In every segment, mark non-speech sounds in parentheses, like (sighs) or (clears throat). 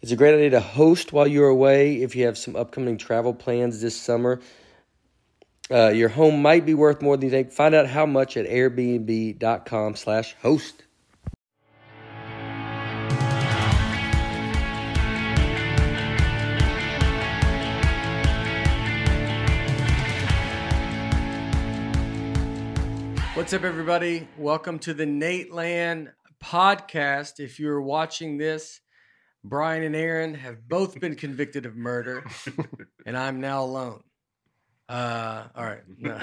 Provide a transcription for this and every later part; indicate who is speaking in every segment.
Speaker 1: It's a great idea to host while you're away if you have some upcoming travel plans this summer. Uh, your home might be worth more than you think. Find out how much at airbnb.com slash host. What's up, everybody? Welcome to the Nateland podcast. If you're watching this, Brian and Aaron have both been convicted of murder, and I'm now alone. Uh, all right. No.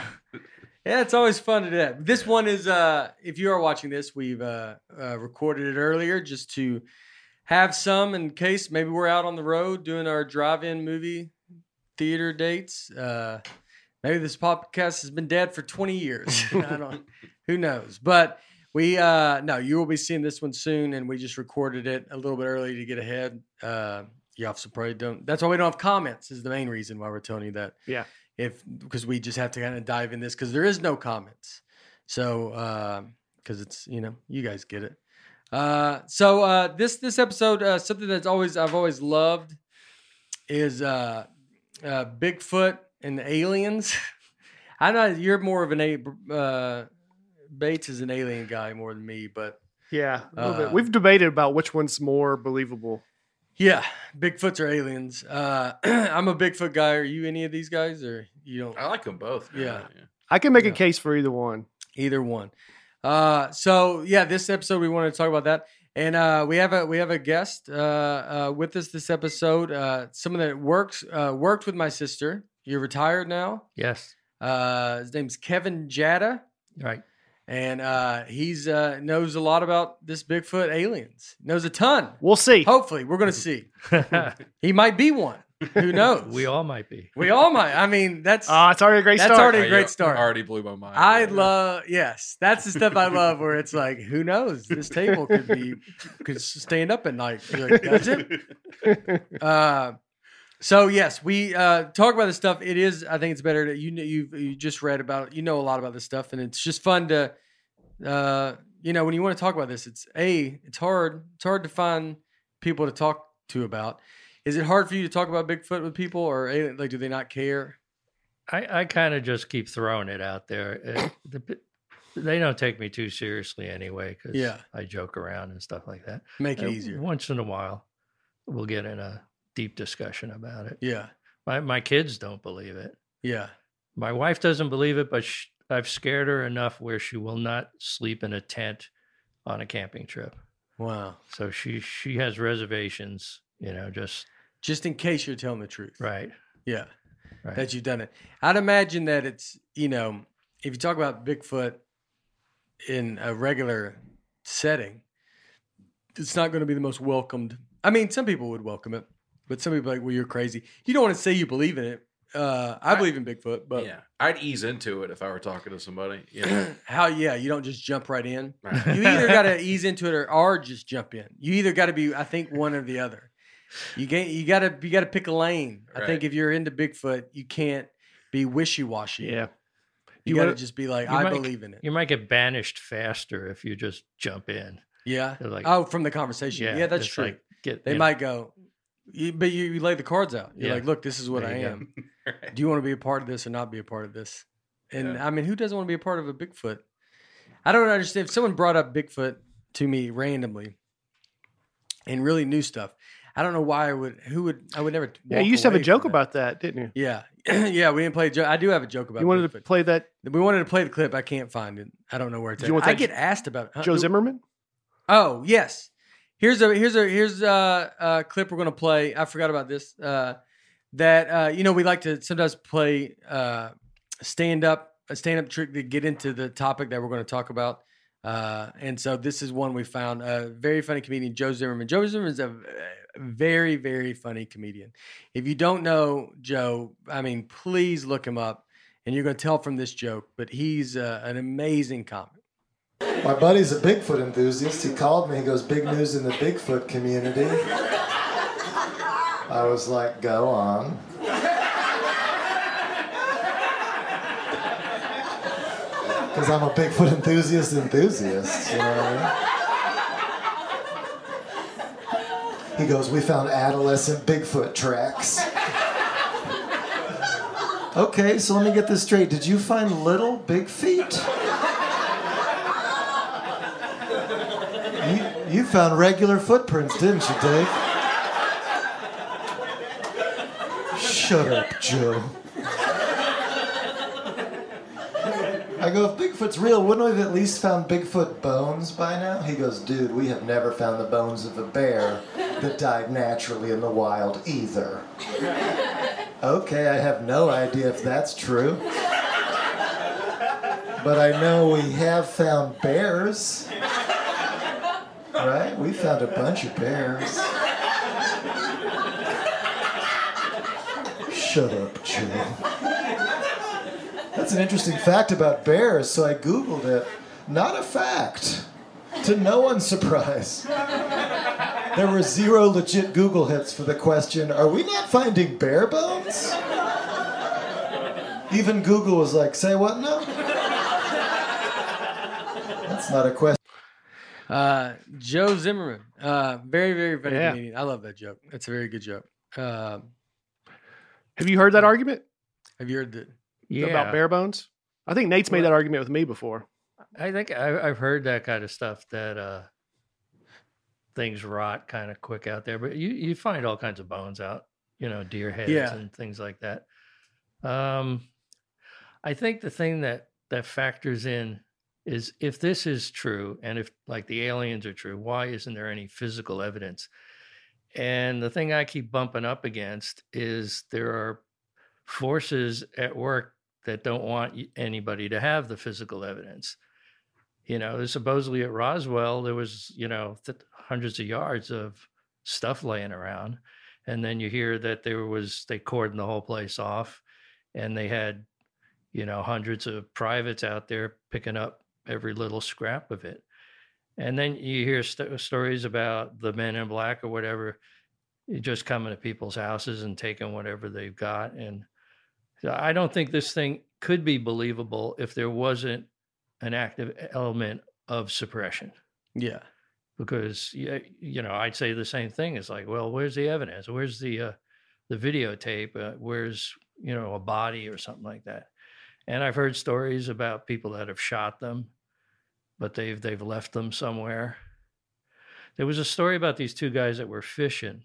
Speaker 1: Yeah, it's always fun to do that. This one is, uh, if you are watching this, we've uh, uh, recorded it earlier just to have some in case maybe we're out on the road doing our drive-in movie theater dates. Uh, maybe this podcast has been dead for 20 years. (laughs) I don't, who knows? But we, uh, no, you will be seeing this one soon, and we just recorded it a little bit early to get ahead. Uh, you obviously probably don't. That's why we don't have comments. Is the main reason why we're telling you that.
Speaker 2: Yeah.
Speaker 1: If because we just have to kind of dive in this because there is no comments. So because it's you know you guys get it. Uh, so uh, this this episode uh, something that's always I've always loved is uh, uh, Bigfoot and aliens. (laughs) I know you're more of an a uh, Bates is an alien guy more than me, but
Speaker 2: Yeah, a little bit.
Speaker 1: Uh,
Speaker 2: We've debated about which one's more believable.
Speaker 1: yeah, Bigfoots are aliens. Uh, (clears throat) I'm a Bigfoot guy. Are you any of these guys, or you don't?
Speaker 3: I like them both. man.
Speaker 1: Yeah.
Speaker 2: I can make
Speaker 1: Yeah.
Speaker 2: a case for either one.
Speaker 1: Either one. Uh, so yeah, this episode we want to talk about that, and uh, we have a we have a guest uh, uh, with us this episode. Uh, someone that works uh, worked with my sister. You're retired now.
Speaker 4: Yes.
Speaker 1: Uh, his name's Kevin Jata,
Speaker 4: Right.
Speaker 1: And uh, he's uh, knows a lot about this Bigfoot aliens. Knows a ton.
Speaker 2: We'll see.
Speaker 1: Hopefully, we're gonna see. (laughs) He might be one. Who knows? (laughs)
Speaker 4: we all might be.
Speaker 1: we all might. I mean, that's
Speaker 2: Ah, it's already a great
Speaker 1: That's
Speaker 2: start.
Speaker 1: already- a great start.
Speaker 3: Already blew my mind.
Speaker 1: I
Speaker 3: Yeah.
Speaker 1: love yes, that's the stuff I love. Where it's like, who knows? This table could be could stand up at night. You're like, Does it? (laughs) Uh, so yes, we uh, talk about this stuff. It is, I think, it's better that you you you just read about it. You know a lot about this stuff, and it's just fun to, uh, you know, when you want to talk about this, it's a it's hard. It's hard to find people to talk to about. Is it hard for you to talk about Bigfoot with people, or like, do they not care?
Speaker 4: I, I kind of just keep throwing it out there. Uh, the, they don't take me too seriously anyway because
Speaker 1: Yeah.
Speaker 4: I joke around and stuff like that.
Speaker 1: Make it
Speaker 4: Uh,
Speaker 1: easier.
Speaker 4: Once in a while, we'll get in a deep discussion about it.
Speaker 1: Yeah,
Speaker 4: My, my kids don't believe it.
Speaker 1: yeah.
Speaker 4: My wife doesn't believe it, but sh- I've scared her enough where she will not sleep in a tent on a camping trip.
Speaker 1: Wow.
Speaker 4: So she she has reservations, you know, just
Speaker 1: Just in case you're telling the truth.
Speaker 4: right.
Speaker 1: Yeah.
Speaker 4: Right.
Speaker 1: That you've done it. I'd imagine that it's, you know, if you talk about Bigfoot in a regular setting, it's not going to be the most welcomed. I mean, some people would welcome it, but some people are like, well, you're crazy. You don't want to say you believe in it. Uh, I
Speaker 3: I-
Speaker 1: believe in Bigfoot, but
Speaker 3: yeah, I'd ease into it if I were talking to somebody. You know, (clears throat)
Speaker 1: how, yeah, you don't just jump right in.
Speaker 3: Right. (laughs)
Speaker 1: You either got to ease into it or, or just jump in. You either got to be, I think, one or the other. You get, you got to, you got to pick a lane. I think if you're into Bigfoot, you can't be wishy washy.
Speaker 2: Yeah.
Speaker 1: You,
Speaker 2: You
Speaker 1: got to
Speaker 2: wanna-
Speaker 1: just be like, I
Speaker 4: might-
Speaker 1: believe in it.
Speaker 4: You might get banished faster if you just jump in.
Speaker 1: Yeah.
Speaker 4: Like,
Speaker 1: oh, from the conversation. Yeah, yeah that's
Speaker 4: it's
Speaker 1: true.
Speaker 4: like, get,
Speaker 1: they
Speaker 4: you know,
Speaker 1: might go, you, but you, you lay the cards out. You're
Speaker 4: Yeah.
Speaker 1: like, look, this is what
Speaker 4: There
Speaker 1: I am. (laughs)
Speaker 3: Right.
Speaker 1: Do you want to be a part of this or not be a part of this? And
Speaker 3: Yeah.
Speaker 1: I mean, who doesn't want to be a part of a Bigfoot? I don't understand. If someone brought up Bigfoot to me randomly and really new stuff, I don't know why I would. Who would? I would never.
Speaker 2: Yeah, you used to have a joke
Speaker 1: that.
Speaker 2: about that, didn't you?
Speaker 1: Yeah, (clears throat) yeah. We didn't play a joke. I do have a joke about.
Speaker 2: You wanted to play that
Speaker 1: We wanted to play the clip. I can't find it. I don't know where it's
Speaker 2: Do
Speaker 1: at.
Speaker 2: you want
Speaker 1: I get asked about it. Huh?
Speaker 2: Joe Zimmerman?
Speaker 1: Oh yes. Here's a here's a here's a, a clip we're gonna play. I forgot about this. Uh, that uh, you know we like to sometimes play uh, stand up a stand up trick to get into the topic that we're going to talk about. Uh, and so this is one we found. A very funny comedian, Joe Zimmerman. Joe Zimmerman is a very very funny comedian. If you don't know Joe, I mean, please look him up, and you're going to tell from this joke. But he's uh, an amazing comic.
Speaker 5: My buddy's a Bigfoot enthusiast. He called me. He goes, "Big news in the Bigfoot community." I was like, "Go on." Because I'm a Bigfoot enthusiast enthusiast. You know I mean? He goes, "We found adolescent Bigfoot tracks." Okay, so let me get this straight. Did you find little big feet? You, found regular footprints, didn't you, Dave? Shut up, Joe. I go, if Bigfoot's real, wouldn't we have at least found Bigfoot bones by now? He goes, dude, we have never found the bones of a bear that died naturally in the wild either. Okay, I have no idea if that's true. But I know we have found bears. Right? We found a bunch of bears. Shut up, Joe. That's an interesting fact about bears, so I Googled it. Not a fact. To no one's surprise. There were zero legit Google hits for the question Are we not finding bear bones? Even Google was like, Say what now? That's not a question.
Speaker 1: Uh, Joe Zimmerman, uh, very very funny
Speaker 2: Yeah.
Speaker 1: comedian. I love that joke. That's a very good joke. Uh,
Speaker 2: Have you heard that argument
Speaker 1: have you heard that?
Speaker 4: Yeah.
Speaker 2: about bear bones? I think Nate's made that argument with me before.
Speaker 4: I think I, I've heard that kind of stuff that uh, things rot kind of quick out there, but you, you find all kinds of bones out, you know, deer heads
Speaker 1: Yeah.
Speaker 4: and things like that. Um, I think the thing that that factors in is if this is true and if like the aliens are true, why isn't there any physical evidence? And the thing I keep bumping up against is there are forces at work that don't want anybody to have the physical evidence. You know, supposedly at Roswell, there was, you know, th- hundreds of yards of stuff laying around. And then you hear that there was, they cordoned the whole place off and they had, you know, hundreds of privates out there picking up every little scrap of it. And then you hear st- stories about the men in black or whatever just coming to people's houses and taking whatever they've got. And I don't think this thing could be believable if there wasn't an active element of suppression.
Speaker 1: Yeah,
Speaker 4: Because yeah, you know, I'd say the same thing. It's like, well, where's the evidence? Where's the uh, the videotape? Uh, where's you know a body or something like that? And I've heard stories about people that have shot them, but they've they've left them somewhere. There was a story about these two guys that were fishing,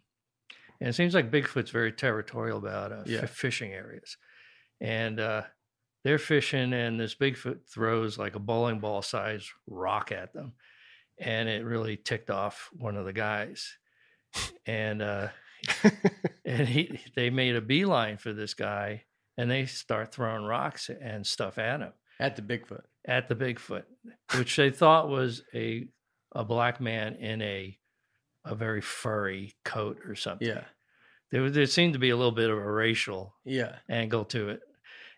Speaker 4: and it seems like Bigfoot's very territorial about uh, f- fishing areas, and uh, they're fishing, and this Bigfoot throws like a bowling ball size rock at them, and it really ticked off one of the guys, and uh, (laughs) and he they made a beeline for this guy, and they start throwing rocks and stuff at him
Speaker 1: at the Bigfoot.
Speaker 4: at the Bigfoot, which they thought was a a black man in a a very furry coat or something.
Speaker 1: Yeah,
Speaker 4: There there seemed to be a little bit of a racial
Speaker 1: yeah,
Speaker 4: angle to it.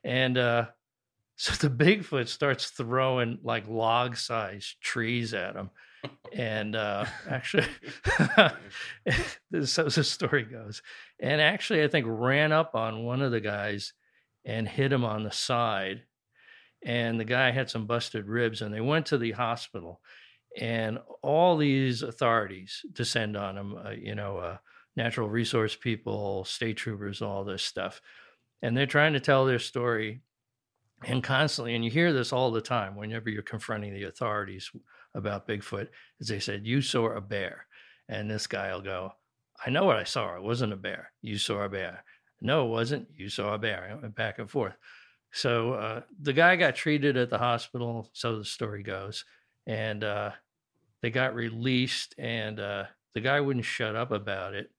Speaker 4: And uh (laughs) so the Bigfoot starts throwing like log sized trees at him. And uh actually (laughs) this so the story goes. And actually I think ran up on one of the guys and hit him on the side. And the guy had some busted ribs and they went to the hospital and all these authorities descend on him, uh, you know, uh, natural resource people, state troopers, all this stuff and they're trying to tell their story and constantly and you hear this all the time whenever you're confronting the authorities about bigfoot is they said you saw a bear and this guy will go I know what I saw. It wasn't a bear. You saw a bear. No, it wasn't. You saw a bear. It went back and forth. So uh, the guy got treated at the hospital. So the story goes, and uh, they got released, and uh, the guy wouldn't shut up about it.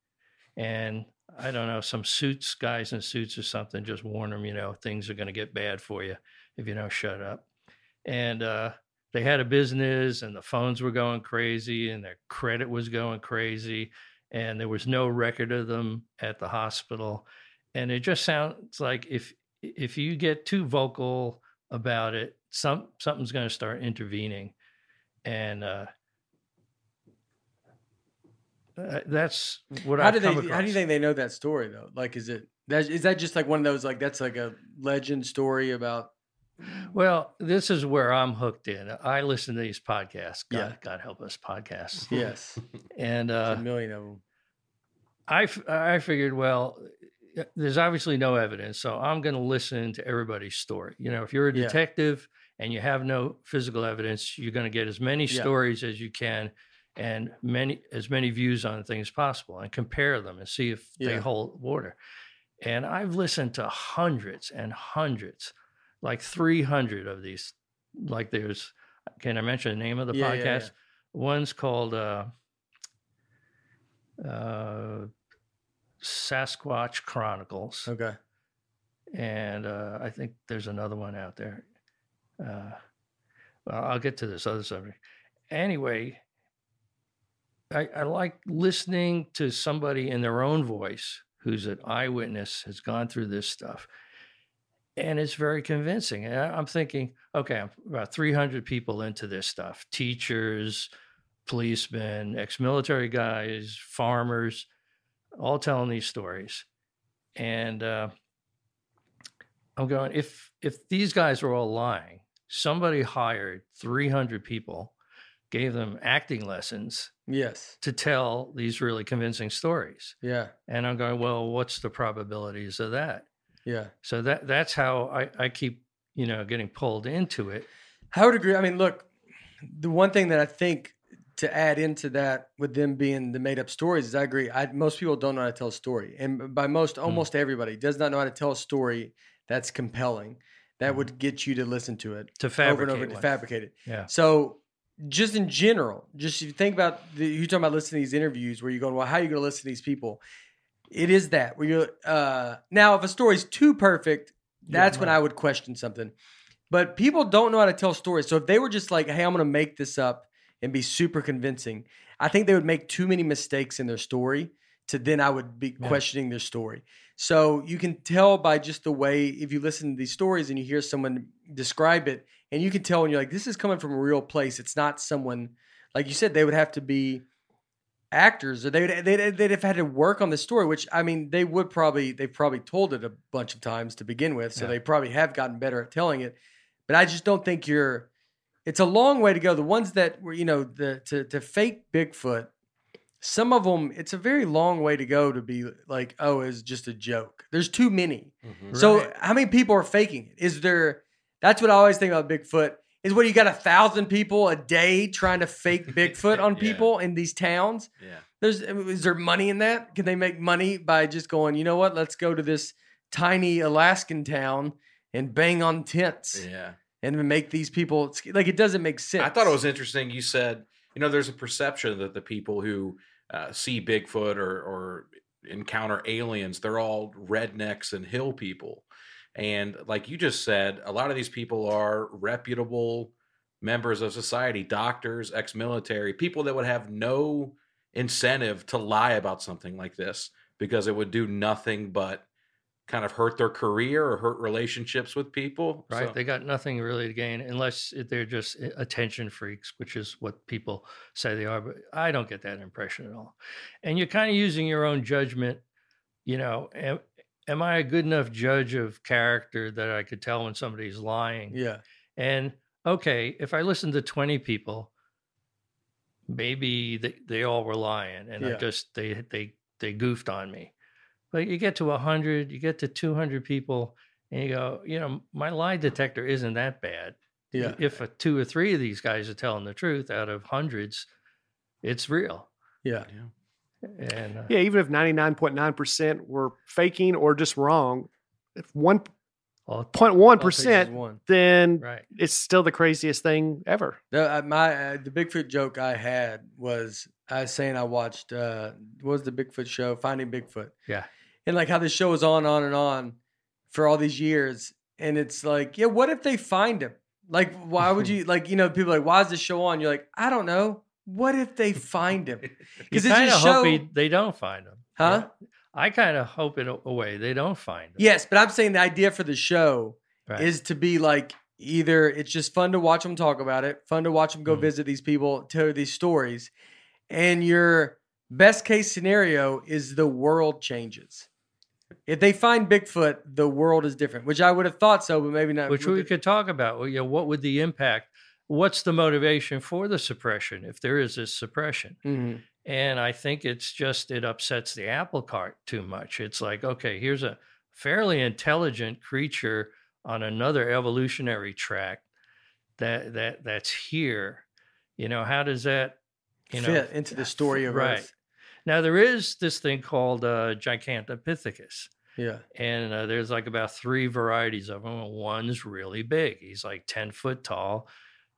Speaker 4: And I don't know, some suits guys in suits or something just warn him, you know, things are going to get bad for you if you don't shut up. And uh, they had a business, and the phones were going crazy, and their credit was going crazy, and there was no record of them at the hospital. And it just sounds like if if you get too vocal about it, some something's going to start intervening, and uh, uh, that's what
Speaker 1: How
Speaker 4: I've
Speaker 1: do they?
Speaker 4: come
Speaker 1: How do you think they know that story though? Like, is it that is that just like one of those like that's like a legend story about?
Speaker 4: Well, this is where I'm hooked in. I listen to these podcasts. God,
Speaker 1: Yeah.
Speaker 4: God help us, podcasts.
Speaker 1: Yes, (laughs)
Speaker 4: And uh,
Speaker 1: a million of them.
Speaker 4: I, f- I figured, well, there's obviously no evidence, so I'm going to listen to everybody's story. You know, if you're a
Speaker 1: Yeah.
Speaker 4: detective and you have no physical evidence, you're going to get as many
Speaker 1: Yeah.
Speaker 4: stories as you can and many as many views on things as possible and compare them and see if they hold water. And I've listened to hundreds and hundreds, like 300 of these. Like there's, can I mention the name of the
Speaker 1: Yeah, yeah,
Speaker 4: podcast? One's called uh, uh, Sasquatch Chronicles,
Speaker 1: Okay.
Speaker 4: and uh, I think there's another one out there. Uh, well, I'll get to this other subject. Anyway, I, I like listening to somebody in their own voice who's an eyewitness, has gone through this stuff, and it's very convincing. And I'm thinking, okay, I'm about 300 people into this stuff teachers, policemen, ex military guys, farmers, all telling these stories. And uh, I'm going, if if these guys are all lying, somebody hired 300 people, gave them acting lessons
Speaker 1: Yes.
Speaker 4: to tell these really convincing stories.
Speaker 1: Yeah.
Speaker 4: And I'm going, well, what's the probabilities of that?
Speaker 1: Yeah.
Speaker 4: So that that's how I, I keep, you know, getting pulled into it.
Speaker 1: I would agree. I mean, look, the one thing that I think to add into that with them being the made up stories is I agree. I, most people don't know how to tell a story. And by most, almost everybody does not know how to tell a story that's compelling, that would get you to listen to it
Speaker 4: To
Speaker 1: over and over to fabricate it.
Speaker 4: Yeah.
Speaker 1: So, just in general, just if you think about the, you're talking about listening to these interviews where you're going, well, how are you going to listen to these people? It is that where you uh, now if a story's too perfect, that's when I would question something. But people don't know how to tell stories. So if they were just like, hey, I'm going to make this up and be super convincing, I think they would make too many mistakes in their story to then I would be
Speaker 4: Yeah.
Speaker 1: questioning their story. So you can tell by just the way, if you listen to these stories and you hear someone describe it, and you can tell when you're like, this is coming from a real place. It's not someone, like you said, they would have to be actors or they would, they'd, they'd have had to work on the story, which I mean, they would probably, they've probably told it a bunch of times to begin with. So
Speaker 4: Yeah.
Speaker 1: they probably have gotten better at telling it. But I just don't think you're, it's a long way to go. The ones that were, you know, the to, to fake Bigfoot, some of them, it's a very long way to go to be like, oh, it's just a joke. There's too many.
Speaker 3: Mhm.
Speaker 1: So
Speaker 4: Right.
Speaker 1: how many people are faking it? Is there? That's what I always think about Bigfoot. Is what you got a thousand people a day trying to fake (laughs) Bigfoot on
Speaker 3: Yeah.
Speaker 1: people in these towns?
Speaker 3: Yeah.
Speaker 1: There's is there money in that? Can they make money by just going? You know what? Let's go to this tiny Alaskan town and bang on tents
Speaker 3: Yeah.
Speaker 1: And make these people like it doesn't make sense.
Speaker 3: I thought it was interesting. You said, you know, there's a perception that the people who uh, see Bigfoot or, or encounter aliens, they're all rednecks and hill people. And like you just said, a lot of these people are reputable members of society, doctors, ex military, people that would have no incentive to lie about something like this because it would do nothing but kind of hurt their career or hurt relationships with people.
Speaker 4: right?
Speaker 3: So-
Speaker 4: They got nothing really to gain unless they're just eh, attention freaks, which is what people say they are. But I don't get that impression at all. And you're kind of using your own judgment. You know, am, am I a good enough judge of character that I could tell when somebody's lying?
Speaker 1: yeah,
Speaker 4: And okay, if I listen to 20 people, maybe they, they all were lying and I just they they they goofed on me. But you get to 100, you get to 200 people and you go, you know, my lie detector isn't that bad.
Speaker 1: yeah,
Speaker 4: If a two or three of these guys are telling the truth out of hundreds, it's real.
Speaker 1: yeah.
Speaker 3: yeah.
Speaker 4: And uh,
Speaker 2: Yeah, even if 99.9% were faking or just wrong, if 1.1%,
Speaker 4: all-
Speaker 1: All it takes is one.
Speaker 2: then
Speaker 4: right.
Speaker 2: it's still the craziest thing ever.
Speaker 1: The, uh, my uh, the Bigfoot joke I had was I was saying I watched uh what was the Bigfoot show Finding Bigfoot
Speaker 4: Yeah.
Speaker 1: And like how this show was on on and on for all these years and it's like yeah what if they find him like why would you (laughs) like you know people are like why is this show on you're like I don't know what if they find him (laughs) because it's
Speaker 4: kind
Speaker 1: a show
Speaker 4: he, they don't find him.
Speaker 1: huh
Speaker 4: I kind of hope in a, way they don't find him.
Speaker 1: yes but I'm saying the idea for the show
Speaker 4: Right.
Speaker 1: is to be like either it's just fun to watch them talk about it, fun to watch them go
Speaker 4: Mhm.
Speaker 1: visit these people, tell these stories, and your best case scenario is the world changes. If they find Bigfoot, the world is different, which I would have thought so, but maybe not.
Speaker 4: which we
Speaker 1: it.
Speaker 4: could talk about. Well, you know, what would the impact? What's the motivation for the suppression if there is this suppression?
Speaker 1: Mhm.
Speaker 4: And I think it's just it upsets the apple cart too much. It's like, okay, here's a fairly intelligent creature on another evolutionary track that that that's here. You know, how does that you know
Speaker 1: fit into the story of
Speaker 4: right.
Speaker 1: Earth.
Speaker 4: Now there is this thing called uh, Gigantopithecus.
Speaker 1: Yeah,
Speaker 4: and uh, there's like about three varieties of them. One's really big; he's like ten foot tall,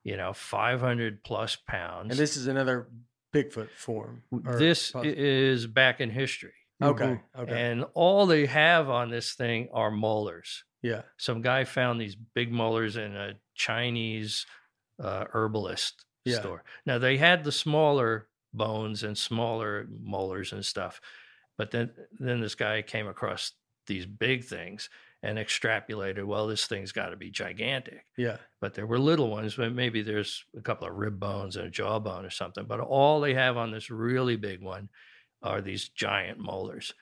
Speaker 4: you know, five hundred plus pounds.
Speaker 1: and this is another Bigfoot form.
Speaker 4: this
Speaker 1: poss-
Speaker 4: is back in history,
Speaker 1: okay, okay,
Speaker 4: and all they have on this thing are molars.
Speaker 1: yeah,
Speaker 4: Some guy found these big molars in a Chinese uh, herbalist
Speaker 1: Yeah.
Speaker 4: store. Now they had the smaller bones and smaller molars and stuff, but then then this guy came across these big things and extrapolated. Well, this thing's got to be gigantic.
Speaker 1: yeah,
Speaker 4: But there were little ones. But maybe there's a couple of rib bones and a jawbone or something. But all they have on this really big one are these giant molars.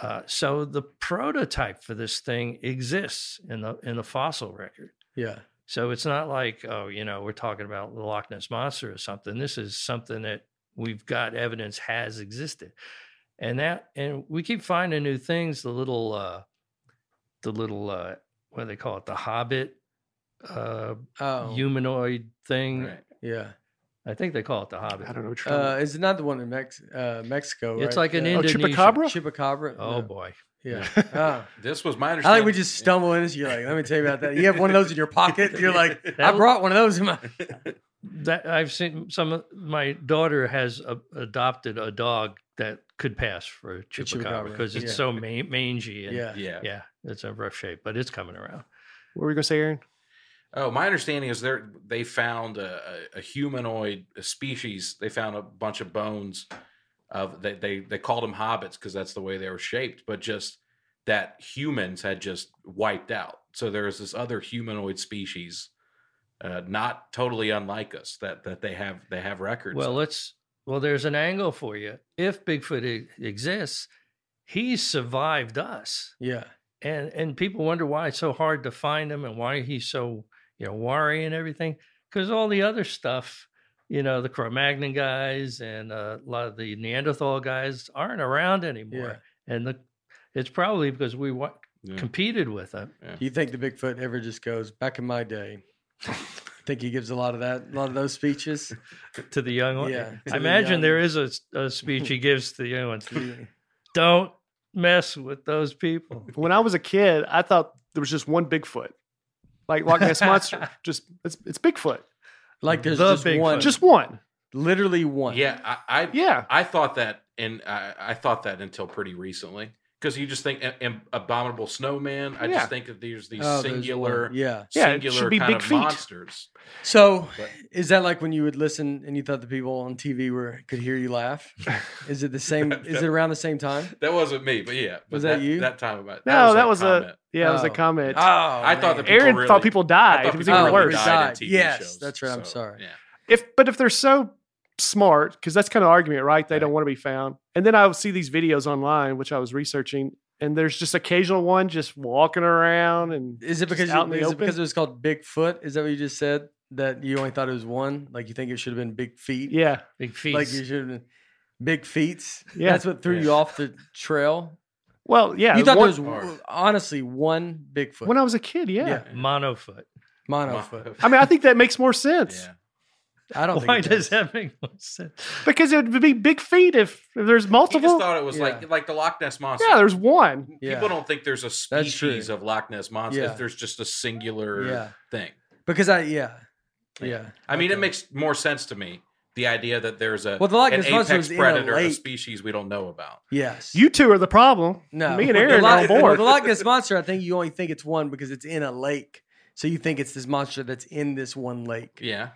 Speaker 4: Uh, so the prototype for this thing exists in the in the fossil record.
Speaker 1: yeah.
Speaker 4: So it's not like, oh, you know, we're talking about the Loch Ness monster or something. This is something that we've got evidence has existed. And that and we keep finding new things, the little uh the little uh what do they call it, the hobbit uh
Speaker 1: Oh,
Speaker 4: humanoid thing.
Speaker 3: Right.
Speaker 1: yeah.
Speaker 4: I think they call it the hobbit.
Speaker 2: I don't know. What
Speaker 1: Uh,
Speaker 2: about.
Speaker 1: is it not the one in Mex- uh, Mexico?
Speaker 4: It's
Speaker 1: right?
Speaker 4: like an
Speaker 1: Yeah.
Speaker 2: oh,
Speaker 4: Indonesian-
Speaker 2: Chupacabra?
Speaker 1: Chupacabra.
Speaker 4: Oh
Speaker 1: No.
Speaker 4: boy.
Speaker 1: Yeah. Ah. (laughs)
Speaker 3: This was my
Speaker 1: I
Speaker 3: understanding.
Speaker 1: like we just stumble in. You're like, let me tell you about that. You have one of those in your pocket. You're like, (laughs) I brought one of those in my. (laughs)
Speaker 4: That I've seen some of my daughter has a, adopted a dog that could pass for a
Speaker 1: chupacabra,
Speaker 4: because it's
Speaker 1: yeah.
Speaker 4: so ma- mangy and
Speaker 1: Yeah.
Speaker 3: Yeah.
Speaker 4: yeah, it's a rough shape, but it's coming around.
Speaker 2: what were we going to say, Aaron?
Speaker 3: Oh, my understanding is they they found a, a, a humanoid a species. They found a bunch of bones of they they, they called them hobbits because that's the way they were shaped, but just that humans had just wiped out. So there is this other humanoid species, uh, not totally unlike us, that that they have they have records.
Speaker 4: Well,
Speaker 3: of.
Speaker 4: let's well, there's an angle for you. If Bigfoot e- exists, he's survived us,
Speaker 1: Yeah.
Speaker 4: and and people wonder why it's so hard to find him and why he's so you know wary and everything because all the other stuff. You know the Cro-Magnon guys and uh, a lot of the Neanderthal guys aren't around anymore, and the it's probably because we wa-
Speaker 3: Yeah.
Speaker 4: competed with them.
Speaker 1: Do you think the Bigfoot ever just goes back in my day? (laughs) think he gives a lot of that, a lot of those speeches.
Speaker 4: to the young one.
Speaker 1: Yeah, to
Speaker 4: I
Speaker 1: the
Speaker 4: imagine
Speaker 1: young-
Speaker 4: there is a, a speech he (laughs) gives to the young ones. (laughs) Don't mess with those people.
Speaker 2: When I was a kid, I thought there was just one Bigfoot, like Loch Ness monster. just it's it's Bigfoot,
Speaker 1: Like there's
Speaker 4: The
Speaker 1: just
Speaker 4: Bigfoot.
Speaker 1: one,
Speaker 2: just one.
Speaker 1: literally one.
Speaker 3: yeah, I, I
Speaker 2: Yeah,
Speaker 3: I thought that, and I, I thought that until pretty recently, because you just think a- am- abominable snowman. I
Speaker 2: Yeah.
Speaker 3: just think that there's these
Speaker 1: Oh,
Speaker 3: singular,
Speaker 1: one. Yeah.
Speaker 2: Yeah,
Speaker 3: singular
Speaker 2: should be
Speaker 3: kind
Speaker 2: big
Speaker 3: of
Speaker 2: feet.
Speaker 3: monsters.
Speaker 1: So
Speaker 3: But-
Speaker 1: is that like when you would listen and you thought the people on TV were could hear you laugh? (laughs) Is it the same? Is it around the same time?
Speaker 3: That wasn't me, but yeah, but
Speaker 1: Was that you?
Speaker 3: That time about
Speaker 2: no, that was,
Speaker 3: comment.
Speaker 2: a yeah, it was a
Speaker 1: Oh.
Speaker 2: comment.
Speaker 1: Oh,
Speaker 3: I thought
Speaker 1: man.
Speaker 3: that
Speaker 2: Aaron
Speaker 3: really-
Speaker 2: thought people
Speaker 3: I
Speaker 2: died.
Speaker 3: thought
Speaker 2: It was even
Speaker 1: Oh,
Speaker 3: really
Speaker 2: worse.
Speaker 1: died.
Speaker 3: died in TV
Speaker 1: Yes,
Speaker 3: shows,
Speaker 1: that's right, I'm sorry.
Speaker 3: Yeah.
Speaker 2: If but if they're so smart, because that's kind of argument, right? They
Speaker 3: Right.
Speaker 2: don't want to be found. And then I would see these videos online, which I was researching, and there's just occasional one just walking around and
Speaker 1: Is it because you, is it because it was called Bigfoot? Is that what you just said? That you only thought it was one? Like you think it should have been big feet?
Speaker 2: yeah,
Speaker 4: Big feet.
Speaker 1: Like you should have been big feet.
Speaker 2: Yeah.
Speaker 1: That's what threw
Speaker 3: Yeah.
Speaker 1: you off the trail.
Speaker 2: well, yeah.
Speaker 1: you thought
Speaker 2: one-
Speaker 1: there was
Speaker 3: Hard.
Speaker 1: honestly one Bigfoot.
Speaker 2: when I was a kid, yeah.
Speaker 1: Yeah.
Speaker 4: Monofoot.
Speaker 1: Monofoot.
Speaker 2: I mean, I think that makes more sense.
Speaker 3: Yeah.
Speaker 1: I don't
Speaker 4: Why
Speaker 1: think it
Speaker 4: does that make no sense?
Speaker 2: Because it would be big feet if, if there's
Speaker 3: He
Speaker 2: multiple.
Speaker 3: just thought it was
Speaker 1: Yeah.
Speaker 3: like like the Loch Ness monster.
Speaker 2: yeah, there's one.
Speaker 1: Yeah.
Speaker 3: People don't think there's a species of Loch Ness monster.
Speaker 1: Yeah.
Speaker 3: There's just a singular
Speaker 1: Yeah.
Speaker 3: thing.
Speaker 1: Because I yeah. Yeah.
Speaker 3: I mean, it makes more sense to me. The idea that there's a
Speaker 1: Well, the Loch Ness monster
Speaker 3: apex
Speaker 1: was in a
Speaker 3: predator, a, species we don't know about.
Speaker 1: Yes.
Speaker 2: You two are the problem.
Speaker 1: no.
Speaker 2: Me and Aaron are
Speaker 1: Loch-
Speaker 2: on board.
Speaker 1: The Loch Ness monster, I think you only think it's one because it's in a lake. So you think it's this monster that's in this one lake.
Speaker 3: Yeah,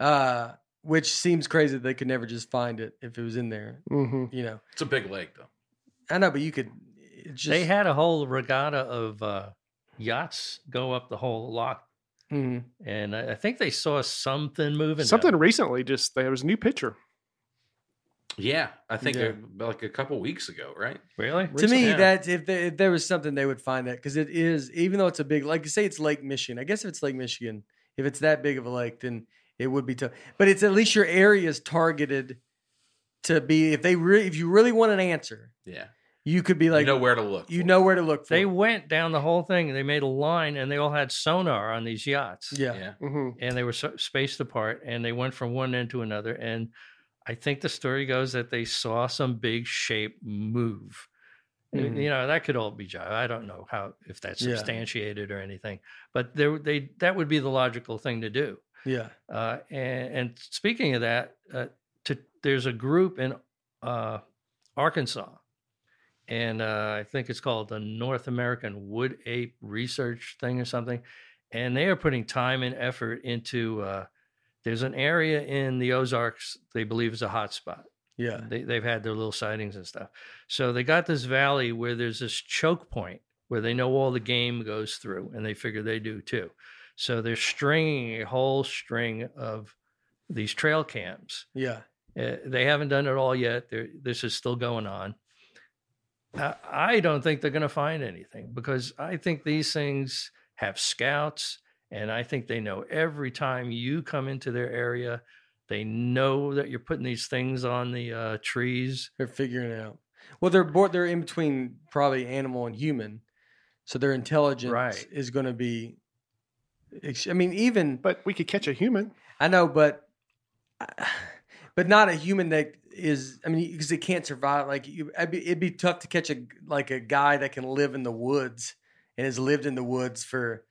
Speaker 1: Uh, which seems crazy that they could never just find it if it was in there.
Speaker 2: hmm
Speaker 1: You know.
Speaker 3: it's a big lake though.
Speaker 1: I know, but you could just
Speaker 4: they had a whole regatta of uh, yachts go up the whole lock,
Speaker 1: Mhm.
Speaker 4: and I, I think they saw something moving.
Speaker 2: Something
Speaker 4: down.
Speaker 2: recently, just there was a new picture.
Speaker 3: Yeah, I think
Speaker 1: Yeah.
Speaker 3: uh, like a couple weeks ago, right?
Speaker 4: really.
Speaker 1: to me
Speaker 3: Yeah.
Speaker 1: that if there, if there was something they would find that because it is even though it's a big like you say it's Lake Michigan I guess if it's Lake Michigan if it's that big of a lake then it would be tough but it's at least your area is targeted to be if they really if you really want an answer
Speaker 3: Yeah,
Speaker 1: you could be like
Speaker 3: you know where to look.
Speaker 1: you
Speaker 3: for.
Speaker 1: know where to look for
Speaker 4: They went down the whole thing. They made a line, and they all had sonar on these yachts.
Speaker 1: yeah,
Speaker 3: Yeah,
Speaker 2: hmm
Speaker 4: and they were so, spaced apart, and they went from one end to another. And I think the story goes that they saw some big shape move. You-
Speaker 1: Mhm.
Speaker 4: You know, that could all be jive. I don't know how if that's
Speaker 1: Yeah.
Speaker 4: substantiated or anything, but there they that would be the logical thing to do.
Speaker 1: Yeah
Speaker 4: Uh, and, and speaking of that, uh, to, there's a group in uh, Arkansas, and uh, I think it's called the North American Wood Ape Research thing or something. And they are putting time and effort into. Uh, there's an area in the Ozarks they believe is a hot spot.
Speaker 1: yeah
Speaker 4: They, they've had their little sightings and stuff. So they got this valley where there's this choke point where they know all the game goes through, and they figure they do too. So they're stringing a whole string of these trail cams.
Speaker 1: yeah
Speaker 4: Uh, they haven't done it all yet. They're, this is still going on. I, I don't think they're going to find anything because I think these things have scouts, and I think they know every time you come into their area, they know that you're putting these things on the uh, trees.
Speaker 1: they're figuring it out well they're they're in between probably animal and human so their intelligence
Speaker 4: Right.
Speaker 1: is going to be I mean even
Speaker 2: But we could catch a human.
Speaker 1: I know, but but not a human that is. I mean, because it can't survive. Like you, it'd be, it'd be tough to catch a like a guy that can live in the woods and has lived in the woods for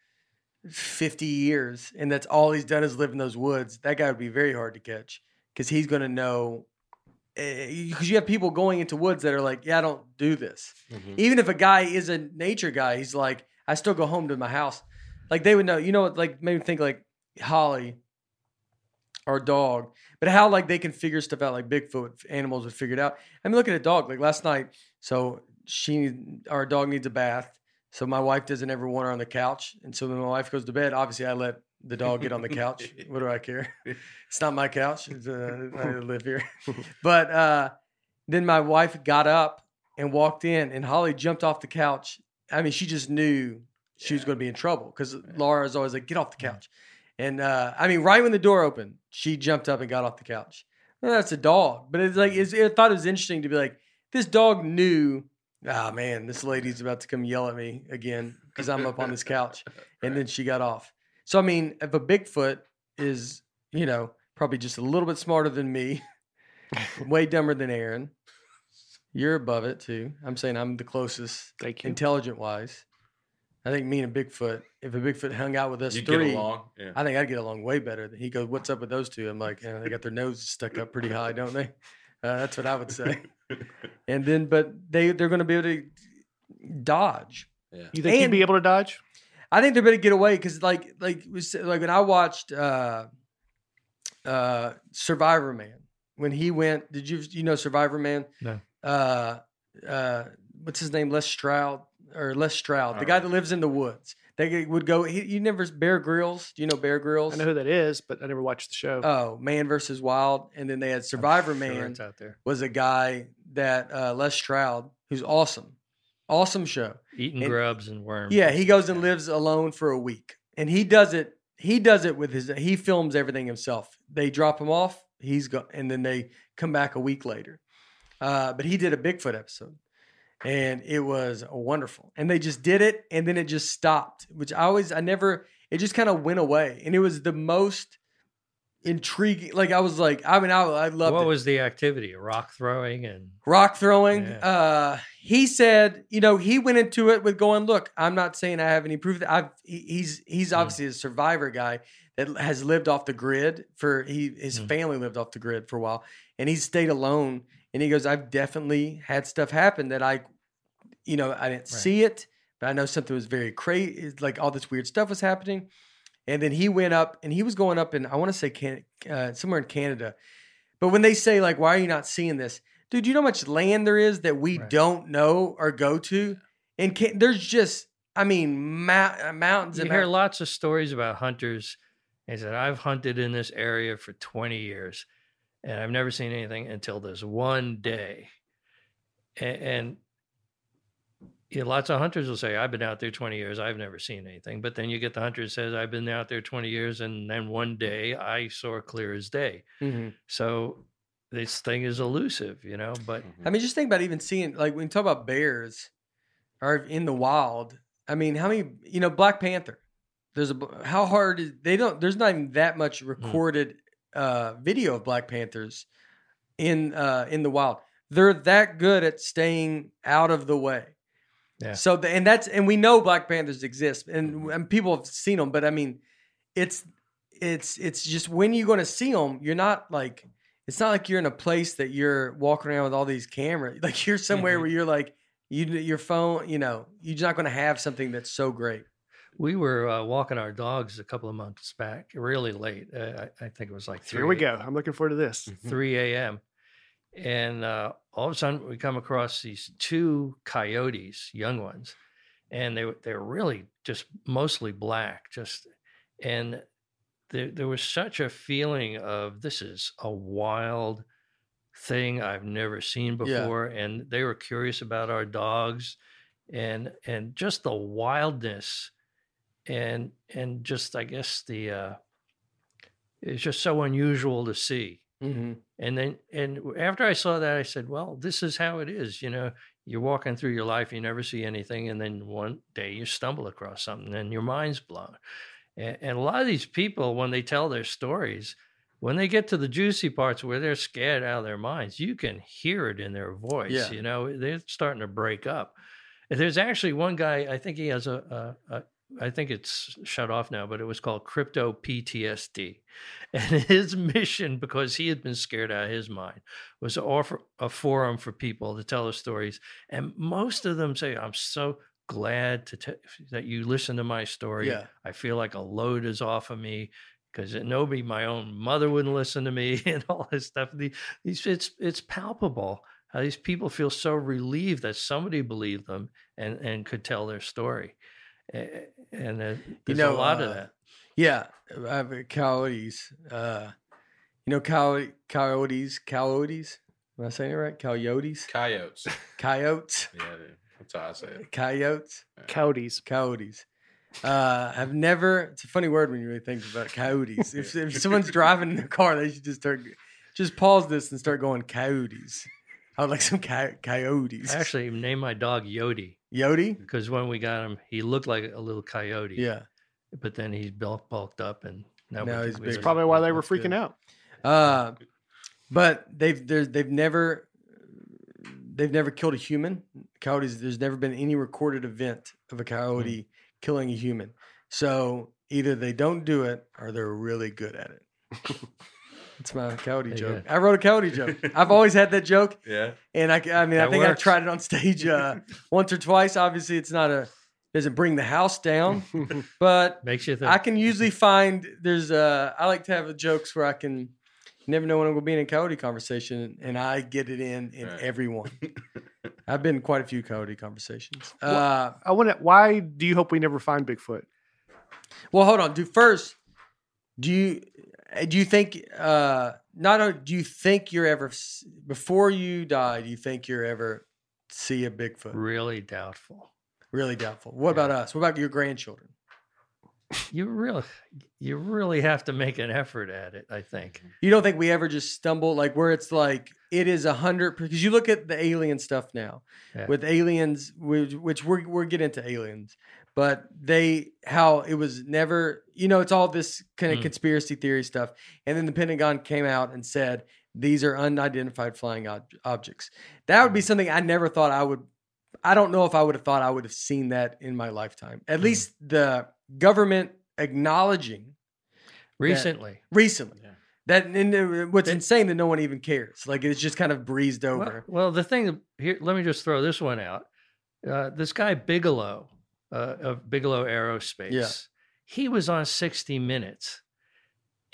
Speaker 1: fifty years, and that's all he's done is live in those woods. That guy would be very hard to catch because he's going to know. Because you have people going into woods that are like, yeah, I don't do this.
Speaker 3: Mhm.
Speaker 1: Even if a guy is a nature guy, he's like, I still go home to my house. Like they would know, you know, what, like made me think like Holly, our dog, but how like they can figure stuff out, like Bigfoot animals would figure it out. I mean, look at a dog. Like last night, so she, our dog needs a bath, so my wife doesn't ever want her on the couch, and so when my wife goes to bed, obviously I let the dog get on the couch. (laughs) what do I care? It's not my couch. It's, uh, I live here, (laughs) but uh, then my wife got up and walked in, and Holly jumped off the couch. I mean, she just knew she was going to be in trouble because Laura is always like, "Get off the couch." And uh, I mean, right when the door opened, she jumped up and got off the couch. Well, that's a dog, but it's like it's, I thought it was interesting to be like, this dog knew. Ah man, this lady's about to come yell at me again because I'm up on this couch, (laughs) and then she got off. So I mean, if a Bigfoot is, you know, probably just a little bit smarter than me, (laughs) way dumber than Aaron, you're above it too. I'm saying I'm the closest, intelligent wise. I think me and a Bigfoot, if a Bigfoot hung out with us
Speaker 3: You
Speaker 1: three,
Speaker 3: get along. Yeah.
Speaker 1: I think I'd get along way better. He goes, "What's up with those two? I'm like, yeah, they got their noses stuck up pretty high, don't they? Uh, that's what I would say. (laughs) And then, but they they're going to be able to dodge.
Speaker 3: yeah.
Speaker 2: You think you'd be able to dodge?
Speaker 1: I think they're going to get away because, like, like we said- like when I watched uh, uh, Survivor Man, when he went, did you you know Survivor Man?
Speaker 4: No.
Speaker 1: Uh, uh, what's his name? Les Stroud or Les Stroud, the guy
Speaker 3: Alright.
Speaker 1: that lives in the woods. They would go. He, you never Bear Grylls? Do you know Bear Grylls?
Speaker 2: I know who that is, but I never watched the show.
Speaker 1: Oh, Man versus Wild, and then they had Survivor
Speaker 4: I'm sure
Speaker 1: Man
Speaker 4: it's out there
Speaker 1: was a guy that uh, Les Stroud, who's awesome, awesome show.
Speaker 4: eating
Speaker 1: And-
Speaker 4: grubs and worms.
Speaker 1: Yeah, he goes and lives alone for a week, and he does it. He does it with his. He films everything himself. They drop him off. He's go, and then they come back a week later. Uh, but he did a Bigfoot episode, and it was wonderful. And they just did it, and then it just stopped. Which I always, I never. It just kind of went away, and it was the most intriguing. Like I was like, I mean, I, I loved
Speaker 4: what
Speaker 1: it.
Speaker 4: was the activity? Rock throwing and
Speaker 1: rock throwing.
Speaker 4: Yeah.
Speaker 1: Uh, he said, you know, he went into it with going, look, I'm not saying I have any proof that I've. he- He's he's
Speaker 4: Mm.
Speaker 1: obviously a survivor guy that has lived off the grid for he his
Speaker 4: Mm.
Speaker 1: family lived off the grid for a while, and he stayed alone. And he goes, I've definitely had stuff happen that I, you know, I didn't see it, but I know something was very crazy. Like all this weird stuff was happening. And then he went up, and he was going up in I want to say can, uh, somewhere in Canada. But when they say like, "Why are you not seeing this?" dude, you know how much land there is that we
Speaker 4: Right.
Speaker 1: don't know or go to, and can, there's just, I mean, mou- uh, mountains.
Speaker 4: you
Speaker 1: and
Speaker 4: hear
Speaker 1: mount-
Speaker 4: lots of stories about hunters. He said, I've hunted in this area for 20 years and I've never seen anything until this one day. And, and yeah, lots of hunters will say, I've been out there 20 years, I've never seen anything. But then you get the hunter that says, I've been out there 20 years and then one day I saw clear as day.
Speaker 1: Mhm.
Speaker 4: So this thing is elusive, you know, but
Speaker 1: I mean, just think about even seeing like when you talk about bears are in the wild. I mean, how many? You know, Black Panther. There's a how hard is they don't. There's not even that much recorded uh, video of Black Panthers in uh, in the wild. They're that good at staying out of the way.
Speaker 4: Yeah.
Speaker 1: So the, and that's and we know Black Panthers exist and, and people have seen them, but I mean, it's it's it's just when you're going to see them, you're not like it's not like you're in a place that you're walking around with all these cameras. (laughs) Like you're somewhere
Speaker 3: Mhm.
Speaker 1: where you're like you your phone, you know, you're not going to have something that's so great.
Speaker 4: We were uh, walking our dogs a couple of months back, really late. Uh, I, I think it was like
Speaker 2: Here we go. I'm looking forward to this.
Speaker 1: Mm-hmm.
Speaker 4: 3 a.m. And uh, all of a sudden, we come across these two coyotes, young ones, and they were- they're really just mostly black. Just and there there was such a feeling of this is a wild thing I've never seen
Speaker 1: Yeah.
Speaker 4: before, and they were curious about our dogs, and and just the wildness, and and just I guess the uh, it's just so unusual to see.
Speaker 1: Mm-hmm.
Speaker 4: And then, and after I saw that, I said, well, this is how it is. You know, you're walking through your life, you never see anything. And then one day you stumble across something and your mind's blown. And, and a lot of these people, when they tell their stories, when they get to the juicy parts where they're scared out of their minds, you can hear it in their voice.
Speaker 1: Yeah.
Speaker 4: You know, they're starting to break up. There's actually one guy, I think he has a, a, a I think it's shut off now, but it was called Crypto PTSD. (laughs) And his mission, because he had been scared out of his mind, was to offer a forum for people to tell their stories. And most of them say, I'm so glad to t- that you listen to my story.
Speaker 1: Yeah.
Speaker 4: I feel like a load is off of me because nobody, my own mother wouldn't listen to me (laughs) and all this stuff. These, it's, it's palpable how these people feel so relieved that somebody believed them and, and could tell their story. A- And uh, there's
Speaker 1: know,
Speaker 4: a lot of
Speaker 1: uh,
Speaker 4: that.
Speaker 1: Yeah, I have coyotes. Uh, you know, coyote, coyotes, coyotes. Am I saying it right? Coyotes,
Speaker 3: Coyotes. (laughs)
Speaker 1: coyotes,
Speaker 3: Yeah, dude. that's how I say it.
Speaker 1: coyotes,
Speaker 2: Coyotes.
Speaker 1: coyotes. Uh, I've never. It's a funny word when you really think about coyotes. If, if (laughs) someone's driving in their car, they should just start, just pause this and start going coyotes. I would like some coy- coyotes.
Speaker 4: I actually named my dog Yodi
Speaker 1: Yodi.
Speaker 4: because when we got him, he looked like a little coyote.
Speaker 1: Yeah.
Speaker 4: But then he bulk, bulked up and now,
Speaker 1: Now
Speaker 4: we-
Speaker 1: he's
Speaker 4: we
Speaker 1: big.
Speaker 4: just-
Speaker 2: Probably why they were
Speaker 1: That's good.
Speaker 2: freaking out.
Speaker 1: Uh, but they've they've never they've never killed a human. Coyotes. There's never been any recorded event of a coyote killing a human. So either they don't do it or they're really good at it. (laughs) That's my coyote joke. I wrote a coyote joke. I've always had that joke, (laughs)
Speaker 3: Yeah.
Speaker 1: and I, I mean, I
Speaker 4: That
Speaker 1: think I've
Speaker 4: works.
Speaker 1: tried it on stage uh, (laughs) once or twice. Obviously, it's not a doesn't bring the house down, (laughs) but
Speaker 4: makes you think.
Speaker 1: I can usually find there's uh I like to have jokes where I can never know when I'm gonna be in a coyote conversation and I get it in in
Speaker 3: Right.
Speaker 1: everyone. I've been in quite a few coyote conversations. Uh
Speaker 2: I want to. Why do you hope we never find Bigfoot?
Speaker 1: well hold on. Do first do you do you think uh not only do you think you're ever before you die, do you think you're ever see a Bigfoot?
Speaker 4: really doubtful.
Speaker 1: Really doubtful. What about us? What about your grandchildren?
Speaker 4: you really you really have to make an effort at it. I think.
Speaker 1: You don't think we ever just stumble like where it's like it is a hundred because you look at the alien stuff now
Speaker 4: Yeah.
Speaker 1: with aliens, which, which we're we're getting into aliens, but they how it was never you know it's all this kind of
Speaker 4: Mm.
Speaker 1: conspiracy theory stuff, and then the Pentagon came out and said these are unidentified flying ob- objects. That would be something I never thought I would. I don't know if I would have thought I would have seen that in my lifetime. At
Speaker 4: Mm.
Speaker 1: least the government acknowledging
Speaker 4: Recently,
Speaker 1: recently.
Speaker 3: Yeah.
Speaker 1: That and what's insane that no one even cares. Like it's just kind of breezed
Speaker 4: well,
Speaker 1: over.
Speaker 4: well, the thing here, let me just throw this one out. Uh, this guy Bigelow uh, of Bigelow Aerospace, he was on 60 Minutes,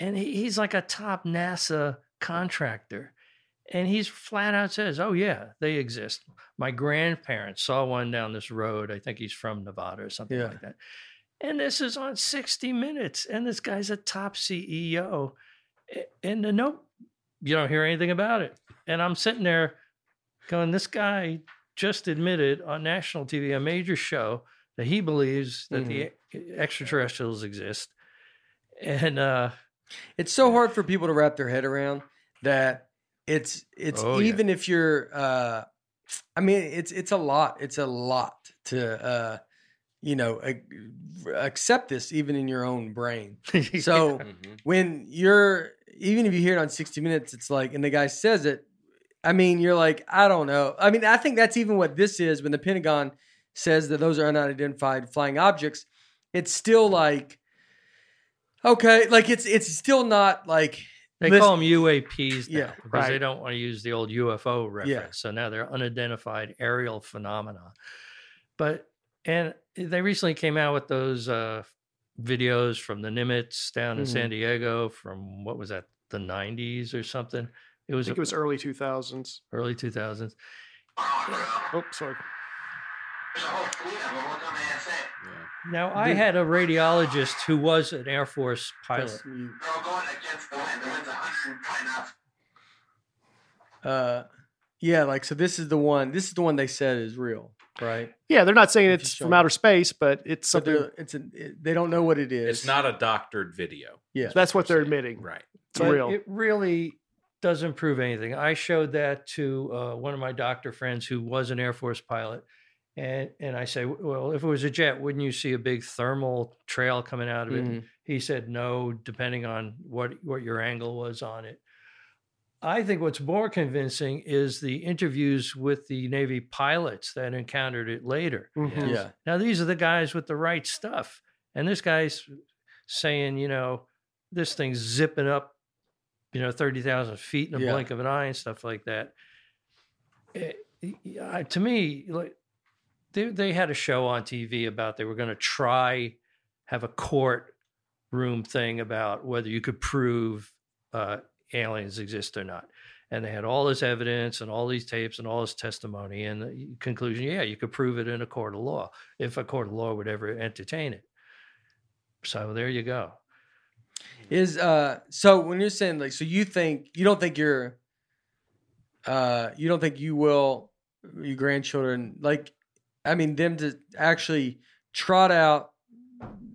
Speaker 4: and he, he's like a top NASA contractor, and he's flat out says, "Oh yeah, they exist." My grandparents saw one down this road. I think he's from Nevada or something
Speaker 1: Yeah.
Speaker 4: like that. And this is on 60 Minutes, and this guy's a top CEO, and uh, no, you don't hear anything about it. And I'm sitting there going, this guy just admitted on national TV, a major show, that he believes that the
Speaker 1: Mm-hmm.
Speaker 4: e- extraterrestrials exist. And uh,
Speaker 1: It's so hard for people to wrap their head around that it's it's
Speaker 4: Oh, yeah.
Speaker 1: even if you're uh I mean it's it's a lot. It's a lot to uh you know ac- accept this even in your own brain. (laughs) So
Speaker 3: Mhm.
Speaker 1: when you're even if you hear it on 60 minutes it's like and the guy says it i mean you're like i don't know i mean i think that's even what this is when the pentagon says that those are unidentified flying objects it's still like okay like it's it's still not like
Speaker 4: They
Speaker 1: Listen-
Speaker 4: call them UAPs now
Speaker 1: Yeah,
Speaker 4: because they don't want to use the old UFO reference. So now they're unidentified aerial phenomena. But and they recently came out with those uh, videos from the Nimitz down in
Speaker 2: Mm-hmm.
Speaker 4: San Diego from what was that the 90s or something. It
Speaker 2: I
Speaker 4: was,
Speaker 2: think it was early 2000s.
Speaker 4: early 2000s.
Speaker 2: Oh, sorry.
Speaker 3: Yeah.
Speaker 4: Now I had a radiologist who was an Air Force pilot.
Speaker 1: Uh yeah like so this is the one this is the one they said is real right
Speaker 2: Yeah, they're not saying
Speaker 1: If
Speaker 2: it's from outer space, but it's something.
Speaker 1: they're- it's an it, they don't know what it is
Speaker 3: It's not a doctored video.
Speaker 1: yeah
Speaker 2: That's what they're
Speaker 3: saying.
Speaker 2: admitting.
Speaker 3: Right.
Speaker 2: It's
Speaker 4: but
Speaker 2: real.
Speaker 4: It really doesn't prove anything. I showed that to uh, one of my doctor friends who was an Air Force pilot. And, and I say, well, if it was a jet, wouldn't you see a big thermal trail coming out of it?
Speaker 1: Mhm.
Speaker 4: He said, no, depending on what, what your angle was on it. I think what's more convincing is the interviews with the Navy pilots that encountered it later.
Speaker 2: Mhm.
Speaker 1: yeah
Speaker 4: Now, these are the guys with the right stuff. And this guy's saying, you know, this thing's zipping up, you know, 30,000 feet in a
Speaker 1: Yeah.
Speaker 4: blink of an eye and stuff like that. Eh, I- to me, like, they, they had a show on TV about they were going to try have a court room thing about whether you could prove uh, aliens exist or not. And they had all this evidence and all these tapes and all this testimony. And the conclusion, yeah, you could prove it in a court of law if a court of law would ever entertain it. So there you go.
Speaker 1: Is uh so when you're saying like so you think you don't think you're uh you don't think you will your grandchildren like I mean them to actually trot out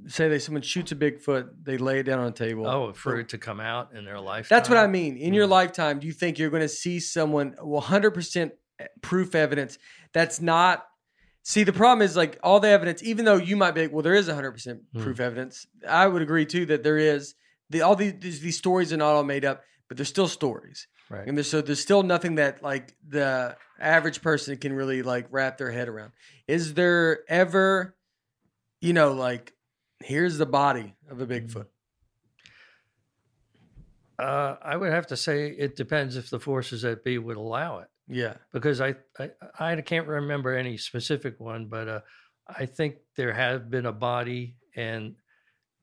Speaker 1: say they someone shoots a Bigfoot, they lay it down on a table.
Speaker 4: Oh, for it to come out in their life.
Speaker 1: That's what I mean. In your
Speaker 4: Mm.
Speaker 1: lifetime, do you think you're going to see someone 100% proof evidence that's not See, the problem is like all the evidence, even though you might be like, well, there is 100% proof evidence. I would agree too that there is. The, all these these stories are not all made up, but they're still stories.
Speaker 4: Right.
Speaker 1: And there's, so there's still nothing that like the average person can really like wrap their head around. Is there ever, you know, like here's the body of a Bigfoot?
Speaker 4: Uh, I would have to say it depends if the forces that be would allow it.
Speaker 1: Yeah.
Speaker 4: because I, I I can't remember any specific one, but uh, I think there has been a body and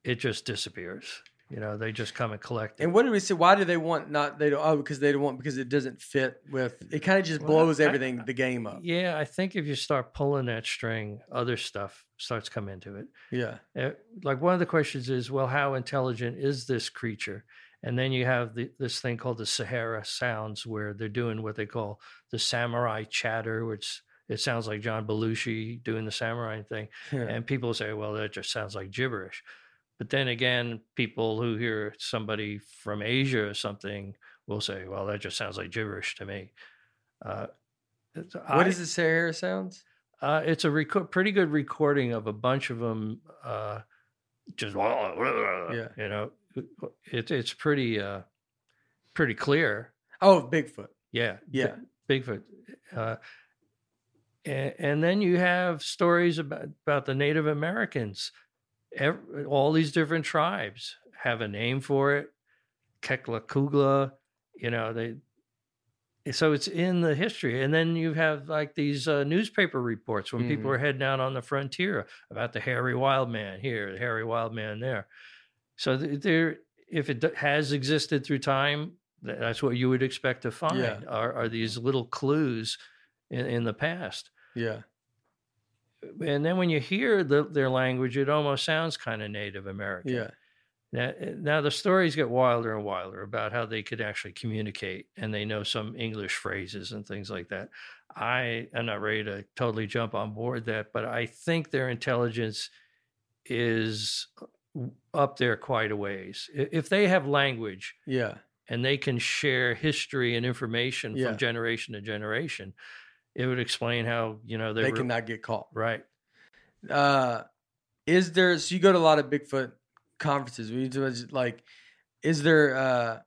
Speaker 4: it just disappears. You know, they just come and collect it.
Speaker 1: And what did we say? Why do they want not? They don't. Oh, because they don't want because it doesn't fit with. It kind of just
Speaker 4: Well,
Speaker 1: blows
Speaker 4: I-
Speaker 1: everything the game up.
Speaker 4: yeah, I think if you start pulling that string, other stuff starts coming into it.
Speaker 1: Yeah.
Speaker 4: Uh, like one of the questions is, well, how intelligent is this creature? And then you have the, this thing called the Sierra Sounds, where they're doing what they call the samurai chatter, which it sounds like John Belushi doing the samurai thing.
Speaker 1: Yeah.
Speaker 4: And people say, well, that just sounds like gibberish. But then again, people who hear somebody from Asia or something will say, "Well, that just sounds like gibberish to me." Uh,
Speaker 1: What
Speaker 4: I-
Speaker 1: is the Sierra sounds?
Speaker 4: Uh, it's a reco- pretty good recording of a bunch of them. Uh, just
Speaker 1: Yeah.
Speaker 4: you know, it's it's pretty uh, pretty clear.
Speaker 1: Oh, Bigfoot.
Speaker 4: Yeah,
Speaker 1: Yeah.
Speaker 4: Bi- Bigfoot. Uh, and, and then you have stories about about the Native Americans. Ev all these different tribes have a name for it. Kekla Kugla, you know they. So it's in the history, and then you have like these uh, newspaper reports when people
Speaker 1: Mhm.
Speaker 4: are heading out on the frontier about the hairy wild man here, the hairy wild man there. So th- there, if it d- has existed through time, th- that's what you would expect to find.
Speaker 1: Yeah.
Speaker 4: Are, are these little clues in, in the past?
Speaker 1: Yeah.
Speaker 4: And then when you hear the, their language, it almost sounds kind of Native American.
Speaker 1: Yeah.
Speaker 4: Now, eh, now the stories get wilder and wilder about how they could actually communicate, and they know some English phrases and things like that. I am not ready to totally jump on board that, but I think their intelligence is up there quite a ways. If they have language
Speaker 1: Yeah.
Speaker 4: and they can share history and information
Speaker 1: Yeah.
Speaker 4: from generation to generation, it would explain how you know they,
Speaker 1: They
Speaker 4: were
Speaker 1: cannot get caught.
Speaker 4: right.
Speaker 1: Uh, is there? So you go to a lot of Bigfoot conferences. We do like, is there uh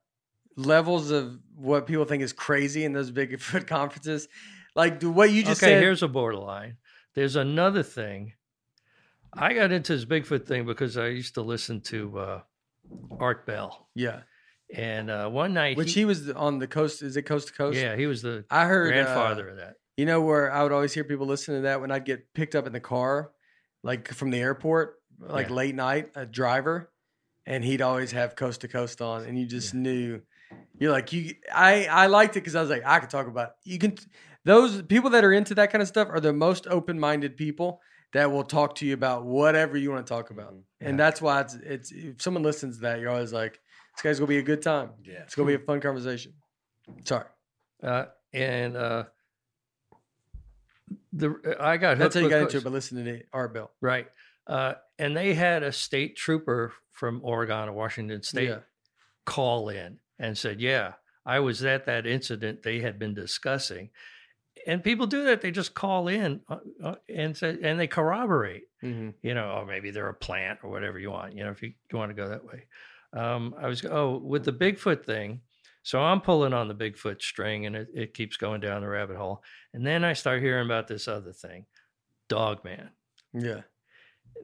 Speaker 1: levels of what people think is crazy in those Bigfoot (laughs) conferences? Like, do what you just
Speaker 4: okay,
Speaker 1: said?
Speaker 4: here's a borderline. There's another thing. I got into this Bigfoot thing because I used to listen to uh, Art Bell,
Speaker 1: yeah.
Speaker 4: and uh, one night,
Speaker 1: Which he was on the coast. Is it coast to coast?
Speaker 4: yeah, he was the
Speaker 1: I heard uh,
Speaker 4: grandfather of that.
Speaker 1: You know where I would always hear people listen to that when I'd get picked up in the car, like from the airport, like
Speaker 4: Yeah.
Speaker 1: late night, a driver, and he'd always have coast to coast on, and you just knew. You're like you. I I liked it because I was like I could talk about. You can. Those people that are into that kind of stuff are the most open minded people that will talk to you about whatever you want to talk about, and that's why it's it's. If someone listens to that, you're always like, this guy's gonna be a good time.
Speaker 3: Yeah.
Speaker 1: It's gonna be a fun conversation. Sorry,
Speaker 4: Uh, and uh, the I got
Speaker 1: that's how you got into it by listening to Art Bell.
Speaker 4: right. Uh, and they had a state trooper from Oregon or Washington State
Speaker 1: Yeah.
Speaker 4: call in and said, "Yeah, I was at that incident they had been discussing." And people do that; they just call in uh, uh, and say, and they corroborate.
Speaker 1: Mm-hmm.
Speaker 4: You know, or maybe they're a plant or whatever you want. You know, if you, you want to go that way. Um, I was oh with the Bigfoot thing. So I'm pulling on the Bigfoot string, and it, it keeps going down the rabbit hole. And then I start hearing about this other thing, Dogman.
Speaker 1: Yeah.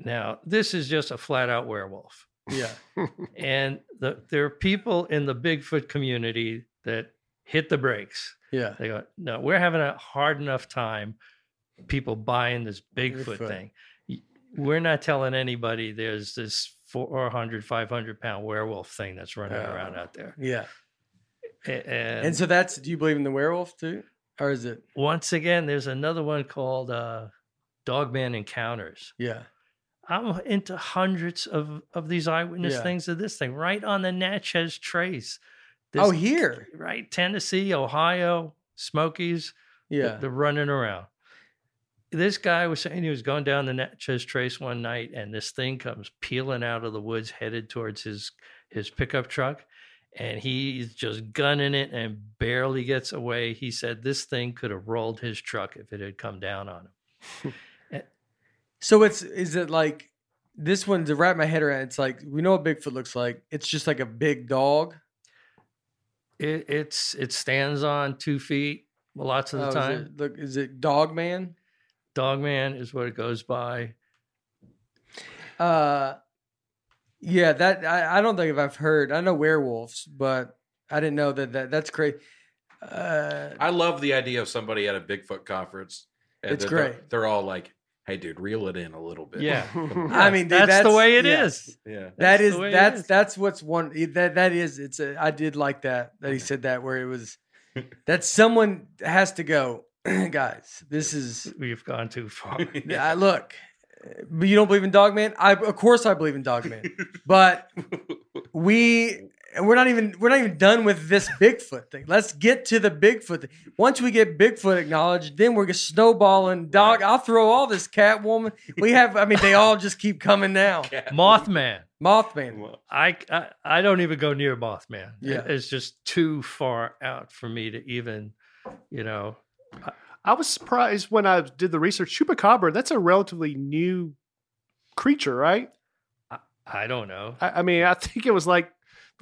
Speaker 4: Now this is just a flat out werewolf
Speaker 1: Yeah. (laughs)
Speaker 4: and the, there are people in the Bigfoot community that hit the brakes.
Speaker 1: Yeah.
Speaker 4: They go, no, we're having a hard enough time people buying this Bigfoot,
Speaker 1: Bigfoot.
Speaker 4: thing. We're not telling anybody there's this 400, 500 pound werewolf thing that's running uh, around
Speaker 1: Oh.
Speaker 4: out there.
Speaker 1: Yeah.
Speaker 4: And,
Speaker 1: And so that's do you believe in the werewolf too? Or is it
Speaker 4: once again, there's another one called uh, Dogman Encounters.
Speaker 1: yeah.
Speaker 4: I'm into hundreds of, of these eyewitness
Speaker 1: Yeah.
Speaker 4: things of this thing right on the Natchez Trace.
Speaker 1: oh here.
Speaker 4: right? Tennessee, Ohio, Smokies,
Speaker 1: Yeah.
Speaker 4: they're running around. This guy was saying he was going down the Natchez Trace one night, and this thing comes peeling out of the woods, headed towards his his pickup truck, and he's just gunning it and barely gets away. He said this thing could have rolled his truck if it had come down on him. (laughs)
Speaker 1: So it's is it like this one to wrap my head around? It's like we know what Bigfoot looks like. It's just like a big dog.
Speaker 4: It, it's it stands on two feet lots of the
Speaker 1: Oh, is
Speaker 4: time.
Speaker 1: it, look, is it Dog Man?
Speaker 4: Dog Man is what it goes by.
Speaker 1: Uh, yeah. That I, I don't think if I've heard. I know werewolves, but I didn't know that. that that's crazy. Uh,
Speaker 3: I love the idea of somebody at a Bigfoot conference. and
Speaker 1: It's
Speaker 3: they're- they're-
Speaker 1: great.
Speaker 3: They're all like, "Hey, dude, reel it in a little bit."
Speaker 4: Yeah. (laughs)
Speaker 1: I mean, dude,
Speaker 4: that's, the way it is.
Speaker 1: yeah.
Speaker 3: yeah.
Speaker 1: That
Speaker 4: That's
Speaker 1: is
Speaker 4: the way it
Speaker 1: that's
Speaker 4: is.
Speaker 1: that's what's one that that is it's a I did like that that he said that where it was (laughs) that someone has to go (clears throat) guys this is
Speaker 4: We've gone too far. (laughs)
Speaker 1: I look but you don't believe in Dogman I of course I believe in Dogman but (laughs) we we're not even we're not even done with this Bigfoot thing. Let's get to the Bigfoot thing. Once we get Bigfoot acknowledged, then we're just snowballing. Dog, I'll throw all this Catwoman. We have. I mean, they all just keep coming now. (laughs)
Speaker 4: Mothman.
Speaker 1: Mothman.
Speaker 4: I, I I don't even go near Mothman. It-
Speaker 1: Yeah.
Speaker 4: it's just too far out for me to even, you know.
Speaker 2: I was surprised when I did the research. Chupacabra, that's a relatively new creature, right?
Speaker 4: I don't know.
Speaker 2: I, I mean, I think it was like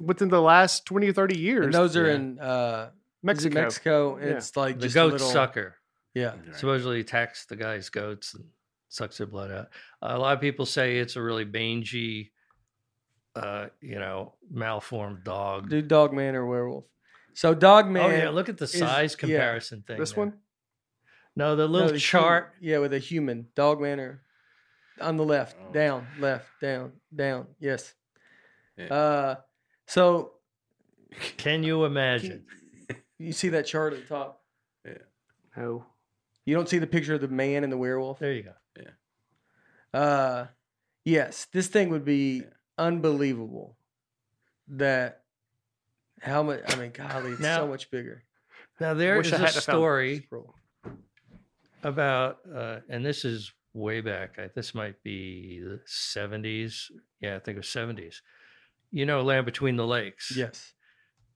Speaker 2: within the last 20 or 30 years.
Speaker 1: And those are
Speaker 3: Yeah.
Speaker 1: in uh,
Speaker 2: Mexico.
Speaker 1: Mexico. Mexico.
Speaker 2: Yeah.
Speaker 1: It's like
Speaker 4: The
Speaker 1: just
Speaker 4: goat
Speaker 1: a little,
Speaker 4: sucker
Speaker 1: Yeah.
Speaker 4: supposedly attacks the guy's goats and sucks their blood out. a lot of people say it's a really mangy, uh, you know, malformed dog.
Speaker 1: Dude, dog man or werewolf. So dog man.
Speaker 4: oh yeah, look at the
Speaker 1: is-
Speaker 4: size
Speaker 1: yeah.
Speaker 4: comparison thing.
Speaker 2: This
Speaker 4: there.
Speaker 2: one?
Speaker 4: No, the
Speaker 1: no,
Speaker 4: little
Speaker 1: the
Speaker 4: chart.
Speaker 1: human- yeah, with a human dog man or on the left,
Speaker 3: Oh.
Speaker 1: down, left, down, down. Yes.
Speaker 3: Yeah.
Speaker 1: Uh, so (laughs)
Speaker 4: Can you imagine?
Speaker 1: you see that chart at the top. Yeah.
Speaker 2: No.
Speaker 1: You don't see the picture of the man and the werewolf.
Speaker 4: There you go. Yeah.
Speaker 1: Uh, yes, this thing would be unbelievable. That how much? I mean, golly, it's
Speaker 4: Now-
Speaker 1: so much bigger.
Speaker 4: Now there is
Speaker 2: Wish
Speaker 4: is
Speaker 2: I
Speaker 4: a
Speaker 2: had found-
Speaker 4: story
Speaker 2: Scroll.
Speaker 4: About, uh, and this is way back. I, this might be the seventies. Yeah, I think it was seventies. You know, Land Between the Lakes.
Speaker 1: Yes,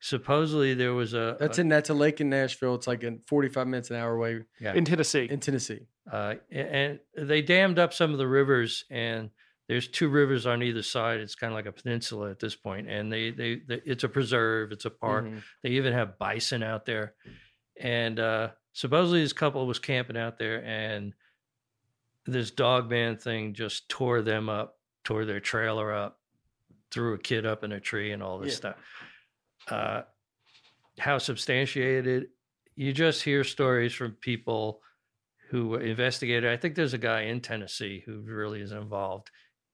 Speaker 4: Supposedly there was a.
Speaker 1: that's
Speaker 4: a,
Speaker 1: in that's a lake in Nashville. It's like in forty-five minutes an hour away
Speaker 4: Yeah.
Speaker 2: In Tennessee.
Speaker 1: in Tennessee.
Speaker 4: uh, a- and they dammed up some of the rivers, and there's two rivers on either side. It's kind of like a peninsula at this point, and they, they, they it's a preserve, it's a park.
Speaker 1: Mhm.
Speaker 4: They even have bison out there, and uh, supposedly this couple was camping out there, and this dog man thing just tore them up, tore their trailer up, threw a kid up in a tree, and all this
Speaker 1: Yeah.
Speaker 4: stuff. Uh, how substantiated? You just hear stories from people who investigated. I think there's a guy in Tennessee who really is involved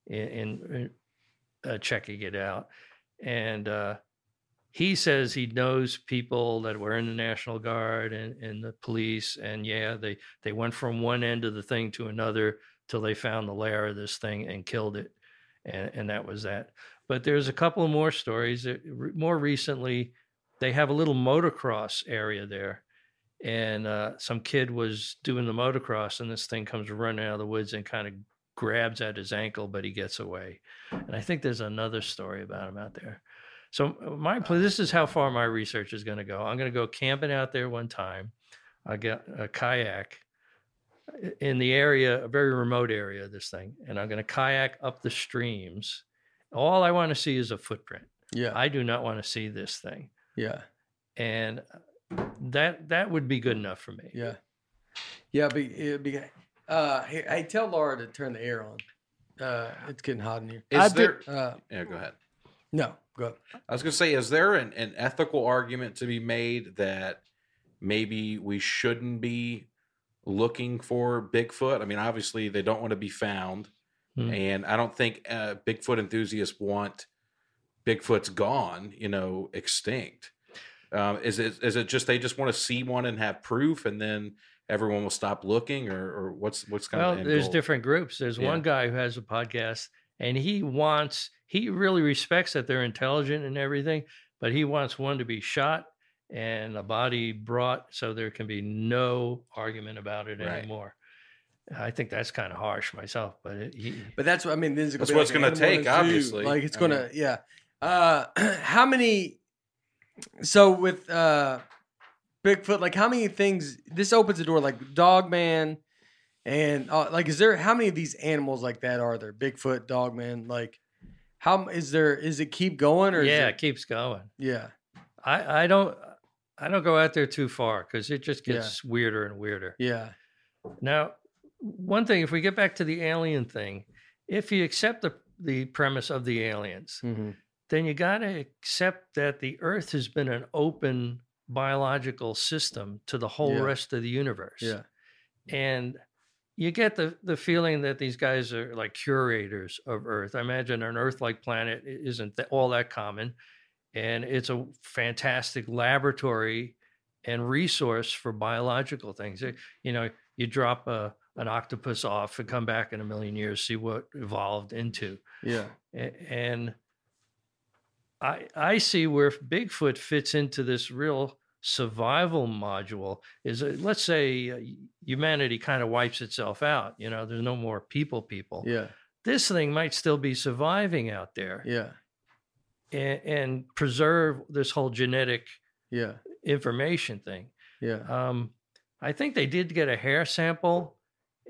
Speaker 4: in, in uh, checking it out, and uh, he says he knows people that were in the National Guard and, and the police, and yeah, they they went from one end of the thing to another till they found the lair of this thing and killed it, and and that was that. But there's a couple more stories. More recently, they have a little motocross area there, and uh, some kid was doing the motocross, and this thing comes running out of the woods and kind of grabs at his ankle, but he gets away. And I think there's another story about him out there. So my pl- this is how far my research is going to go. I'm going to go camping out there one time. I got a kayak in the area, a very remote area of this thing, and I'm going to kayak up the streams. All I want to see is a footprint.
Speaker 1: Yeah,
Speaker 4: I do not want to see this thing,
Speaker 1: yeah,
Speaker 4: and uh, that that would be good enough for me.
Speaker 1: yeah, yeah. Be it'd be. Uh, hey, hey, tell Laura to turn the air on. Uh, it's getting hot in here.
Speaker 3: Is
Speaker 2: I did-
Speaker 3: there?
Speaker 1: Uh,
Speaker 3: Yeah, go ahead.
Speaker 1: no, go. Ahead.
Speaker 3: I was going to say, is there an, an ethical argument to be made that maybe we shouldn't be looking for Bigfoot? I mean, obviously, they don't want to be found.
Speaker 4: Hmm.
Speaker 3: And I don't think uh, Bigfoot enthusiasts want Bigfoot's gone, you know, extinct. Um, is it is it just they just want to see one and have proof, and then everyone will stop looking, or, or what's what's kind
Speaker 4: Well,
Speaker 3: of the
Speaker 4: there's
Speaker 3: goal?
Speaker 4: different groups. There's
Speaker 3: Yeah.
Speaker 4: one guy who has a podcast, and he wants he really respects that they're intelligent and everything, but he wants one to be shot and a body brought so there can be no argument about it
Speaker 3: Right.
Speaker 4: anymore. I think that's kind of harsh myself, but it, he,
Speaker 1: But that's what I mean. This is
Speaker 3: That's
Speaker 1: gonna be
Speaker 3: what it's
Speaker 1: like
Speaker 3: gonna
Speaker 1: an animal in
Speaker 3: take, obviously.
Speaker 1: Like it's
Speaker 3: I
Speaker 1: gonna, yeah. Uh, (clears throat) how many? So with uh, Bigfoot, like how many things? This opens the door, like Dog Man, and uh, like, is there how many of these animals like that are there? Bigfoot, Dogman, like how is there? Is it keep going or?
Speaker 4: yeah,
Speaker 1: is
Speaker 4: it
Speaker 1: it,
Speaker 4: keeps going.
Speaker 1: yeah,
Speaker 4: I, I don't I don't go out there too far because it just
Speaker 1: Yeah.
Speaker 4: gets weirder and weirder.
Speaker 1: yeah,
Speaker 4: Now, one thing, if we get back to the alien thing, if you accept the the premise of the aliens,
Speaker 1: hmm
Speaker 4: then you got to accept that the Earth has been an open biological system to the whole
Speaker 1: Yeah.
Speaker 4: rest of the universe.
Speaker 1: yeah,
Speaker 4: And you get the, the feeling that these guys are like curators of Earth. I imagine an Earth like planet isn't th- all that common. And it's a fantastic laboratory and resource for biological things. Uh, You know, you drop a, an octopus off and come back in a million years, see what evolved into.
Speaker 1: yeah,
Speaker 4: And I I see where Bigfoot fits into this real survival module is uh, let's say uh, humanity kind of wipes itself out you know there's no more people people
Speaker 1: Yeah.
Speaker 4: this thing might still be surviving out there
Speaker 1: Yeah.
Speaker 4: and, and preserve this whole genetic
Speaker 1: Yeah.
Speaker 4: information thing
Speaker 1: Yeah.
Speaker 4: um, I think they did get a hair sample,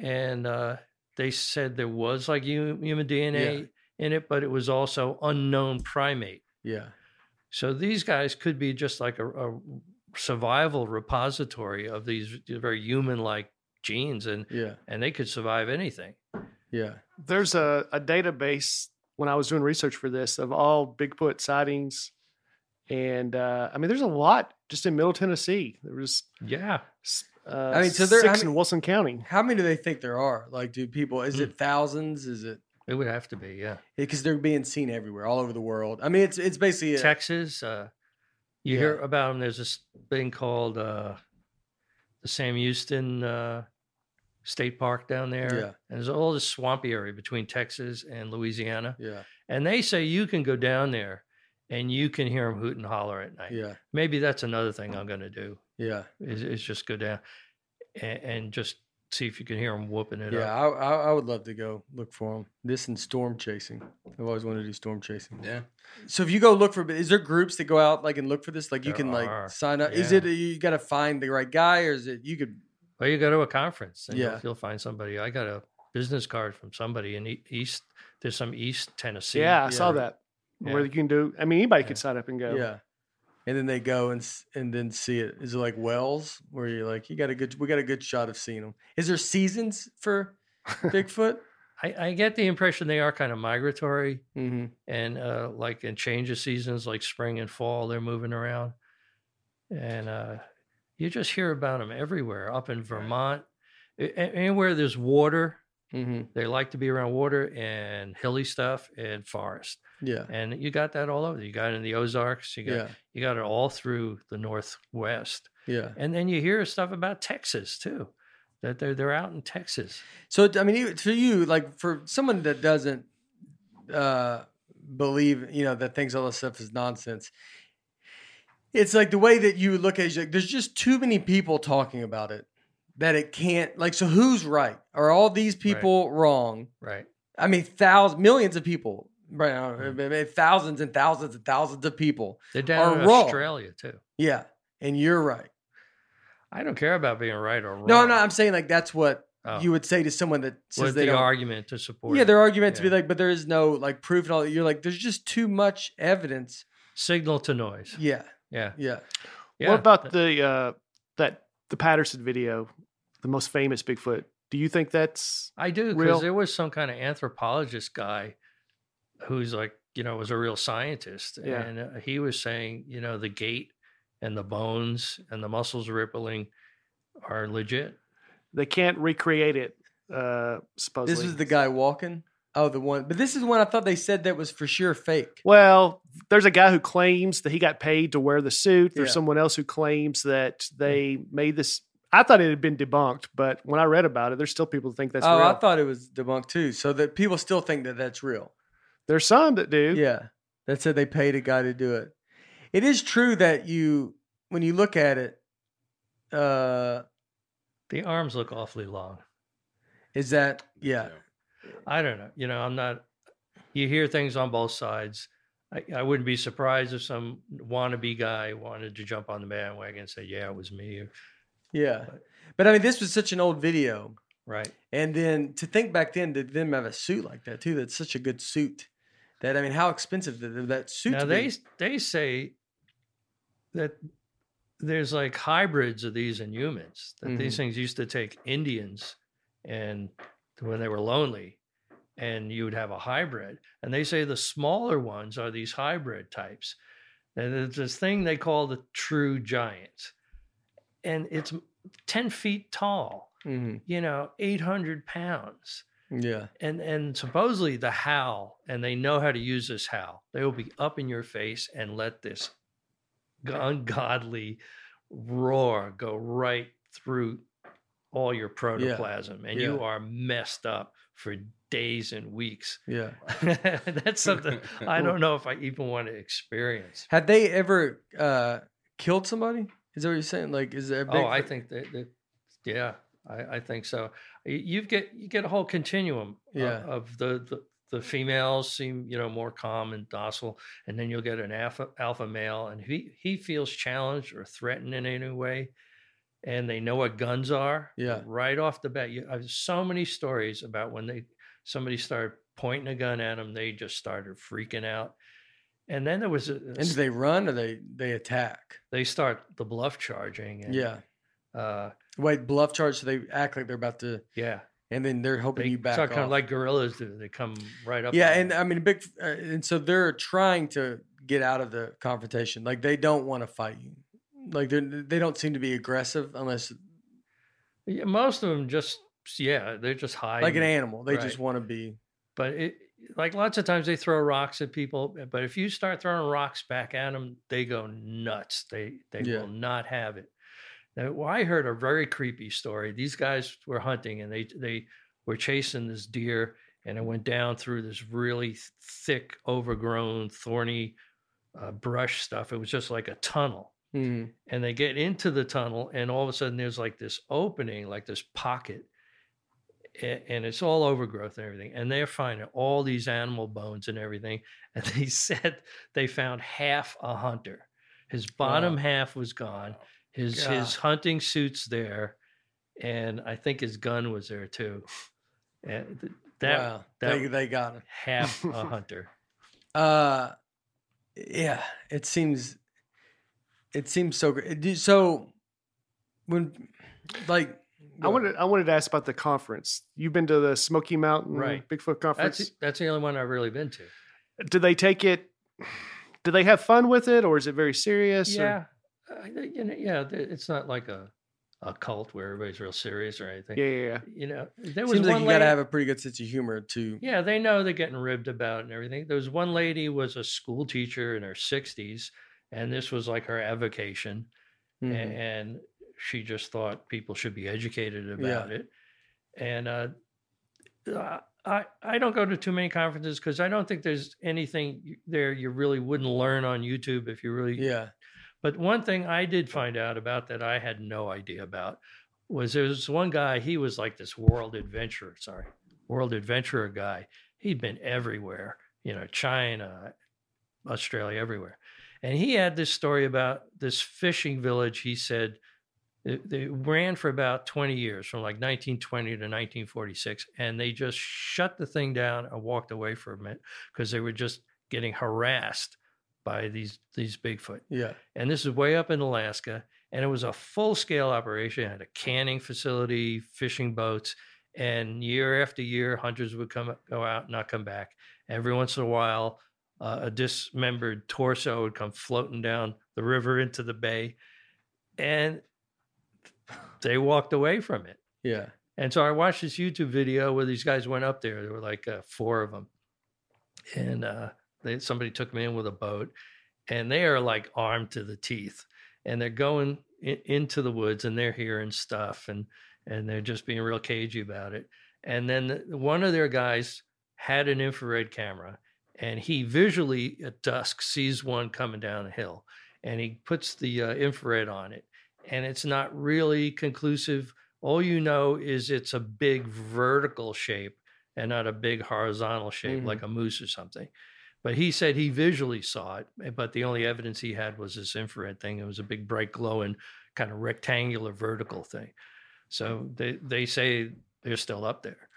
Speaker 4: and uh, they said there was like human DNA in it, but it was also unknown primate.
Speaker 1: Yeah.
Speaker 4: So these guys could be just like a, a survival repository of these very human-like genes, and
Speaker 1: Yeah.
Speaker 4: and they could survive anything.
Speaker 1: Yeah.
Speaker 2: There's a, a database when I was doing research for this of all Bigfoot sightings. And uh, I mean, there's a lot just in Middle Tennessee. There was,
Speaker 4: Yeah,
Speaker 2: uh,
Speaker 1: I mean, so there-
Speaker 2: six
Speaker 1: I mean-
Speaker 2: in Wilson County.
Speaker 1: How many do they think there are? Like, do people? Is it thousands? Is it
Speaker 4: it would have to be. Yeah,
Speaker 1: because they're being seen everywhere, all over the world? I mean, it's it's basically a,
Speaker 4: Texas. Uh, you
Speaker 1: Yeah.
Speaker 4: hear about them. There's this thing called uh, the Sam Houston uh, State Park down there.
Speaker 1: Yeah.
Speaker 4: And there's all this swampy area between Texas and Louisiana.
Speaker 1: yeah,
Speaker 4: And they say you can go down there and you can hear them hoot and holler at night.
Speaker 1: yeah,
Speaker 4: Maybe that's another thing I'm going to do
Speaker 1: yeah,
Speaker 4: is, is just go down and, and just see if you can hear them whooping it
Speaker 1: yeah.
Speaker 4: up.
Speaker 1: I, I I would love to go look for them. This and storm chasing. I've always wanted to do storm chasing.
Speaker 3: Yeah.
Speaker 1: So if you go look for, is there groups that go out like and look for this? Like you
Speaker 4: There
Speaker 1: can like sign up. Is
Speaker 4: Yeah.
Speaker 1: it you got to find the right guy, or is it you could?
Speaker 4: Well, you go to a conference and
Speaker 1: Yeah.
Speaker 4: you'll, you'll find somebody. I got a business card from somebody in E- East. There's some East Tennessee.
Speaker 2: Yeah, I saw
Speaker 1: yeah.
Speaker 2: that.
Speaker 4: Yeah.
Speaker 2: Where you can do, I mean, anybody
Speaker 4: Yeah.
Speaker 2: could sign up and go.
Speaker 1: Yeah. And then they go and and then see it. Is it like Wells where you're like you got a good we got a good shot of seeing them? Is there seasons for (laughs) Bigfoot?
Speaker 4: I, I get the impression they are kind of migratory
Speaker 1: mm-hmm.
Speaker 4: and uh, like in change of seasons, like spring and fall, they're moving around. And uh, you just hear about them everywhere up in Vermont. Anywhere there's water,
Speaker 1: Mm-hmm.
Speaker 4: they like to be around water and hilly stuff and forest.
Speaker 1: Yeah.
Speaker 4: And you got that all over. You got it in the Ozarks. You got
Speaker 1: Yeah.
Speaker 4: you got it all through the Northwest.
Speaker 1: Yeah.
Speaker 4: And then you hear stuff about Texas too. That they're they're out in Texas.
Speaker 1: So I mean, for you, like for someone that doesn't uh, believe, you know, that thinks all this stuff is nonsense. It's like the way that you look at it. Like, there's just too many people talking about it that it can't. Like, so who's right? Are all these people wrong?
Speaker 4: Right.
Speaker 1: I mean, thousands, millions of people, right? now, I mean, Thousands and thousands and thousands of people.
Speaker 4: They're down
Speaker 1: Are
Speaker 4: in
Speaker 1: wrong.
Speaker 4: Australia too.
Speaker 1: Yeah, and you're right.
Speaker 4: I don't care about being right or wrong.
Speaker 1: No, no, I'm saying like that's what
Speaker 4: Oh.
Speaker 1: you would say to someone that says
Speaker 4: What's
Speaker 1: they
Speaker 4: the
Speaker 1: don't.
Speaker 4: argument to support
Speaker 1: Yeah, their argument to be like, but there is no like proof and all. that. You're like, there's just too much evidence.
Speaker 4: signal to noise.
Speaker 1: Yeah,
Speaker 4: Yeah.
Speaker 1: yeah.
Speaker 4: yeah.
Speaker 2: What about the, uh, that, the Patterson video, the most famous Bigfoot? Do you think that's,
Speaker 4: I do
Speaker 2: real-
Speaker 4: because there was some kind of anthropologist guy who's like, you know, was a real scientist,
Speaker 2: Yeah.
Speaker 4: and uh, he was saying, you know, the gait and the bones and the muscles rippling are legit.
Speaker 2: they can't recreate it, uh, supposedly?
Speaker 1: This was the guy walking. Oh, the one. But this is one I thought they said that was for sure fake.
Speaker 2: Well, there's a guy who claims that he got paid to wear the suit. There's
Speaker 1: Yeah.
Speaker 2: someone else who claims that they made this. I thought it had been debunked, but when I read about it, there's still people who think that's
Speaker 1: oh,
Speaker 2: real.
Speaker 1: I thought it was debunked too. So that people still think that that's real.
Speaker 2: There's some that do.
Speaker 1: Yeah, that said they paid a guy to do it. It is true that you, when you look at it, uh,
Speaker 4: The arms look awfully long.
Speaker 1: is that yeah,
Speaker 4: I don't know. You know, I'm not. You hear things on both sides. I, I wouldn't be surprised if some wannabe guy wanted to jump on the bandwagon and say, "Yeah, it was me." or-
Speaker 1: yeah. But I mean, this was such an old video.
Speaker 4: Right.
Speaker 1: And then to think back then to them have a suit like that too. That's such a good suit. That I mean, how expensive did that suit?
Speaker 4: Now they
Speaker 1: be?
Speaker 4: they say that there's like hybrids of these in humans. That these
Speaker 1: Mhm.
Speaker 4: things used to take Indians and when they were lonely, and you would have a hybrid. And they say the smaller ones are these hybrid types. And there's this thing they call the true giant, and it's ten feet tall.
Speaker 1: Mhm.
Speaker 4: You know, eight hundred pounds
Speaker 1: Yeah,
Speaker 4: and and supposedly the howl and they know how to use this howl they will be up in your face and let this ungodly (laughs) roar go right through all your protoplasm and you are messed up for days and weeks.
Speaker 1: Yeah. (laughs)
Speaker 4: That's something (laughs) I don't know if I even want to experience.
Speaker 1: Have they ever uh, killed somebody? Is that what you're saying? Like, is? A
Speaker 4: Oh, I think that, that yeah, I, I think so. You get you get a whole continuum
Speaker 1: Yeah.
Speaker 4: of the, the the females seem you know more calm and docile, and then you'll get an alpha alpha male, and he he feels challenged or threatened in any way, and they know what guns are.
Speaker 1: Yeah.
Speaker 4: right off the bat. You, I have so many stories about when they somebody started pointing a gun at them, they just started freaking out. And then there was a,
Speaker 1: And do they run or they they attack?
Speaker 4: they start the bluff charging. And,
Speaker 1: Yeah.
Speaker 4: uh,
Speaker 1: Wait, bluff charge. So they act like they're about to,
Speaker 4: yeah.
Speaker 1: and then they're hoping
Speaker 4: They
Speaker 1: you back off.
Speaker 4: kind of like gorillas do. They come right up.
Speaker 1: yeah, and
Speaker 4: you.
Speaker 1: I mean, big, uh, and so they're trying to get out of the confrontation. Like they don't want to fight you. Like they they don't seem to be aggressive unless
Speaker 4: Yeah, most of them just yeah, they're just hiding.
Speaker 1: like an animal. They just want to be.
Speaker 4: But it like lots of times they throw rocks at people. But if you start throwing rocks back at them, they go nuts. They they
Speaker 1: Yeah.
Speaker 4: will not have it. Now, well, I heard a very creepy story. These guys were hunting and they they were chasing this deer and it went down through this really thick, overgrown, thorny uh, brush stuff. It was just like a tunnel.
Speaker 1: Mhm.
Speaker 4: and they get into the tunnel and all of a sudden there's like this opening like this pocket and it's all overgrowth and everything and they're finding all these animal bones and everything (laughs) and they said they found half a hunter his bottom
Speaker 1: Wow.
Speaker 4: half was gone his his
Speaker 1: God.
Speaker 4: hunting suits there and i think his gun was there too and th- that
Speaker 1: wow,
Speaker 4: that-
Speaker 1: they they got it.
Speaker 4: half (laughs) a hunter
Speaker 1: Uh, yeah, it seems, it seems so great. So when, like,
Speaker 2: I wanted I wanted to ask about the conference. You've been to the Smoky Mountain
Speaker 4: Right.
Speaker 2: Bigfoot conference.
Speaker 4: that's that's the only one i've really been to
Speaker 2: Do they take it? Do they have fun with it, or is it very serious? or-
Speaker 4: Yeah, uh, you know, yeah. It's not like a a cult where everybody's real serious or anything.
Speaker 2: yeah, yeah, yeah.
Speaker 4: You know, there was
Speaker 1: seems
Speaker 4: one
Speaker 1: like you got to have a pretty good sense of humor to.
Speaker 4: yeah, they know they're getting ribbed about and everything. There was one lady was a school teacher in her sixties, and this was like her avocation, a-
Speaker 1: Mhm.
Speaker 4: and she just thought people should be educated about it. And uh, uh, I I don't go to too many conferences because I don't think there's anything there you really wouldn't learn on YouTube if you really
Speaker 1: Yeah.
Speaker 4: But one thing I did find out about that I had no idea about was there was one guy, he was like this world adventurer, sorry, world adventurer guy. He'd been everywhere, you know, China, Australia, everywhere. And he had this story about this fishing village. He said they, they ran for about 20 years, from like 1920 to 1946. And they just shut the thing down and walked away for a minute because they were just getting harassed by these these Bigfoot
Speaker 1: Yeah.
Speaker 4: and this is way up in Alaska. And it was a full scale operation. It had a canning facility, fishing boats, and year after year, hunters would come go out, and not come back. Every once in a while, uh, a dismembered torso would come floating down the river into the bay, and they walked away from it.
Speaker 1: Yeah.
Speaker 4: And so I watched this YouTube video where these guys went up there. There were like uh, four of them, and uh, they, somebody took them in with a boat, and they are like armed to the teeth, and they're going in, into the woods, and they're hearing stuff, and and they're just being real cagey about it. And then the, one of their guys had an infrared camera, and he visually at dusk sees one coming down the hill, and he puts the uh, infrared on it, and it's not really conclusive all you know is it's a big vertical shape and not a big horizontal shape
Speaker 1: Mhm.
Speaker 4: like a moose or something. But he said he visually saw it, eh, but the only evidence he had was this infrared thing. It was a big, bright, glowing, kind of rectangular vertical thing. So they they say they're still up there.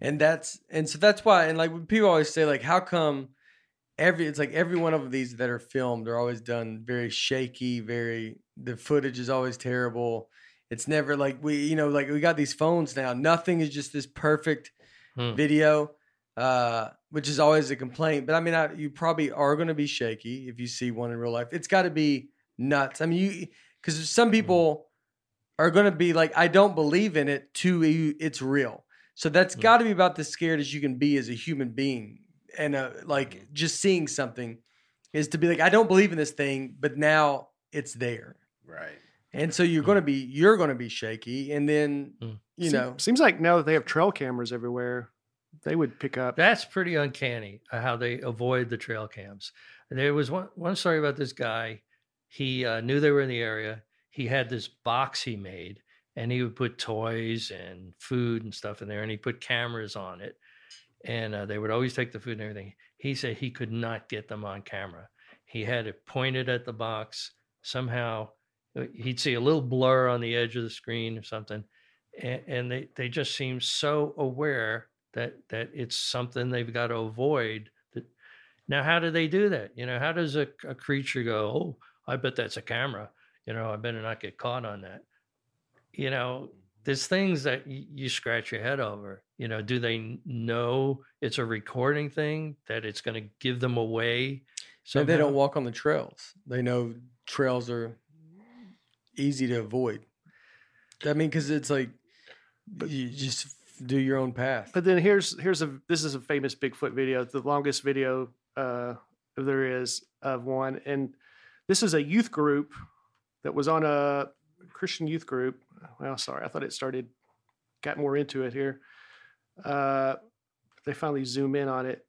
Speaker 1: and that's and so that's why and like people always say like how come every it's like every one of these that are filmed are always done very shaky very the footage is always terrible it's never like we you know like we got these phones now nothing is just this perfect
Speaker 4: Hmm.
Speaker 1: video uh which is always a complaint but i mean I, you probably are going to be shaky if you see one in real life. It's got to be nuts. I mean you because some people are going to be like i don't believe in it to you it's real. So that's
Speaker 4: Mm.
Speaker 1: got to be about as scared as you can be as a human being. And uh, like just seeing something is to be like i don't believe in this thing but now it's there.
Speaker 3: Right.
Speaker 1: and so you're going to be you're going to be shaky and then
Speaker 4: Mm.
Speaker 1: you know
Speaker 2: seems like now that they have trail cameras everywhere, they would pick up.
Speaker 4: That's pretty uncanny uh, how they avoid the trail cams. There was one one story about this guy. He uh, knew they were in the area. He had this box he made, and he would put toys and food and stuff in there, and he put cameras on it, and uh, they would always take the food and everything. He said he could not get them on camera. He had it pointed at the box somehow. uh, He'd see a little blur on the edge of the screen or something, and, and they they just seemed so aware that that it's something they've got to avoid. That now, how do they do that? You know, how does a, a creature go? Oh, I bet that's a camera. You know, I better not get caught on that. You know, there's things that you scratch your head over. You know, do they know it's a recording thing that it's going to give them away?
Speaker 1: So they don't walk on the trails. They know trails are easy to avoid. I mean, because it's like you just do your own path.
Speaker 2: But then here's here's a this is a famous Bigfoot video, the longest video uh, there is of one, and this is a youth group that was on a Christian youth group. Well, sorry, I thought it started got more into it here. Uh, they finally zoom in on it.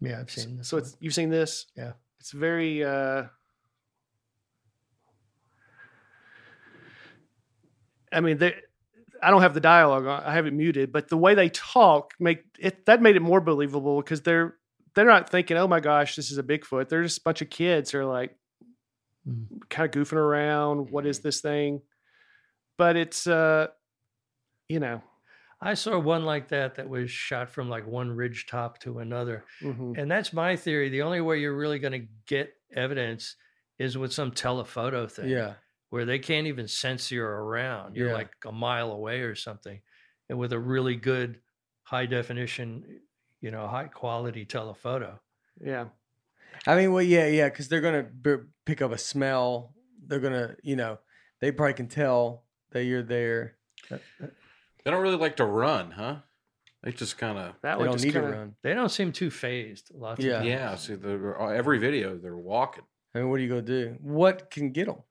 Speaker 4: Yeah, I've seen this.
Speaker 2: So it's you've seen this?
Speaker 4: Yeah.
Speaker 2: It's very uh I mean they I don't have the dialogue I have it muted, but the way they talk make it that made it more believable because they're they're not thinking, oh my gosh, this is a Bigfoot. They're just a bunch of kids who are like
Speaker 4: Mm.
Speaker 2: kind of goofing around. What is this thing? But it's uh you know.
Speaker 4: I saw one like that that was shot from like one ridge top to another.
Speaker 2: mhm.
Speaker 4: And that's my theory. The only way you're really going to get evidence is with some telephoto thing.
Speaker 1: Yeah.
Speaker 4: Where they can't even sense you're around. You're
Speaker 1: Yeah.
Speaker 4: like a mile away or something. And with a really good high definition, you know, high quality telephoto.
Speaker 2: Yeah.
Speaker 1: I mean, well, yeah, yeah, because they're gonna b- pick up a smell. They're gonna, you know, they probably can tell that you're there.
Speaker 3: They don't really like to run, huh? They just kind of
Speaker 2: That
Speaker 1: They don't need
Speaker 2: kinda,
Speaker 1: to run.
Speaker 4: They don't seem too phased. Lots
Speaker 1: Yeah.
Speaker 4: of
Speaker 3: yeah. See, uh, every video they're walking.
Speaker 1: I mean, what are you gonna do? What can get them?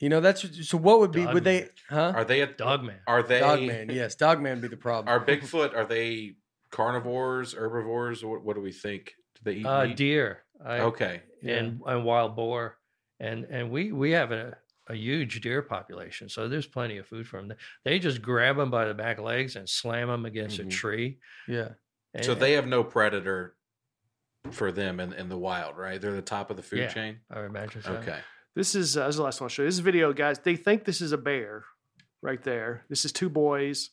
Speaker 1: You know, that's so. What would be? Would they? Huh?
Speaker 3: Are they a
Speaker 4: Dogman.
Speaker 3: Are they
Speaker 1: Dogman. Yes, Dogman would be the problem.
Speaker 3: Are (laughs) Bigfoot? Are they carnivores, herbivores? What, what do we think? Do they eat
Speaker 4: Uh,
Speaker 3: meat?
Speaker 4: deer. I,
Speaker 3: Okay.
Speaker 4: and and wild boar, and and we we have a a huge deer population, so there's plenty of food for them. They just grab them by the back legs and slam them against
Speaker 3: Mhm.
Speaker 4: a tree.
Speaker 1: yeah.
Speaker 3: So they have no predator for them in, in the wild, right? They're the top of the food
Speaker 4: Yeah.
Speaker 3: chain.
Speaker 4: I imagine so.
Speaker 3: Okay.
Speaker 2: This is, uh, this is the last one I'll show you. This video, guys, they think this is a bear right there. This is two boys,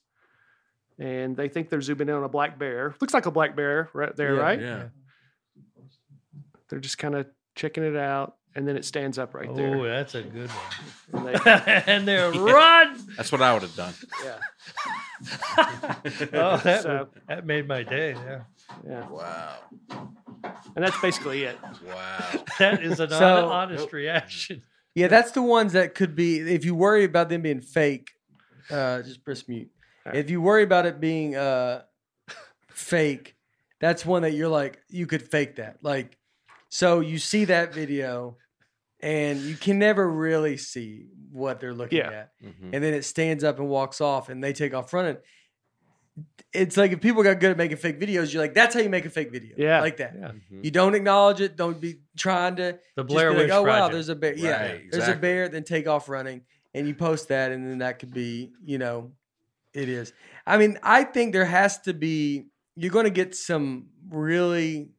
Speaker 2: and they think they're zooming in on a black bear. Looks like a black bear right there,
Speaker 1: Yeah.
Speaker 2: right?
Speaker 3: Yeah.
Speaker 2: They're just kind of checking it out, and then it stands up right
Speaker 4: oh,
Speaker 2: there.
Speaker 4: Oh, that's a good one.
Speaker 2: And they, (laughs)
Speaker 4: and they're (laughs) run.
Speaker 3: That's what I would have done.
Speaker 2: yeah, (laughs)
Speaker 4: oh, that,
Speaker 2: So-
Speaker 4: would- that made my day. Yeah,
Speaker 2: yeah,
Speaker 3: Wow.
Speaker 2: And that's basically it.
Speaker 3: Wow. (laughs)
Speaker 4: that is an
Speaker 1: So-
Speaker 4: hon- honest reaction.
Speaker 1: Yeah, that's the ones that could be. If you worry about them being fake, uh, just press mute.
Speaker 2: All right.
Speaker 1: If you worry about it being uh, fake, that's one that you're like, you could fake that. Like, so you see that video, and you can never really see what they're looking
Speaker 2: Yeah.
Speaker 1: at,
Speaker 3: Mhm.
Speaker 1: and then it stands up and walks off, and they take off running. It's like if people got good at making fake videos, you're like, that's how you make a fake video.
Speaker 2: Yeah.
Speaker 1: like that.
Speaker 4: Yeah,
Speaker 3: Mhm.
Speaker 1: You don't acknowledge it. Don't be trying to
Speaker 4: the
Speaker 1: just
Speaker 4: Blair
Speaker 1: be
Speaker 4: Witch
Speaker 1: like, oh wow, there's a bear. Yeah,
Speaker 3: Right,
Speaker 1: there's a bear. Then take off running, and you post that, and then that could be, you know, it is. I mean, I think there has to be. You're going to get some really,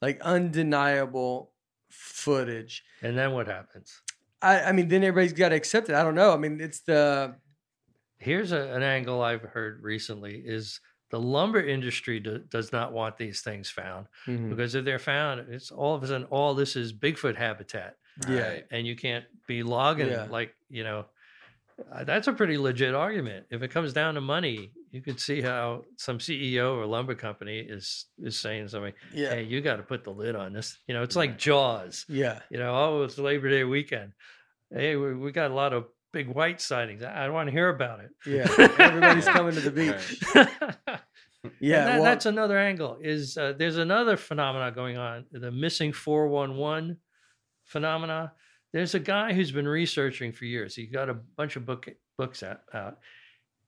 Speaker 1: like, undeniable footage.
Speaker 4: and then what happens?
Speaker 1: I, I mean, then everybody's got to accept it. I don't know. I mean, it's the
Speaker 4: Here's a, an angle I've heard recently: is the lumber industry do, does not want these things found
Speaker 1: Mhm.
Speaker 4: because if they're found, it's all of a sudden all this is Bigfoot habitat,
Speaker 1: yeah,
Speaker 4: and you can't be logging
Speaker 1: Yeah.
Speaker 4: like you know. uh, That's a pretty legit argument. If it comes down to money, you could see how some CEO or lumber company is is saying something.
Speaker 1: yeah,
Speaker 4: Hey, you got to put the lid on this. You know, it's like Jaws.
Speaker 1: yeah,
Speaker 4: You know, oh, it's Labor Day weekend. Hey, we, we got a lot of big white sightings. I, I don't want to hear about it.
Speaker 1: yeah. (laughs) Everybody's coming to the beach. (laughs) Yeah,
Speaker 4: that-
Speaker 1: well,
Speaker 4: that's another angle. Is uh, there's another phenomena going on, the missing 411 phenomena. There's a guy who's been researching for years. He's got a bunch of book books out, out,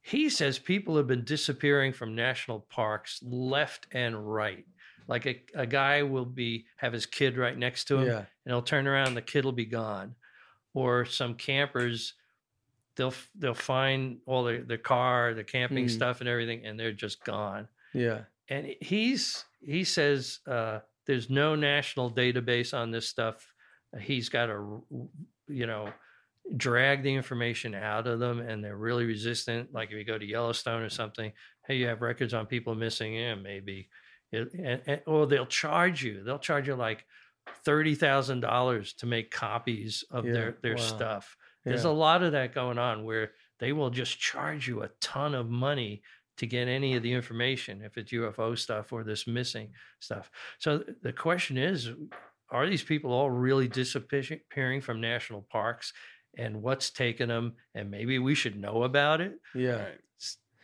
Speaker 4: he says people have been disappearing from national parks left and right. Like a, a guy will be have his kid right next to him,
Speaker 1: Yeah.
Speaker 4: and he'll turn around, and the kid will be gone. Or some campers, they'll they'll find all their their car, the camping
Speaker 1: Mhm.
Speaker 4: stuff, and everything, and they're just gone.
Speaker 1: Yeah.
Speaker 4: And he's he says uh, there's no national database on this stuff. He's got to, you know, drag the information out of them, and they're really resistant. Like if you go to Yellowstone or something, hey, you have records on people missing. Yeah, maybe. It, and, and, or they'll charge you. They'll charge you like thirty thousand dollars to make copies of
Speaker 1: Yeah,
Speaker 4: their their
Speaker 1: wow.
Speaker 4: stuff. There's
Speaker 1: Yeah.
Speaker 4: a lot of that going on where they will just charge you a ton of money to get any of the information if it's UFO stuff or this missing stuff. So the question is are these people all really disappearing from national parks and what's taking them and maybe we should know about it
Speaker 1: Yeah.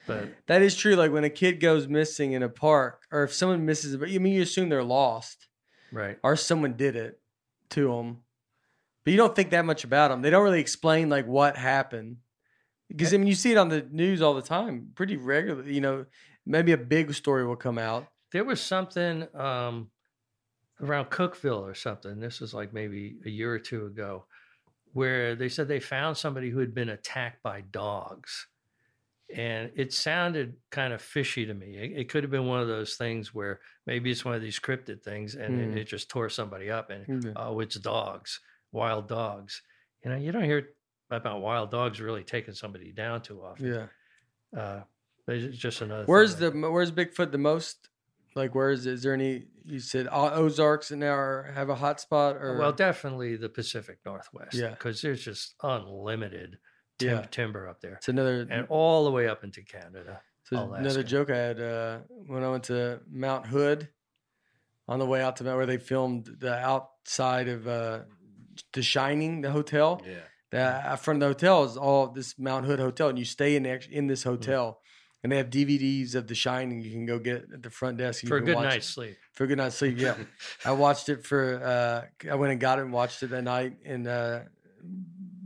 Speaker 4: But
Speaker 1: That is true. Like when a kid goes missing in a park, or if someone misses, but you mean you assume they're lost,
Speaker 4: right
Speaker 1: or someone did it to them, but you don't think that much about them. They don't really explain like what happened, because I mean you see it on the news all the time, pretty regularly. You know, maybe a big story will come out.
Speaker 4: there was something um, around Cookeville or something. This was like maybe a year or two ago, where they said they found somebody who had been attacked by dogs. And it sounded kind of fishy to me. It, it could have been one of those things where maybe it's one of these cryptid things and
Speaker 1: Hmm.
Speaker 4: it, it just tore somebody up and,
Speaker 1: Yeah.
Speaker 4: oh, it's dogs, wild dogs. You know, you don't hear about wild dogs really taking somebody down too often.
Speaker 1: Yeah.
Speaker 4: Uh, but it's just another.
Speaker 1: Where's
Speaker 4: like-
Speaker 1: the where's Bigfoot the most? Like where is is there any? You said Ozarks and now have a hot spot or
Speaker 4: Well, definitely the Pacific Northwest.
Speaker 1: Yeah.
Speaker 4: Because there's just unlimited tim-
Speaker 1: Yeah.
Speaker 4: timber up there.
Speaker 1: it's another
Speaker 4: And all the way up into Canada.
Speaker 1: So another joke I had uh, when I went to Mount Hood on the way out to Mount where they filmed the outside of uh, The Shining, the hotel.
Speaker 3: Yeah.
Speaker 1: The uh, front of the hotel is all this Mount Hood hotel, and you stay in act- in this
Speaker 4: Mm-hmm.
Speaker 1: hotel, and they have DVDs of The Shining. You can go get at the front desk You
Speaker 4: For a good
Speaker 1: watch
Speaker 4: night's
Speaker 1: it.
Speaker 4: sleep.
Speaker 1: For a good night's sleep, yeah. (laughs) I watched it for. Uh, I went and got it and watched it that night in uh,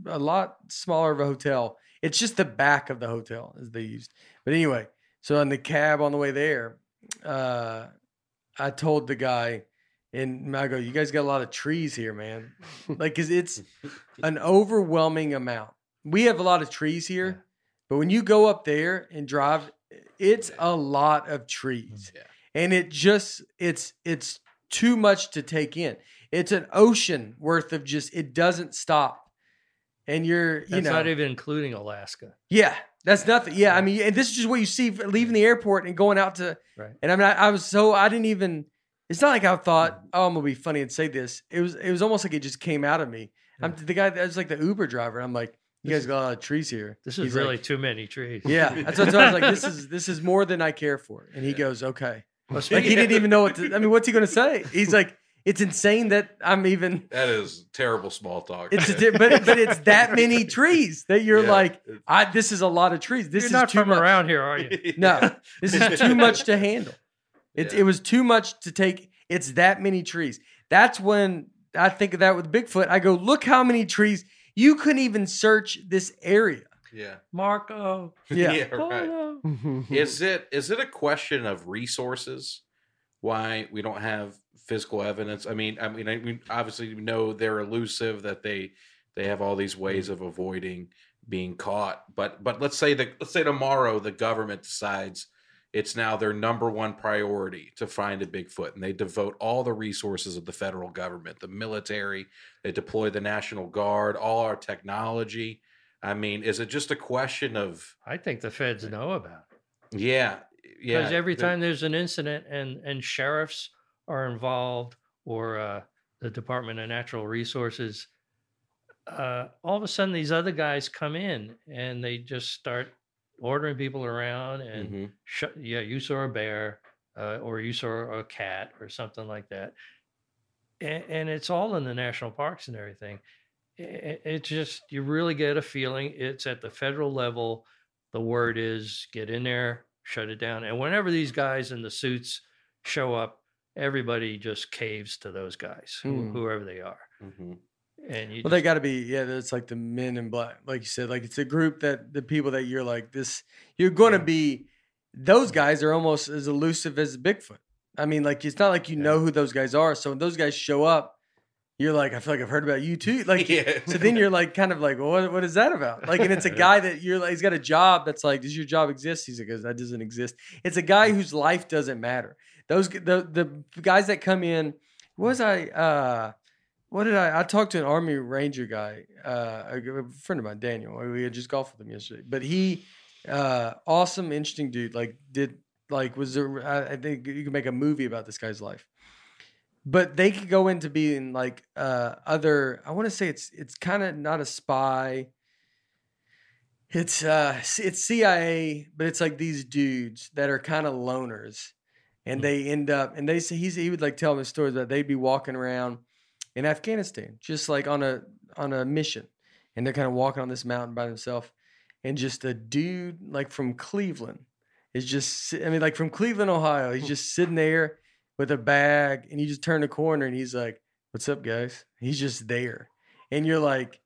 Speaker 1: a lot smaller of a hotel. It's just the back of the hotel as they used. But anyway, so in the cab on the way there, uh, I told the guy, and I go, "You guys got a lot of trees here, man. (laughs) Like, cause it's (laughs) an overwhelming amount. We have a lot of trees here, but when you go up there and drive, it's a lot of trees, mm,
Speaker 3: Yeah.
Speaker 1: and it just it's it's too much to take in. It's an ocean worth of just it doesn't stop, and you're you
Speaker 4: That's
Speaker 1: know
Speaker 4: not even including Alaska.
Speaker 1: yeah, that's nothing. Yeah, I mean, and this is just what you see leaving the airport and going out to.
Speaker 4: Right.
Speaker 1: And I mean, I, I was so I didn't even. It's not like I thought, mm. oh, I'm gonna be funny and say this. It was it was almost like it just came out of me. I'm the guy that was like the Uber driver. I'm like, you guys got a lot of trees here.
Speaker 4: This is
Speaker 1: He's
Speaker 4: really
Speaker 1: like,
Speaker 4: too many trees.
Speaker 1: yeah. That's what I was like. This (laughs) is this is more than I care for. And he goes, okay.
Speaker 4: Well,
Speaker 1: Like he didn't even know what to. I mean, what's he gonna say? (laughs) He's like, it's insane that I'm even. (laughs)
Speaker 3: That is terrible small talk.
Speaker 1: It's a, di- but but it's that many trees that you're
Speaker 3: Yeah.
Speaker 1: like, I this is a lot of trees. This
Speaker 4: you're
Speaker 1: is
Speaker 4: not
Speaker 1: too
Speaker 4: from
Speaker 1: much.
Speaker 4: around here, are you?
Speaker 1: No, this is too much to handle. It,
Speaker 3: Yeah.
Speaker 1: it was too much to take. It's that many trees. That's when I think of that with Bigfoot. I go, look how many trees. You couldn't even search this area.
Speaker 3: yeah.
Speaker 4: Marco. (laughs)
Speaker 1: Yeah.
Speaker 3: right. (laughs) Is it is it a question of resources? Why we don't have physical evidence? I mean, I mean, I mean, obviously we know they're elusive. That they they have all these ways of avoiding being caught. But but let's say that let's say tomorrow the government decides it's now their number one priority to find a Bigfoot, and they devote all the resources of the federal government, the military, they deploy the National Guard, all our technology. I mean, is it just a question of
Speaker 4: I think the feds know about it.
Speaker 3: yeah, yeah?
Speaker 4: Because every time there's an incident and and sheriffs are involved or uh, the Department of Natural Resources, uh, all of a sudden these other guys come in and they just start ordering people around and
Speaker 3: Mhm.
Speaker 4: sh- yeah, you saw a bear uh, or you saw a cat or something like that, and, and it's all in the national parks and everything. It, it's just you really get a feeling it's at the federal level. The word is get in there, shut it down, and whenever these guys in the suits show up, everybody just caves to those guys,
Speaker 1: Hmm.
Speaker 4: whoever they are.
Speaker 3: Mhm.
Speaker 4: And you
Speaker 1: Well, they got to be, yeah. It's like the men in black, like you said. Like it's a group that the people that you're like this. You're going to be. Those guys are almost as elusive as Bigfoot. I mean, like it's not like you know who those guys are. So when those guys show up, you're like, I feel like I've heard about you too. (laughs) Like,
Speaker 3: yeah.
Speaker 1: so then you're like, kind of like, well, what, what is that about? Like, and it's a (laughs) guy that you're like, he's got a job that's like, does your job exist? He's like, that doesn't exist. It's a guy whose life doesn't matter. Those the the guys that come in. Was I? uh What did I? I talked to an Army Ranger guy, uh, a, friend of mine, Daniel. We had just golfed with him yesterday, but he, uh awesome, interesting dude. Like, did like was there? I I think you could make a movie about this guy's life but they could go into being like uh other i want to say it's it's kind of not a spy it's uh it's cia but it's like these dudes that are kind of loners and they end up and they say he's he would like tell me stories that they'd be walking around in afghanistan just like on a on a mission and they're kind of walking on this mountain by themselves and just a dude like from cleveland is just I mean like from cleveland ohio he's just sitting there with a bag and you just turn the corner and he's like, What's up, guys? He's just there. And you're like,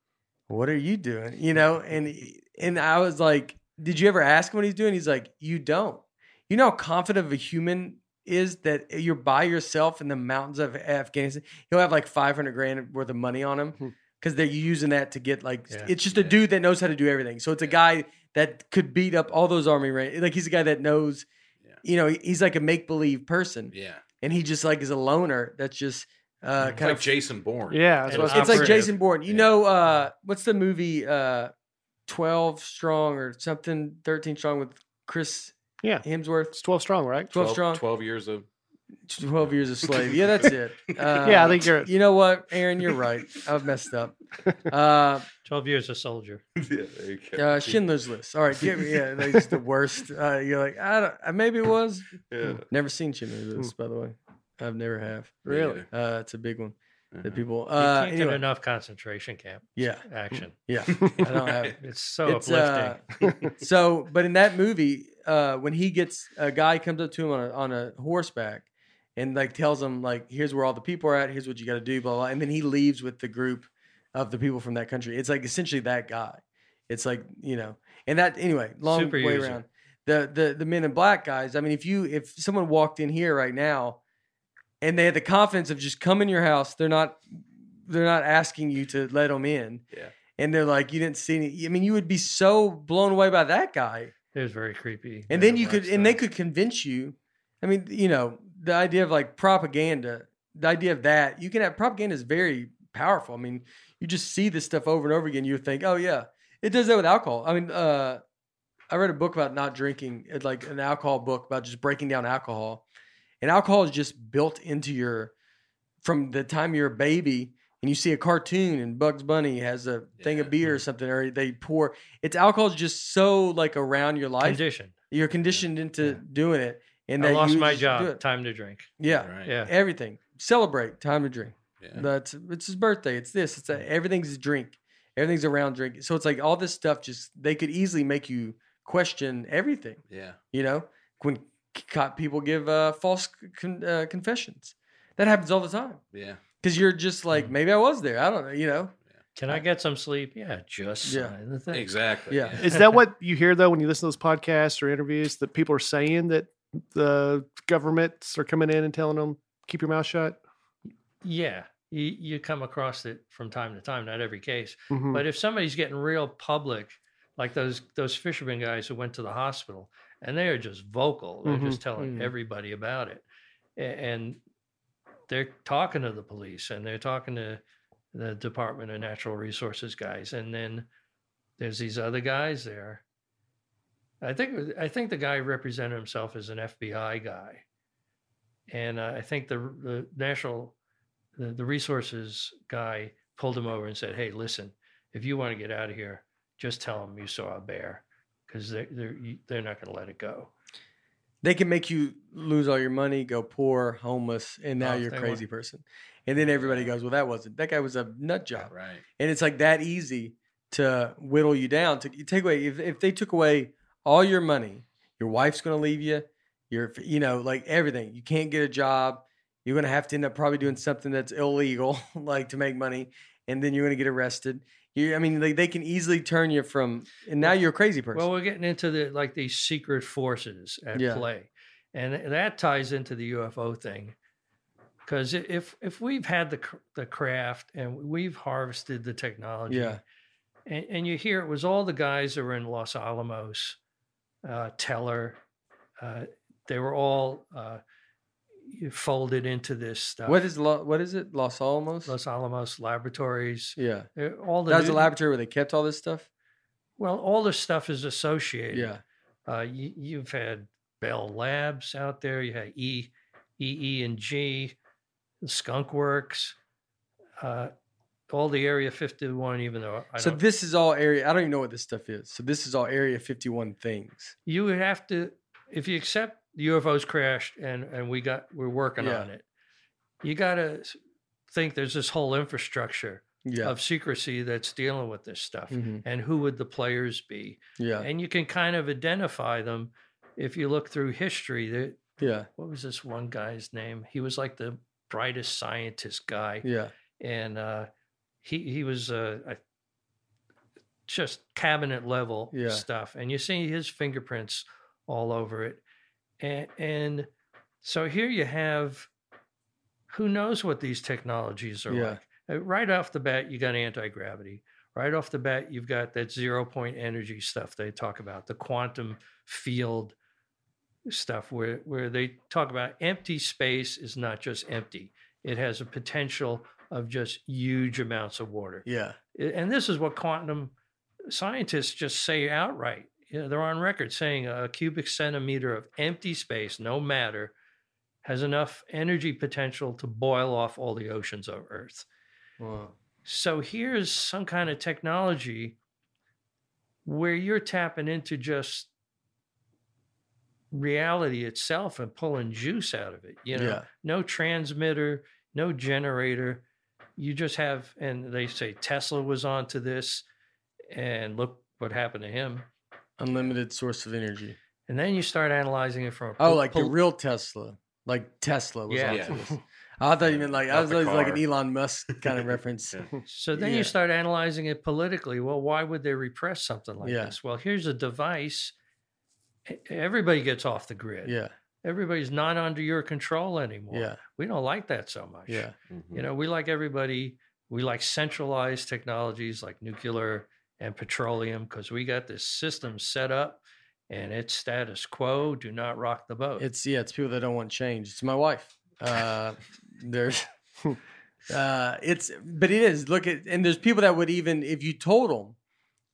Speaker 1: What are you doing? You know, and and I was like, Did you ever ask him what he's doing? He's like, You don't. You know how confident of a human is that you're by yourself in the mountains of Afghanistan. He'll have like 500 grand worth of money on
Speaker 2: Hmm.
Speaker 1: him because they're using that to get like,
Speaker 4: Yeah.
Speaker 1: it's just a dude that knows how to do everything. So it's a guy that could beat up all those army rank. Like he's a guy that knows,
Speaker 3: Yeah.
Speaker 1: you know, he's like a make believe person
Speaker 3: yeah.
Speaker 1: and he just like is a loner that's just uh
Speaker 3: It's
Speaker 1: kind
Speaker 3: like
Speaker 1: of
Speaker 3: Jason Bourne.
Speaker 2: Yeah, that's
Speaker 4: And
Speaker 2: what I was
Speaker 1: it's like. Jason Bourne. You
Speaker 3: Yeah.
Speaker 1: know uh what's the movie uh 12 strong or something 13 strong with Chris
Speaker 2: Yeah.
Speaker 1: Hemsworth
Speaker 2: It's twelve strong, right?
Speaker 1: 12
Speaker 3: 12,
Speaker 1: strong
Speaker 3: 12 years of
Speaker 1: 12 years a slave. Yeah, that's it. (laughs) Uh, (laughs)
Speaker 2: Yeah, I think you're-
Speaker 1: You know what, Aaron, you're right. I've messed up. (laughs) Uh,
Speaker 4: 12 years a soldier.
Speaker 3: yeah, there you go.
Speaker 1: uh Schindler's List. All right, give me yeah, that's the worst. Uh, you're like, I don't, uh, maybe it was.
Speaker 3: yeah.
Speaker 1: Never seen Schindler's List, by the way. I've never have.
Speaker 2: Really?
Speaker 1: Uh, it's a big one.
Speaker 3: Uh-huh.
Speaker 1: That people.
Speaker 4: You
Speaker 1: Uh,
Speaker 4: can't get enough concentration camp
Speaker 1: yeah,
Speaker 4: action. (laughs)
Speaker 1: yeah. I don't have.
Speaker 4: It's so (laughs)
Speaker 1: It's, uh,
Speaker 4: uplifting. (laughs)
Speaker 1: so, but in that movie, uh, when he gets a guy comes up to him on a, on a horseback and like tells him like, "Here's where all the people are at. Here's what you got to do." Blah blah. And then he leaves with the group of the people from that country. It's like essentially that guy. It's like you know, and that anyway, long
Speaker 4: Super
Speaker 1: way
Speaker 4: user.
Speaker 1: around. The the the men in black guys. I mean, if you if someone walked in here right now, and they had the confidence of just come in your house, they're not they're not asking you to let them in.
Speaker 3: Yeah.
Speaker 1: And they're like, you didn't see any. I mean, you would be so blown away by that guy
Speaker 4: It was very creepy.
Speaker 1: and then you could and they could convince you i mean you know the idea of like propaganda the idea of that you can have propaganda is very powerful i mean you just see this stuff over and over again you think oh yeah it does that with alcohol i mean uh i read a book about not drinking like an alcohol book about just breaking down alcohol and alcohol is just built into your from the time you're a baby and you see a cartoon and Bugs Bunny has a thing of
Speaker 3: Yeah.
Speaker 1: beer or something, or they pour. It's alcohol is just so like around your life
Speaker 4: condition.
Speaker 1: you're conditioned into
Speaker 4: Yeah.
Speaker 1: doing it. And
Speaker 4: I lost
Speaker 1: you
Speaker 4: my
Speaker 1: do
Speaker 4: job.
Speaker 1: it.
Speaker 4: Time to drink.
Speaker 1: Yeah,
Speaker 3: Right.
Speaker 4: Yeah.
Speaker 1: everything. Celebrate. Time to drink.
Speaker 3: Yeah.
Speaker 1: That's it's his birthday. It's this. It's that. Everything's a drink. Everything's around drink. So it's like all this stuff. Just they could easily make you question everything.
Speaker 3: Yeah.
Speaker 1: You know, when c- people give uh, false con- uh, confessions, that happens all the time.
Speaker 3: Yeah.
Speaker 1: Because you're just
Speaker 4: Mm-hmm.
Speaker 1: like, maybe I was there. I don't know. You know.
Speaker 4: Can I get some sleep? Yeah, just
Speaker 1: Yeah.
Speaker 4: the thing.
Speaker 3: Exactly.
Speaker 1: Yeah. (laughs)
Speaker 2: Is that what you hear though when you listen to those podcasts or interviews that people are saying that the governments are coming in and telling them keep your mouth shut?
Speaker 4: Yeah, you, you come across it from time to time, not every case.
Speaker 2: Mhm.
Speaker 4: But if somebody's getting real public, like those those fishermen guys who went to the hospital, and they are just vocal, they're just telling
Speaker 1: Mhm.
Speaker 4: everybody about it, and they're talking to the police and they're talking to the Department of Natural Resources guys, and then there's these other guys there. I think I think the guy represented himself as an FBI guy, and I think the the national the, the resources guy pulled him over and said, "Hey, listen, if you want to get out of here, just tell them you saw a bear, because they're they're they're not going to let it go."
Speaker 1: they can make you lose all your money, go poor, homeless, and now
Speaker 4: Oh,
Speaker 1: you're a crazy person. And then everybody goes, "Well, that wasn't. That guy was a nut job."
Speaker 3: Right.
Speaker 1: And it's like that easy to whittle you down. To take away if if they took away all your money, your wife's going to leave you. You're you know like everything. You can't get a job. You're gonna have to end up probably doing something that's illegal, (laughs) like to make money, and then you're gonna get arrested. You, I mean, like they can easily turn you from, and now you're a crazy person.
Speaker 4: Well, we're getting into the like these secret forces at
Speaker 1: Yeah.
Speaker 4: play, and that ties into the UFO thing. Because if if we've had the the craft and we've harvested the technology,
Speaker 1: Yeah.
Speaker 4: and, and you hear it was all the guys that were in Los Alamos, uh, Teller, uh, they were all uh, folded into this stuff.
Speaker 1: what is lo- what is it? Los Alamos.
Speaker 4: Los Alamos Laboratories?
Speaker 1: yeah,
Speaker 4: uh, All the
Speaker 1: that was
Speaker 4: new-
Speaker 1: the laboratory where they kept all this stuff.
Speaker 4: Well, all this stuff is associated.
Speaker 1: Yeah,
Speaker 4: Uh, you, you've had Bell Labs out there. You had E, E, E and G, Skunk Works, uh, all the Area 51. Even though I
Speaker 1: so this is all area. I don't even know what this stuff is. So this is all Area 51 things.
Speaker 4: you would have to, if you accept the UFOs crashed and and we got we're working
Speaker 1: Yeah.
Speaker 4: on it, you got to think there's this whole infrastructure
Speaker 1: Yeah,
Speaker 4: of secrecy that's dealing with this stuff.
Speaker 1: Mhm.
Speaker 4: And who would the players be?
Speaker 1: yeah,
Speaker 4: And you can kind of identify them if you look through history. That
Speaker 1: yeah,
Speaker 4: what was this one guy's name? He was like the brightest scientist guy,
Speaker 1: yeah,
Speaker 4: and uh, he he was uh, I- just cabinet level
Speaker 1: Yeah.
Speaker 4: stuff, and you see his fingerprints all over it, and and so here you have who knows what these technologies are
Speaker 1: Yeah.
Speaker 4: like. Uh, Right off the bat, you got anti gravity. Right off the bat, you've got that zero point energy stuff they talk about, the quantum field stuff where where they talk about empty space is not just empty it has a potential of just huge amounts of water
Speaker 1: yeah,
Speaker 4: and this is what quantum scientists just say outright you know, they're on record saying a cubic centimeter of empty space no matter has enough energy potential to boil off all the oceans of earth
Speaker 1: Wow.
Speaker 4: so here's some kind of technology where you're tapping into just reality itself and pulling juice out of it. You know,
Speaker 1: Yeah.
Speaker 4: no transmitter, no generator. You just have, and they say Tesla was onto this, and look what happened to him.
Speaker 1: Unlimited source of energy.
Speaker 4: And then you start analyzing it from a
Speaker 1: Oh,
Speaker 4: pol-
Speaker 1: like the real Tesla, like Tesla was
Speaker 4: Yeah.
Speaker 1: on
Speaker 3: Yeah.
Speaker 1: I thought you meant like I was
Speaker 3: the
Speaker 1: always like an. Elon Musk kind of (laughs) reference.
Speaker 3: Yeah. (laughs)
Speaker 4: So then
Speaker 1: Yeah.
Speaker 4: you start analyzing it politically. Well, why would they repress something like
Speaker 1: Yeah.
Speaker 4: this? Well, here's a device. Everybody gets off the grid.
Speaker 1: Yeah,
Speaker 4: Everybody's not under your control anymore.
Speaker 1: yeah,
Speaker 4: We don't like that so much.
Speaker 1: yeah, mm-hmm.
Speaker 4: You know, we like everybody, we like centralized technologies like nuclear and petroleum because we got this system set up and it's status quo. Do not rock the boat.
Speaker 1: It's yeah, it's people that don't want change. It's my wife. Uh, (laughs) there's, uh, it's but it is. Look at and there's people that would even if you told them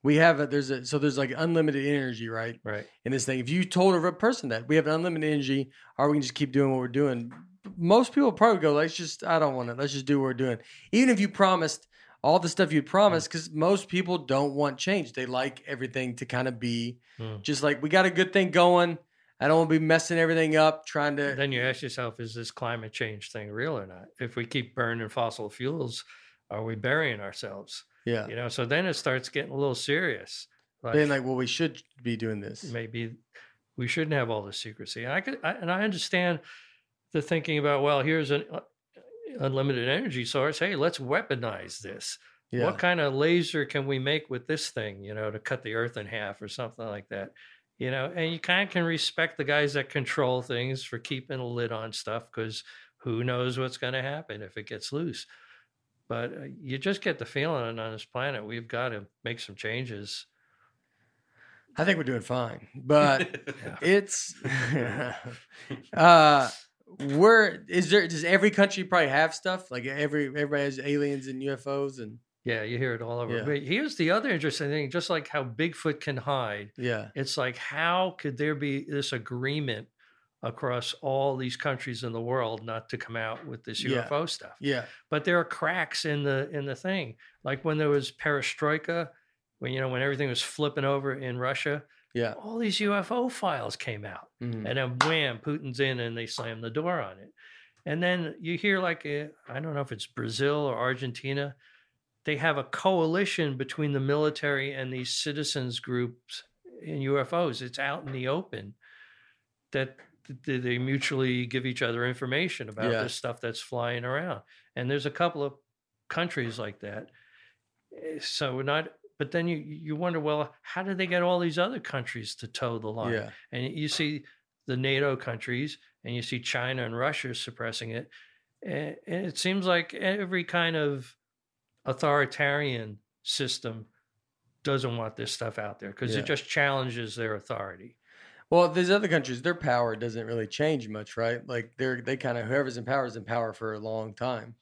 Speaker 1: we have a there's a so there's like unlimited energy right
Speaker 4: right.
Speaker 1: in this thing. If you told a person that we have unlimited energy, or we can just keep doing what we're doing, most people probably go, let's just I don't want it. Let's just do what we're doing. Even if you promised all the stuff you'd promised, because most people don't want change. They like everything to kind of be
Speaker 4: Hmm.
Speaker 1: just like we got a good thing going. I don't want to be messing everything up, trying to.
Speaker 4: Then you ask yourself, is this climate change thing real or not? If we keep burning fossil fuels, are we burying ourselves?
Speaker 1: yeah,
Speaker 4: You know, so then it starts getting a little serious. Like,
Speaker 1: being like, well, we should be doing this.
Speaker 4: maybe we shouldn't have all this secrecy. And I could, I, and I understand the thinking about, well, here's an unlimited energy source. Hey, let's weaponize this.
Speaker 1: Yeah,
Speaker 4: What kind of laser can we make with this thing, you know, to cut the earth in half or something like that? You know, and you kind of can respect the guys that control things for keeping a lid on stuff because who knows what's going to happen if it gets loose. But uh, you just get the feeling on this planet we've got to make some changes.
Speaker 1: I think we're doing fine, but (laughs) it's (laughs) uh where is there does every country probably have stuff like every everybody has aliens and ufos and
Speaker 4: Yeah, you hear it all over.
Speaker 1: Yeah.
Speaker 4: But here's the other interesting thing just like how Bigfoot can hide,
Speaker 1: yeah
Speaker 4: it's like, how could there be this agreement across all these countries in the world not to come out with this
Speaker 1: Yeah.
Speaker 4: UFO stuff?
Speaker 1: yeah
Speaker 4: But there are cracks in the in the thing. Like when there was perestroika, when you know when everything was flipping over in Russia,
Speaker 1: yeah
Speaker 4: all these UFO files came out.
Speaker 1: Mhm.
Speaker 4: And then wham, Putin's in and they slam the door on it. And then you hear like I I don't know if it's Brazil or Argentina, they have a coalition between the military and these citizens groups in UFOs. It's out in the open that they mutually give each other information about
Speaker 1: Yeah.
Speaker 4: this stuff that's flying around? And there's a couple of countries like that. Eh, So we're not, but then you you wonder, well, how did they get all these other countries to toe the line?
Speaker 1: Yeah.
Speaker 4: And you see the NATO countries, and you see China and Russia suppressing it. And it seems like every kind of authoritarian system doesn't want this stuff out there because
Speaker 1: Yeah.
Speaker 4: it just challenges their authority.
Speaker 1: Well, these other countries, their power doesn't really change much, right? Like they're they kind of whoever's in power is in power for a long time.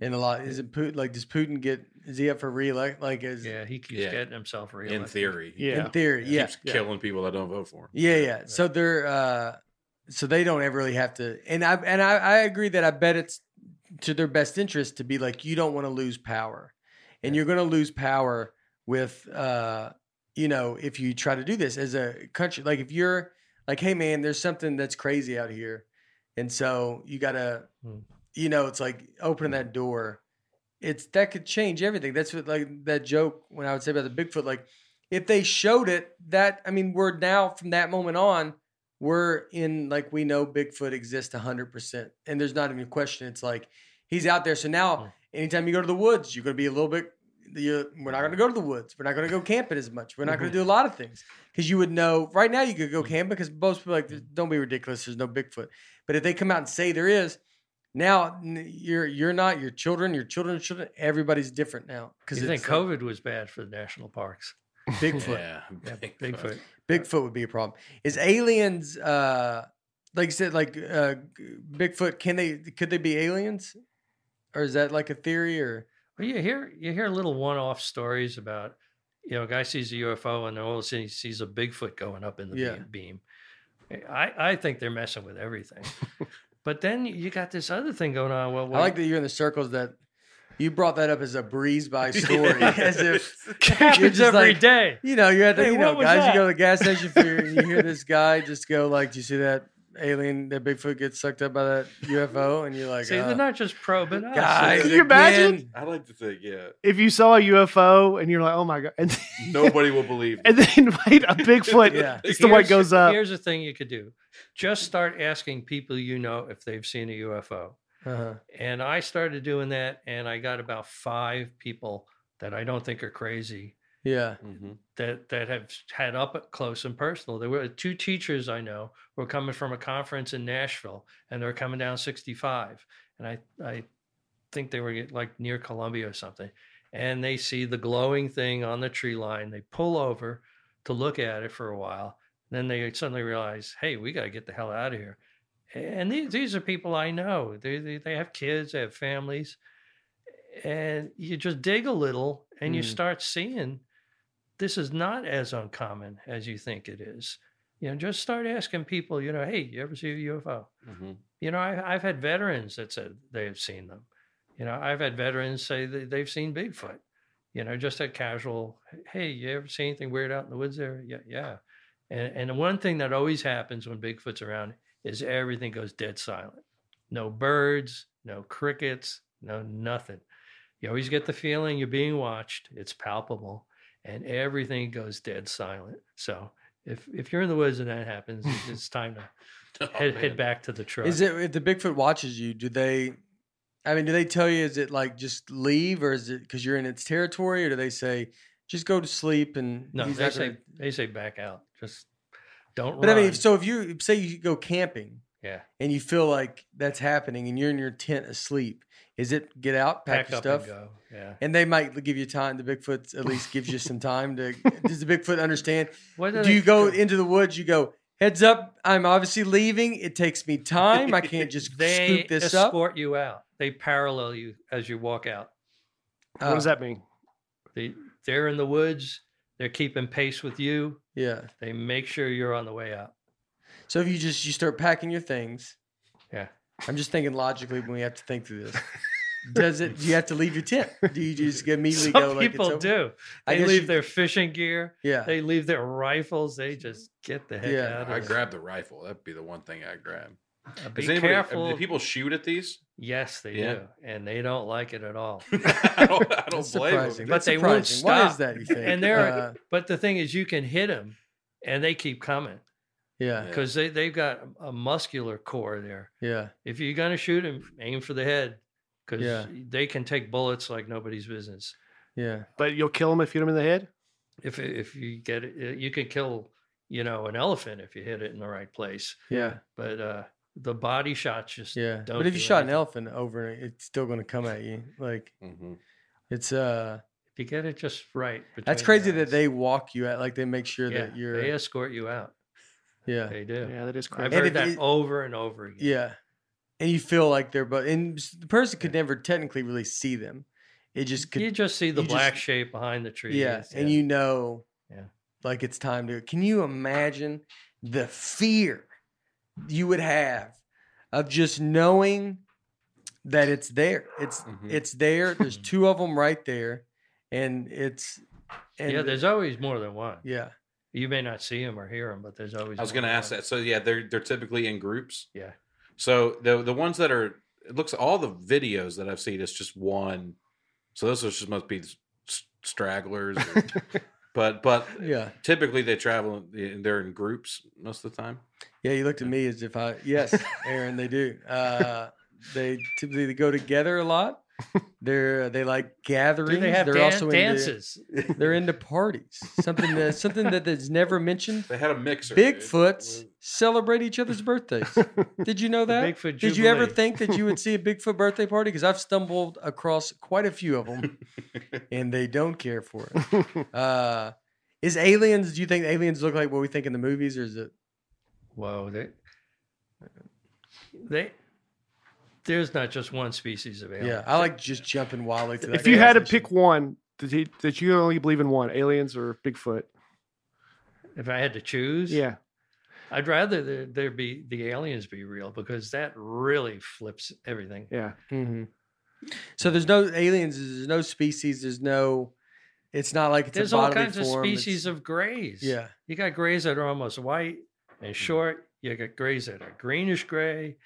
Speaker 1: And a lot is it Putin? Like does Putin get is he up for reelect? Like is
Speaker 4: Yeah, he keeps
Speaker 3: Yeah.
Speaker 4: getting himself reelected.
Speaker 3: in theory.
Speaker 2: Yeah.
Speaker 1: in theory, yeah,
Speaker 3: keeps killing people that don't vote for him.
Speaker 1: yeah, yeah. So they're uh, so they don't ever really have to. And I and I, I agree that I bet it's to their best interest to be like you don't want to lose power, and you're going to lose power with uh, you know, if you try to do this as a country. Like if you're like, hey man, there's something that's crazy out here, and so you gotta,
Speaker 4: Hmm.
Speaker 1: You know, it's like opening that door. It's that could change everything. That's what like that joke when I would say about the Bigfoot, like if they showed it, that I mean, we're now from that moment on, we're in like we know Bigfoot exists hundred percent, and there's not even a question. It's like he's out there. So now,
Speaker 4: Mm.
Speaker 1: anytime you go to the woods, you're going to be a little bit. You, we're not going to go to the woods. We're not going to go camping as much. We're not going to mm-hmm. do a lot of things because you would know. Right now, you could go hmm. camping because most people are like hmm. don't be ridiculous. There's no Bigfoot. But if they come out and say there is, now you're you're not your children, your children's children. Everybody's different now because
Speaker 4: You think COVID was bad for the national parks?
Speaker 1: Bigfoot.
Speaker 3: Yeah,
Speaker 4: Yeah,
Speaker 3: Bigfoot.
Speaker 4: Bigfoot.
Speaker 1: Bigfoot would be a problem. Is aliens uh like you said like uh g- Bigfoot can they could they be aliens? Or is that like a theory or
Speaker 4: Well, you hear you hear little one-off stories about, you know, a guy sees a UFO and all of a sudden he sees a Bigfoot going up in the
Speaker 1: Yeah.
Speaker 4: beam. beam. I, I think they're messing with everything. (laughs) but then you got this other thing going on. Well,
Speaker 1: I like that you're in the circles that you brought that up as a breeze by (laughs) story. as if (laughs) (laughs)
Speaker 4: it
Speaker 1: happens
Speaker 4: every
Speaker 1: like-
Speaker 4: day.
Speaker 1: you know, you're at the
Speaker 4: Hey,
Speaker 1: you know, guys,
Speaker 4: that?
Speaker 1: you go to the gas station for your, and you hear this guy just go like, Do you see that alien that Bigfoot gets sucked up by that (laughs) UFO? And you're like,
Speaker 4: See,
Speaker 1: uh,
Speaker 4: they're not just probing us.
Speaker 1: guys,
Speaker 2: Can you imagine?
Speaker 1: again."
Speaker 3: I like to think, yeah,
Speaker 2: If you saw a UFO and you're like, oh my god, and, (laughs)
Speaker 3: nobody will believe. (laughs)
Speaker 2: and then wait, a Bigfoot,
Speaker 1: Yeah.
Speaker 2: it's the one
Speaker 4: Here's-
Speaker 2: goes up.
Speaker 4: Here's the thing you could do: just start asking people you know if they've seen a UFO.
Speaker 1: Uh-huh.
Speaker 4: And I started doing that, and I got about five people that I don't think are crazy
Speaker 1: Yeah.
Speaker 3: Mhm.
Speaker 4: that that have had up close and personal. There were two teachers I know were coming from a conference in Nashville, and they're coming down 65, and I I think they were like near Columbia or something, and they see the glowing thing on the tree line. They pull over to look at it for a while, then they suddenly realize, hey, we got to get the hell out of here. And these these are people I know. They they, they have kids, they have families, and you just dig a little, and you
Speaker 1: Mm.
Speaker 4: start seeing this is not as uncommon as you think it is. You know, just start asking people, you know, hey, you ever see a UFO?
Speaker 3: Mhm.
Speaker 4: You know, I, I've had veterans that said they have seen them. You know, I've had veterans say that they've seen Bigfoot. You know, just a casual, hey, you ever see anything weird out in the woods there? Yeah, yeah. And and the one thing that always happens when Bigfoot's around is everything goes dead silent. No birds, no crickets, no nothing. You always get the feeling you're being watched. It's palpable, and everything goes dead silent. So if if you're in the woods and that happens, it's, (laughs) it's time to
Speaker 3: Oh,
Speaker 4: head,
Speaker 3: man.
Speaker 4: head back to the truck.
Speaker 1: Is it if the Bigfoot watches you? Do they? I mean, do they tell you? Is it like just leave, or is it because you're in its territory, or do they say just go to sleep and
Speaker 4: No, they say
Speaker 1: gonna-
Speaker 4: they say back out. Just don't
Speaker 1: But
Speaker 4: run.
Speaker 1: I mean, if- so if you say you go camping
Speaker 4: yeah,
Speaker 1: and you feel like that's happening, and you're in your tent asleep, is it get out, pack,
Speaker 4: pack
Speaker 1: your
Speaker 4: up
Speaker 1: stuff?
Speaker 4: and go. Yeah.
Speaker 1: And they might give you time. The Bigfoot at least gives you some time to. (laughs) Does the Bigfoot understand?
Speaker 4: What
Speaker 1: Do you go
Speaker 4: do?
Speaker 1: into the woods? You go heads up. I'm obviously leaving. It takes me time. I can't just (laughs)
Speaker 4: They
Speaker 1: scoop this up.
Speaker 4: escort you out. They parallel you as you walk out.
Speaker 2: what does
Speaker 1: Uh,
Speaker 2: that mean?
Speaker 4: They they're in the woods. They're keeping pace with you.
Speaker 1: Yeah.
Speaker 4: They make sure you're on the way out.
Speaker 1: So if you just you start packing your things,
Speaker 4: Yeah.
Speaker 1: I'm just thinking logically when we have to think through this. (laughs) Does it? Do you have to leave your tent? Do you just (laughs) immediately
Speaker 4: Some
Speaker 1: go like
Speaker 4: people
Speaker 1: it's over?
Speaker 4: do.
Speaker 1: I
Speaker 4: They
Speaker 1: guess
Speaker 4: leave
Speaker 1: you-
Speaker 4: their fishing gear.
Speaker 1: Yeah.
Speaker 4: They leave their rifles. They just get the heck
Speaker 1: Yeah.
Speaker 4: out
Speaker 3: I
Speaker 4: of there.
Speaker 3: grab the rifle. That'd be the one thing I grab.
Speaker 4: Uh, Be
Speaker 3: Does anybody,
Speaker 4: careful.
Speaker 3: Do people shoot at these?
Speaker 4: yes, they
Speaker 3: Yeah.
Speaker 4: do, and they don't like it at all. (laughs)
Speaker 3: I don't, I don't
Speaker 1: That's
Speaker 3: blame
Speaker 1: surprising.
Speaker 3: them.
Speaker 4: But
Speaker 1: That's
Speaker 4: they won't
Speaker 1: surprising. Why is
Speaker 4: stop.
Speaker 1: that? You think?
Speaker 4: And they're
Speaker 1: Uh,
Speaker 4: but the thing is, you can hit them, and they keep coming.
Speaker 1: Yeah.
Speaker 3: Yeah.
Speaker 4: because they they've got a muscular core there.
Speaker 1: Yeah.
Speaker 4: If you're gonna shoot them, aim for the head because
Speaker 1: Yeah.
Speaker 4: they can take bullets like nobody's business.
Speaker 1: Yeah.
Speaker 2: But you'll kill them if you hit them in the head.
Speaker 4: If if you get it, uh, you can kill you know an elephant if you hit it in the right place.
Speaker 1: Yeah.
Speaker 4: But uh, the body shots just
Speaker 1: Yeah.
Speaker 4: Don't
Speaker 1: But if you
Speaker 4: do
Speaker 1: shot an elephant over, it's still going to come at you. Like
Speaker 3: hmm
Speaker 1: it's uh,
Speaker 4: if you get it just right.
Speaker 1: that's crazy that they walk you at. Like they make sure
Speaker 4: yeah,
Speaker 1: that you're.
Speaker 4: they escort you out.
Speaker 1: Yeah.
Speaker 4: They do.
Speaker 2: Yeah, that is crazy. I've.
Speaker 1: And
Speaker 4: heard that
Speaker 1: it-
Speaker 4: over and over again.
Speaker 1: Yeah. And you feel like they're, but and the person could never technically really see them. It just could.
Speaker 4: you just see the black
Speaker 1: just-
Speaker 4: shape behind the tree.
Speaker 1: yeah. And you know.
Speaker 4: Yeah.
Speaker 1: Like it's time to. Can you imagine the fear you would have of just knowing that it's there? It's
Speaker 3: Mhm.
Speaker 1: it's there. There's (laughs) two of them right there, and it's. And
Speaker 4: yeah, there's always more than one.
Speaker 1: Yeah.
Speaker 4: You may not see them or hear them, but there's always.
Speaker 3: I was going to ask that. So yeah, they're they're typically in groups.
Speaker 4: Yeah.
Speaker 3: So the the ones that are it looks all the videos that I've seen is just one. So those are just must be stragglers. or- (laughs) but but
Speaker 1: Yeah.
Speaker 3: typically they travel. They're in groups most of the time.
Speaker 1: Yeah, you looked at me as if I yes, Aaron, they do. Uh, they typically they go together a lot. They're they like
Speaker 4: gathering. They have
Speaker 1: They're
Speaker 4: dan-
Speaker 1: also into,
Speaker 4: dances? (laughs)
Speaker 1: they're into parties. Something that (laughs) something that is never mentioned.
Speaker 3: They had a mixer.
Speaker 1: Bigfoots celebrate each other's birthdays. (laughs) Did you know
Speaker 4: The
Speaker 1: that?
Speaker 4: Bigfoot
Speaker 1: Did you ever think that you would see a Bigfoot birthday party? Because I've stumbled across quite a few of them, and they don't care for it. Uh, is aliens? Do you think aliens look like what we think in the movies, or is it?
Speaker 4: Whoa, they, they, there's not just one species of alien.
Speaker 1: Yeah, I like just jumping wildly to that.
Speaker 2: if you had to pick one that, you- that you only believe in one, aliens or Bigfoot.
Speaker 4: If I had to choose,
Speaker 2: Yeah.
Speaker 4: I'd rather there, there be the aliens be real because that really flips everything.
Speaker 2: Yeah.
Speaker 1: hmm So there's no aliens. There's no species. There's no. It's not like it's
Speaker 4: There's
Speaker 1: a
Speaker 4: all
Speaker 1: bodily
Speaker 4: kinds of
Speaker 1: form, it's-
Speaker 4: species of grays.
Speaker 1: Yeah,
Speaker 4: You got grays that are almost white and short. You got grays that are greenish gray.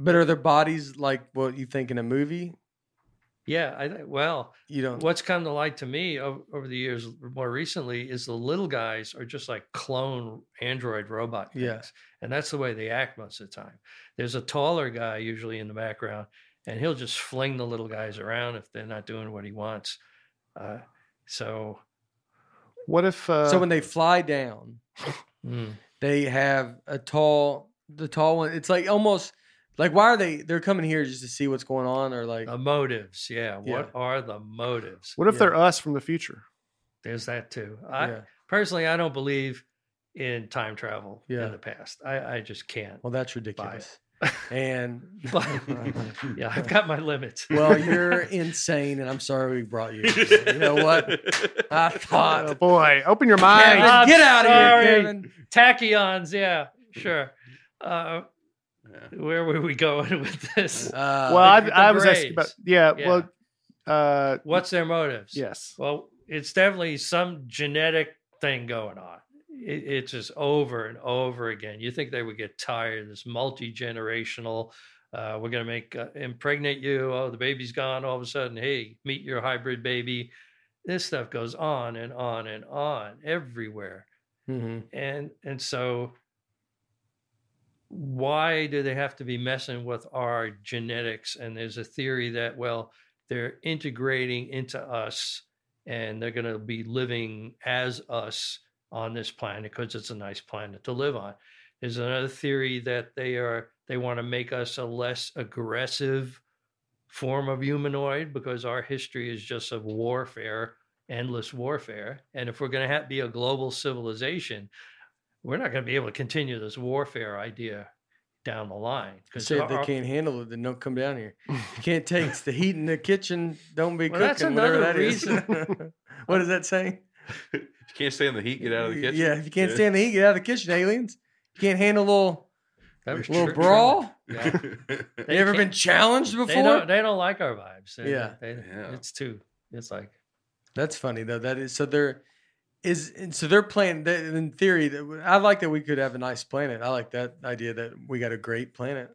Speaker 1: But are their bodies like what you think in a movie?
Speaker 4: Yeah, I well,
Speaker 1: You don't.
Speaker 4: what's come to light to me over, over the years, more recently, is the little guys are just like clone android robot things,
Speaker 1: Yeah.
Speaker 4: and that's the way they act most of the time. There's a taller guy usually in the background, and he'll just fling the little guys around if they're not doing what he wants. Uh, so,
Speaker 2: What if? Uh,
Speaker 1: so when they fly down,
Speaker 4: mm,
Speaker 1: they have a tall, the tall one. It's like almost like why are they? They're coming here just to see what's going on, or like
Speaker 4: the motives, yeah.
Speaker 1: Yeah.
Speaker 4: What are the motives?
Speaker 2: what if
Speaker 1: yeah.
Speaker 2: they're us from the future?
Speaker 4: There's that too. I
Speaker 1: yeah.
Speaker 4: personally, I don't believe in time travel
Speaker 1: Yeah.
Speaker 4: in the past. I, I just can't.
Speaker 1: Well, that's ridiculous. (laughs) And
Speaker 4: But yeah, I've got my limits. (laughs)
Speaker 1: well, you're (laughs) insane, and I'm sorry we brought you. here. You know what? I
Speaker 2: Oh
Speaker 1: thought.
Speaker 2: boy, open your
Speaker 1: Kevin,
Speaker 2: mind.
Speaker 4: I'm
Speaker 1: get out of
Speaker 4: sorry.
Speaker 1: here, Kevin.
Speaker 4: Tachyons, yeah, sure. Uh,
Speaker 3: Yeah.
Speaker 4: where were we going with this?
Speaker 1: Uh,
Speaker 2: well, I, I was asking about. Yeah.
Speaker 4: Yeah.
Speaker 2: Well. Uh.
Speaker 4: What's their motives?
Speaker 2: Yes.
Speaker 4: Well, it's definitely some genetic thing going on. It, it's just over and over again. You think they would get tired? Of this multi generational. Uh, we're gonna make uh, impregnate you. Oh, the baby's gone. All of a sudden, hey, meet your hybrid baby. This stuff goes on and on and on everywhere.
Speaker 1: mhm.
Speaker 4: and and so why do they have to be messing with our genetics? And there's a theory that well they're integrating into us and they're going to be living as us on this planet because it's a nice planet to live on. There's another theory that they are they want to make us a less aggressive form of humanoid because our history is just of warfare endless warfare. And if we're going to have, be a global civilization we're not going to be able to continue this warfare idea down the line because
Speaker 1: Say if they can't handle it, then don't come down here. (laughs) You can't take the heat in the kitchen, don't be
Speaker 4: Well,
Speaker 1: cooking.
Speaker 4: that's
Speaker 1: whatever
Speaker 4: another
Speaker 1: that is.
Speaker 4: reason. (laughs)
Speaker 1: what does that say?
Speaker 3: If (laughs) you can't stand the heat, get out of the kitchen.
Speaker 1: Yeah, if you can't stand the heat, get out of the kitchen, aliens. You can't handle a little,
Speaker 4: that was
Speaker 1: little
Speaker 4: true-
Speaker 1: brawl.
Speaker 4: Yeah.
Speaker 1: You
Speaker 4: They
Speaker 1: ever been challenged before?
Speaker 4: They don't. They don't like our vibes. They-
Speaker 1: Yeah.
Speaker 4: they-
Speaker 3: Yeah.
Speaker 4: It's too. It's like
Speaker 1: That's funny though. That is so they're is and so they're playing. That, in theory, that I like that we could have a nice planet. I like that idea that we got a great planet.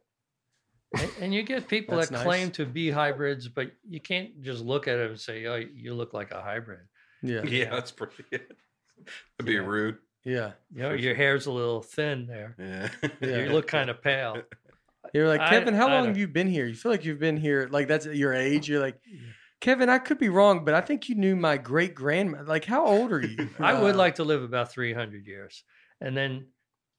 Speaker 4: And, and you get people that
Speaker 1: nice.
Speaker 4: claim to be hybrids, but you can't just look at them and say, "Oh, you look like a hybrid."
Speaker 1: Yeah, (laughs)
Speaker 3: yeah, that's pretty. (laughs) That'd be
Speaker 4: Yeah.
Speaker 3: rude.
Speaker 1: Yeah.
Speaker 4: You know, your hair's a little thin there.
Speaker 3: Yeah.
Speaker 1: Yeah.
Speaker 4: You look kind of pale. (laughs)
Speaker 1: You're like,
Speaker 4: I-
Speaker 1: Kevin, how
Speaker 4: I
Speaker 1: long
Speaker 4: don't-
Speaker 1: have you been here? You feel like you've been here, like that's your age. You're like, Kevin, I could be wrong, but I think you knew my great grandma. Like, how old are you? (laughs)
Speaker 4: I would like to live about 300 years. And then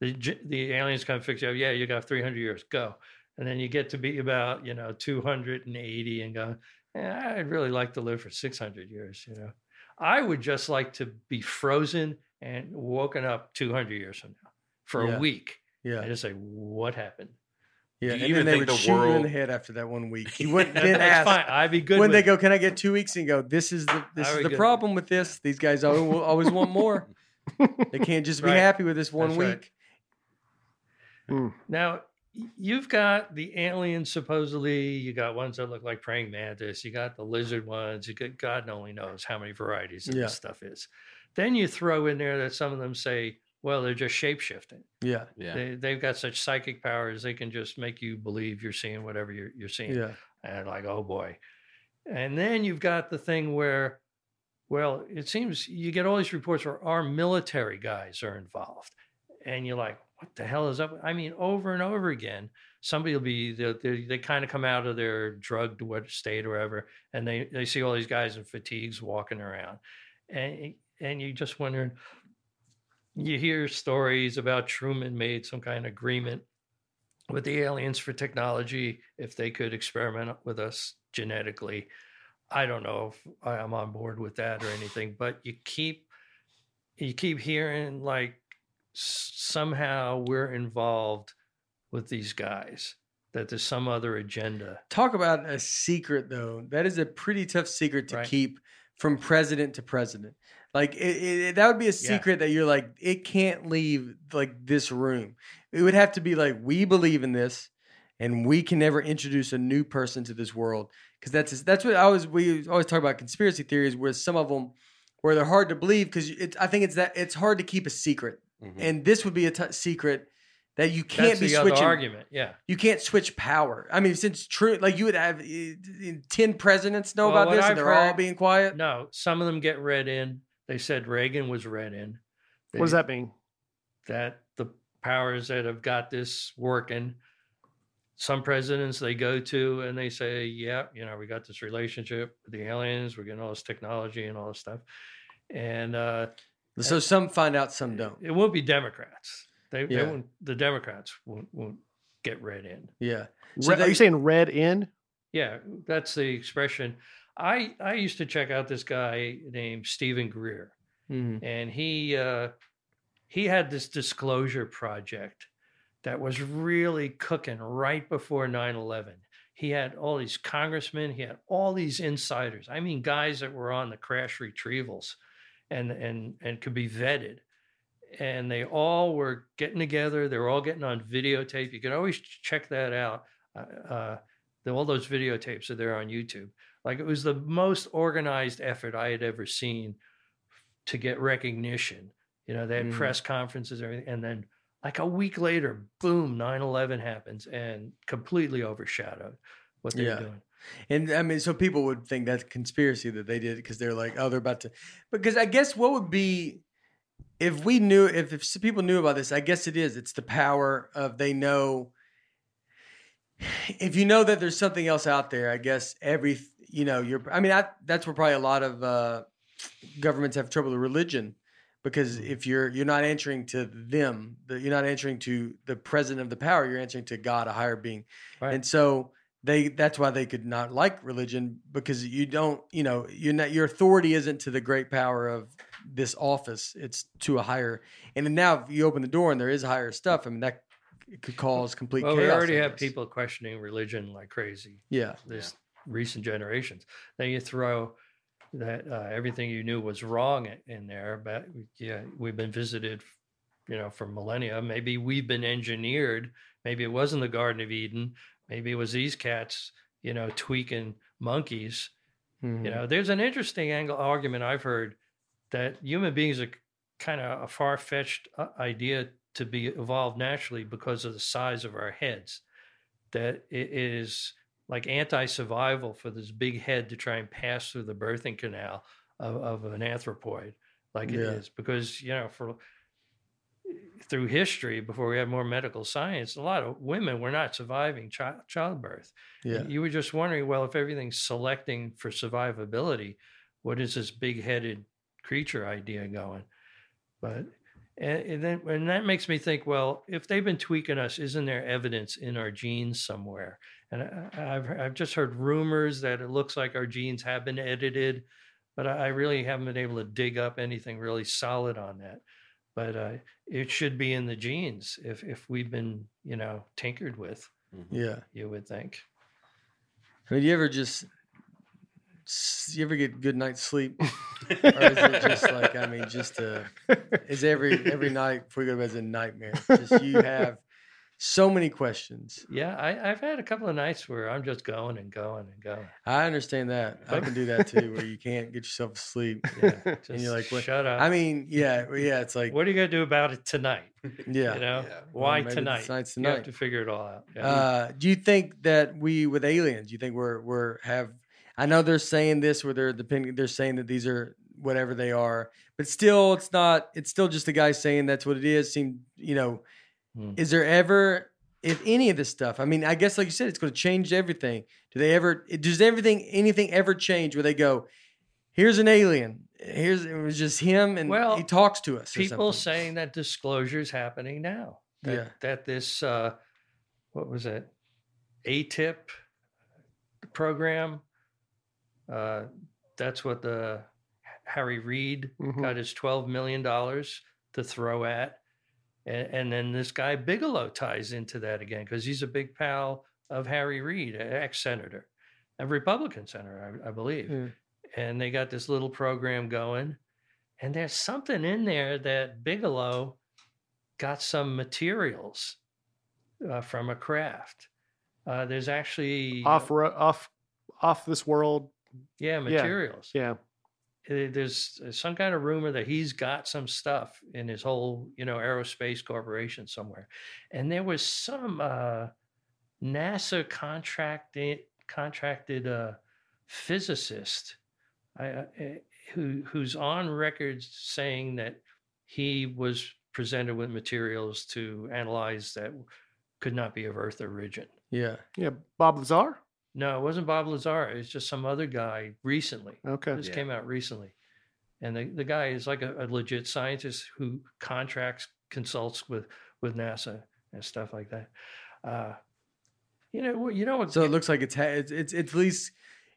Speaker 4: the the aliens come fix you up. Yeah, you got 300 years. Go. And then you get to be about, you know, 280 and go, yeah, I'd really like to live for 600 years, you know. I would just like to be frozen and woken up 200 years from now for
Speaker 1: Yeah.
Speaker 4: a week.
Speaker 1: Yeah.
Speaker 4: And just say, what happened?
Speaker 1: Yeah. And
Speaker 3: you
Speaker 1: then
Speaker 3: even
Speaker 1: they
Speaker 3: think
Speaker 1: would
Speaker 3: the
Speaker 1: shoot you in the head after that one week. (laughs) You wouldn't
Speaker 4: That-
Speaker 1: then ask.
Speaker 4: fine. I'd be good
Speaker 1: when they
Speaker 4: it.
Speaker 1: go, can I get two weeks? And go, this is the this is the problem with this. These guys always, always want more. (laughs) They can't just be
Speaker 4: Right.
Speaker 1: happy with this one
Speaker 4: That's right.
Speaker 1: week.
Speaker 4: Now you've got the aliens supposedly. You got ones that look like praying mantis. You got the lizard ones. You got God only knows how many varieties of
Speaker 1: Yeah.
Speaker 4: this stuff is. Then you throw in there that some of them say, well, they're just shape shifting.
Speaker 1: Yeah.
Speaker 3: yeah.
Speaker 4: They they've got such psychic powers they can just make you believe you're seeing whatever you're you're seeing.
Speaker 1: Yeah.
Speaker 4: And like, oh boy. And then you've got the thing where, well, it seems you get all these reports where our military guys are involved. And you're like, what the hell is up? I mean, over and over again, somebody will be, they, they, they kind of come out of their drugged what state or whatever, and they, they see all these guys in fatigues walking around. And, and you just wondering, you hear stories about Truman made some kind of agreement with the aliens for technology if they could experiment with us genetically. I don't know if I'm on board with that or anything, but you keep you keep hearing like somehow we're involved with these guys that there's some other agenda.
Speaker 1: Talk about a secret, though. That is a pretty tough secret to
Speaker 4: Right.
Speaker 1: keep from president to president. Like it, it, that would be a secret that you're like, it can't leave like this room. It would have to be like, we believe in this, and we can never introduce a new person to this world because that's that's what I always we always talk about conspiracy theories, where some of them where they're hard to believe because it's I think it's that it's hard to keep a secret,
Speaker 3: Mhm.
Speaker 1: and this would be a t- secret that you can't
Speaker 4: That's
Speaker 1: be switching
Speaker 4: argument. Yeah.
Speaker 1: you can't switch power. I mean, since true, like you would have uh, ten presidents know
Speaker 4: Well,
Speaker 1: about this,
Speaker 4: I've
Speaker 1: and they're all being quiet.
Speaker 4: No, some of them get read in. They said Reagan was read in.
Speaker 2: What does that mean?
Speaker 4: that the powers that have got this working some presidents they go to and they say yeah you know we got this relationship with the aliens we're getting all this technology and all this stuff and uh
Speaker 1: So some find out, some don't.
Speaker 4: it won't be democrats they, they won't the democrats won't, won't get read in
Speaker 1: Yeah. So
Speaker 2: Re-
Speaker 1: they-
Speaker 2: are you saying red in?
Speaker 4: yeah that's the expression i i used to check out this guy named steven greer.
Speaker 1: Mhm.
Speaker 4: and he uh, he had this disclosure project that was really cooking right before 9-11 he had all these congressmen he had all these insiders i mean guys that were on the crash retrievals and and and could be vetted. And they all were getting together they were all getting on videotape. You can always check that out uh, uh, all those videotapes are there on youtube like it was the most organized effort i had ever seen to get recognition. You know, they had
Speaker 1: Mhm.
Speaker 4: press conferences, and everything, and then like a week later, boom, 9-11 happens and completely overshadowed what they're
Speaker 1: Yeah.
Speaker 4: doing.
Speaker 1: And I mean, so people would think that's conspiracy that they did because they're like, oh, they're about to. Because I guess what would be if we knew, if, if people knew about this, I guess it is. It's the power of they know. (sighs) If you know that there's something else out there, I guess every, you know, you're, I mean, I, that's where probably a lot of uh, governments have trouble with religion because if you're you're not answering to them the, you're not answering to the president of the power you're answering to god a higher being.
Speaker 4: Right.
Speaker 1: and so they that's why they could not like religion because you don't you know you're not your authority isn't to the great power of this office. It's to a higher and then now if you open the door and there is higher stuff i mean that could cause complete
Speaker 4: Well,
Speaker 1: chaos
Speaker 4: we already have people questioning religion like crazy.
Speaker 1: yeah.
Speaker 4: This recent generations. Then you throw that uh, everything you knew was wrong in there. But yeah, we've been visited, you know, for millennia. Maybe we've been engineered. Maybe it wasn't the Garden of Eden. Maybe it was these cats, you know, tweaking monkeys.
Speaker 1: Mhm.
Speaker 4: You know, there's an interesting angle argument I've heard that human beings are kind of a far fetched idea to be evolved naturally because of the size of our heads. That it is like anti survival for this big head to try and pass through the birthing canal of, of an anthropoid, like it
Speaker 1: Yeah.
Speaker 4: is. Because, you know, for through history, before we had more medical science, a lot of women were not surviving chi- childbirth.
Speaker 1: Yeah.
Speaker 4: You were just wondering, well, if everything's selecting for survivability, what is this big-headed creature idea going? But and, and then and that makes me think, well, if they've been tweaking us, isn't there evidence in our genes somewhere? And I, I've I've just heard rumors that it looks like our genes have been edited, but I, I really haven't been able to dig up anything really solid on that. But uh, it should be in the genes if if we've been you know tinkered with.
Speaker 1: Yeah.
Speaker 4: You would think.
Speaker 1: I mean, you ever just you ever get good night's sleep, (laughs) or is it just like I mean, just uh, is every every night before you go to bed is a nightmare? Just you have so many questions.
Speaker 4: Yeah, I, I've had a couple of nights where I'm just going and going and going.
Speaker 1: I understand that. I can do that too, where you can't get yourself to sleep. (laughs)
Speaker 4: Yeah,
Speaker 1: And
Speaker 4: just
Speaker 1: you're like, what-
Speaker 4: shut up.
Speaker 1: I mean, yeah, yeah. It's like,
Speaker 4: what are you gonna do about it tonight? (laughs)
Speaker 1: yeah.
Speaker 4: You know,
Speaker 3: Yeah.
Speaker 4: Why
Speaker 1: maybe
Speaker 4: tonight?
Speaker 1: tonight's
Speaker 4: You have to figure it all out. Yeah.
Speaker 1: Uh, do you think that we with aliens? Do you think we're we're have? I know they're saying this where they're depending. They're saying that these are whatever they are, but still, it's not. It's still just a guy saying that's what it is. Seem you know.
Speaker 4: Hmm.
Speaker 1: Is there ever, if any of this stuff? I mean, I guess like you said, it's going to change everything. Do they ever? Does everything anything ever change where they go? Here's an alien. Here's it was just him, and
Speaker 4: Well,
Speaker 1: he talks to us.
Speaker 4: People saying that disclosure is happening now. That,
Speaker 1: Yeah.
Speaker 4: That this, uh, what was it, ATIP program? Uh, that's what the Harry Reid
Speaker 2: Mhm.
Speaker 4: got his twelve million dollars to throw at, and, and then this guy Bigelow ties into that again because he's a big pal of Harry Reid, ex senator, a Republican senator, I, I believe,
Speaker 1: Yeah.
Speaker 4: and they got this little program going, and there's something in there that Bigelow got some materials uh, from a craft. Uh, there's actually
Speaker 2: off ro- off off this world.
Speaker 4: yeah materials.
Speaker 2: Yeah.
Speaker 4: Uh, There's uh, some kind of rumor that he's got some stuff in his whole, you know, aerospace corporation somewhere, and there was some uh, NASA contracted contracted uh, physicist I, uh, eh, who who's on record saying that he was presented with materials to analyze that could not be of Earth origin.
Speaker 1: Yeah.
Speaker 2: Yeah. Bob Lazar.
Speaker 4: No, it wasn't Bob Lazar. It's just some other guy recently.
Speaker 2: Okay.
Speaker 4: This
Speaker 3: Yeah.
Speaker 4: came out recently. And the, the guy is like a, a legit scientist who contracts, consults with, with NASA and stuff like that. Uh, you know, you know what?
Speaker 1: So it looks like it's it's it's, it's at least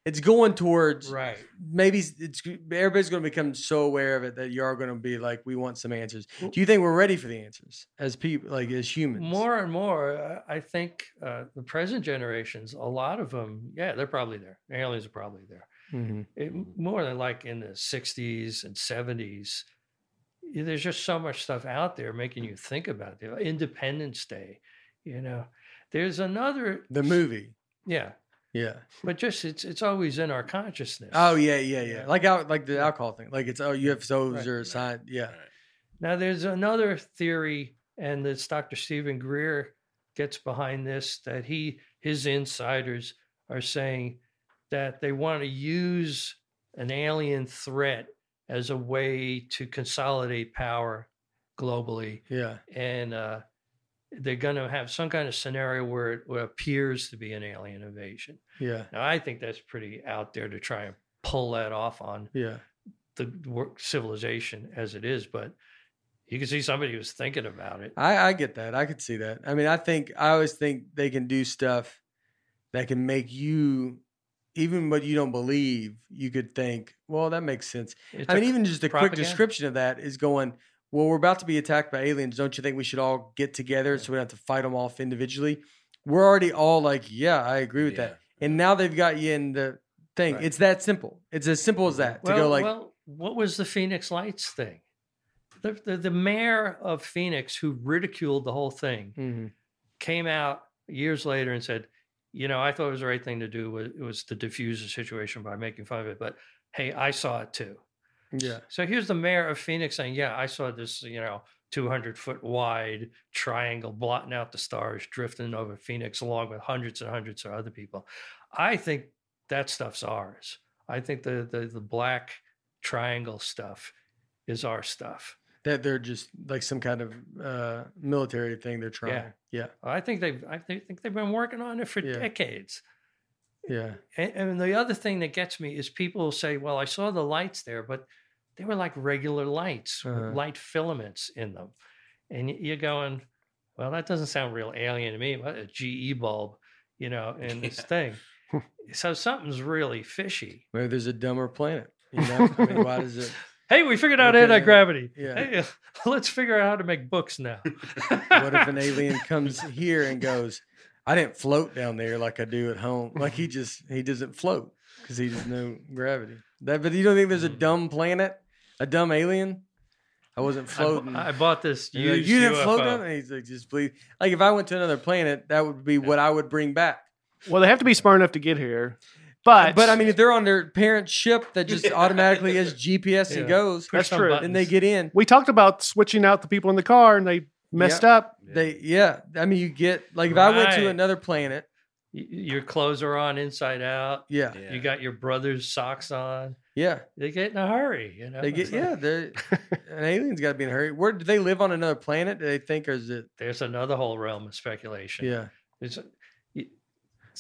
Speaker 1: it's going towards
Speaker 4: right.
Speaker 1: maybe it's everybody's going to become so aware of it that you are going to be like we want some answers. Do you think we're ready for the answers as people like as humans?
Speaker 4: More and more, I think uh, the present generations, a lot of them, yeah, they're probably there. Aliens are probably there.
Speaker 1: Mhm.
Speaker 4: it, more than like in the 60s and 70s there's just so much stuff out there making you think about it independence day you know there's another
Speaker 1: the movie.
Speaker 4: yeah
Speaker 1: Yeah.
Speaker 4: but just it's it's always in our consciousness
Speaker 1: Oh yeah, yeah, yeah.
Speaker 4: Yeah.
Speaker 1: Like out like the alcohol thing. Like it's oh UFOs
Speaker 4: Right.
Speaker 1: or science. Yeah.
Speaker 3: Right.
Speaker 4: now there's another theory and it's dr steven greer gets behind this that he his insiders are saying that they want to use an alien threat as a way to consolidate power globally
Speaker 1: Yeah.
Speaker 4: and uh, they're going to have some kind of scenario where it, where it appears to be an alien invasion.
Speaker 1: Yeah.
Speaker 4: Now, I think that's pretty out there to try and pull that off on
Speaker 1: Yeah.
Speaker 4: the work civilization as it is, but you can see somebody who's thinking about it.
Speaker 1: I, I get that. I could see that. I mean, I think I always think they can do stuff that can make you, even what you don't believe, you could think, well, that makes sense.
Speaker 4: It's
Speaker 1: I mean, even just a quick description of that is going, well, we're about to be attacked by aliens. Don't you think we should all get together so we don't have to fight them off individually? We're already all like, yeah, I agree with that. And now they've got you in the thing.
Speaker 4: Right.
Speaker 1: It's that simple. It's as simple as that to go like,
Speaker 4: well, what was the Phoenix Lights thing? The, the, the mayor of Phoenix, who ridiculed the whole thing,
Speaker 1: mhm.
Speaker 4: came out years later and said, you know, I thought it was the right thing to do was, was to diffuse the situation by making fun of it. But hey, I saw it too.
Speaker 1: Yeah,
Speaker 4: So here's the mayor of Phoenix saying, yeah, I saw this, you know, 200 foot wide triangle blotting out the stars, drifting over Phoenix along with hundreds and hundreds of other people. I think that stuff's ours. I think the the, the black triangle stuff is our stuff.
Speaker 1: that they're just like some kind of uh, military thing they're trying.
Speaker 4: Yeah.
Speaker 1: Yeah.
Speaker 4: I think they've I think they've been working on it for
Speaker 1: Yeah.
Speaker 4: decades.
Speaker 1: Yeah.
Speaker 4: And, and the other thing that gets me is people say, "Well, I saw the lights there, but they were like regular lights,
Speaker 1: Uh-huh.
Speaker 4: light filaments in them." And you're going, "Well, that doesn't sound real alien to me. What a GE bulb, you know, in this thing." (laughs) so something's really fishy.
Speaker 1: Maybe there's a dumber planet. You know, I mean, why does it? (laughs)
Speaker 4: Hey, we figured out
Speaker 1: Okay,
Speaker 4: anti gravity.
Speaker 1: yeah.
Speaker 4: Hey, (laughs) let's figure out how to make books now.
Speaker 1: What if an alien comes here and goes, "I didn't float down there like I do at home." Like he just he doesn't float because he doesn't know gravity. That, but you don't think there's a
Speaker 4: Mm.
Speaker 1: dumb planet, a dumb alien? I wasn't floating.
Speaker 4: I, bought this
Speaker 1: And you're like, you didn't float
Speaker 4: UFO.
Speaker 1: down. And he's like, just please. Like if I went to another planet, that would be what I would bring back.
Speaker 2: Well, they have to be smart enough to get here. But
Speaker 1: But I mean, if they're on their parent ship that just (laughs) automatically has GPS
Speaker 4: Yeah.
Speaker 1: and goes,
Speaker 2: That's true.
Speaker 4: buttons.
Speaker 1: and they get in,
Speaker 2: we talked about switching out the people in the car, and they messed up.
Speaker 1: they yeah. I mean, you get like if I went to another planet,
Speaker 4: your clothes are on inside out.
Speaker 1: yeah,
Speaker 3: Yeah.
Speaker 4: You got your brother's socks on.
Speaker 1: Yeah.
Speaker 4: They get in a hurry, you know.
Speaker 1: They get yeah. They're, (laughs) an alien's got to be in a hurry. Where do they live on another planet? Do they think, or is it?
Speaker 4: There's another whole realm of speculation.
Speaker 1: Yeah.
Speaker 4: Y-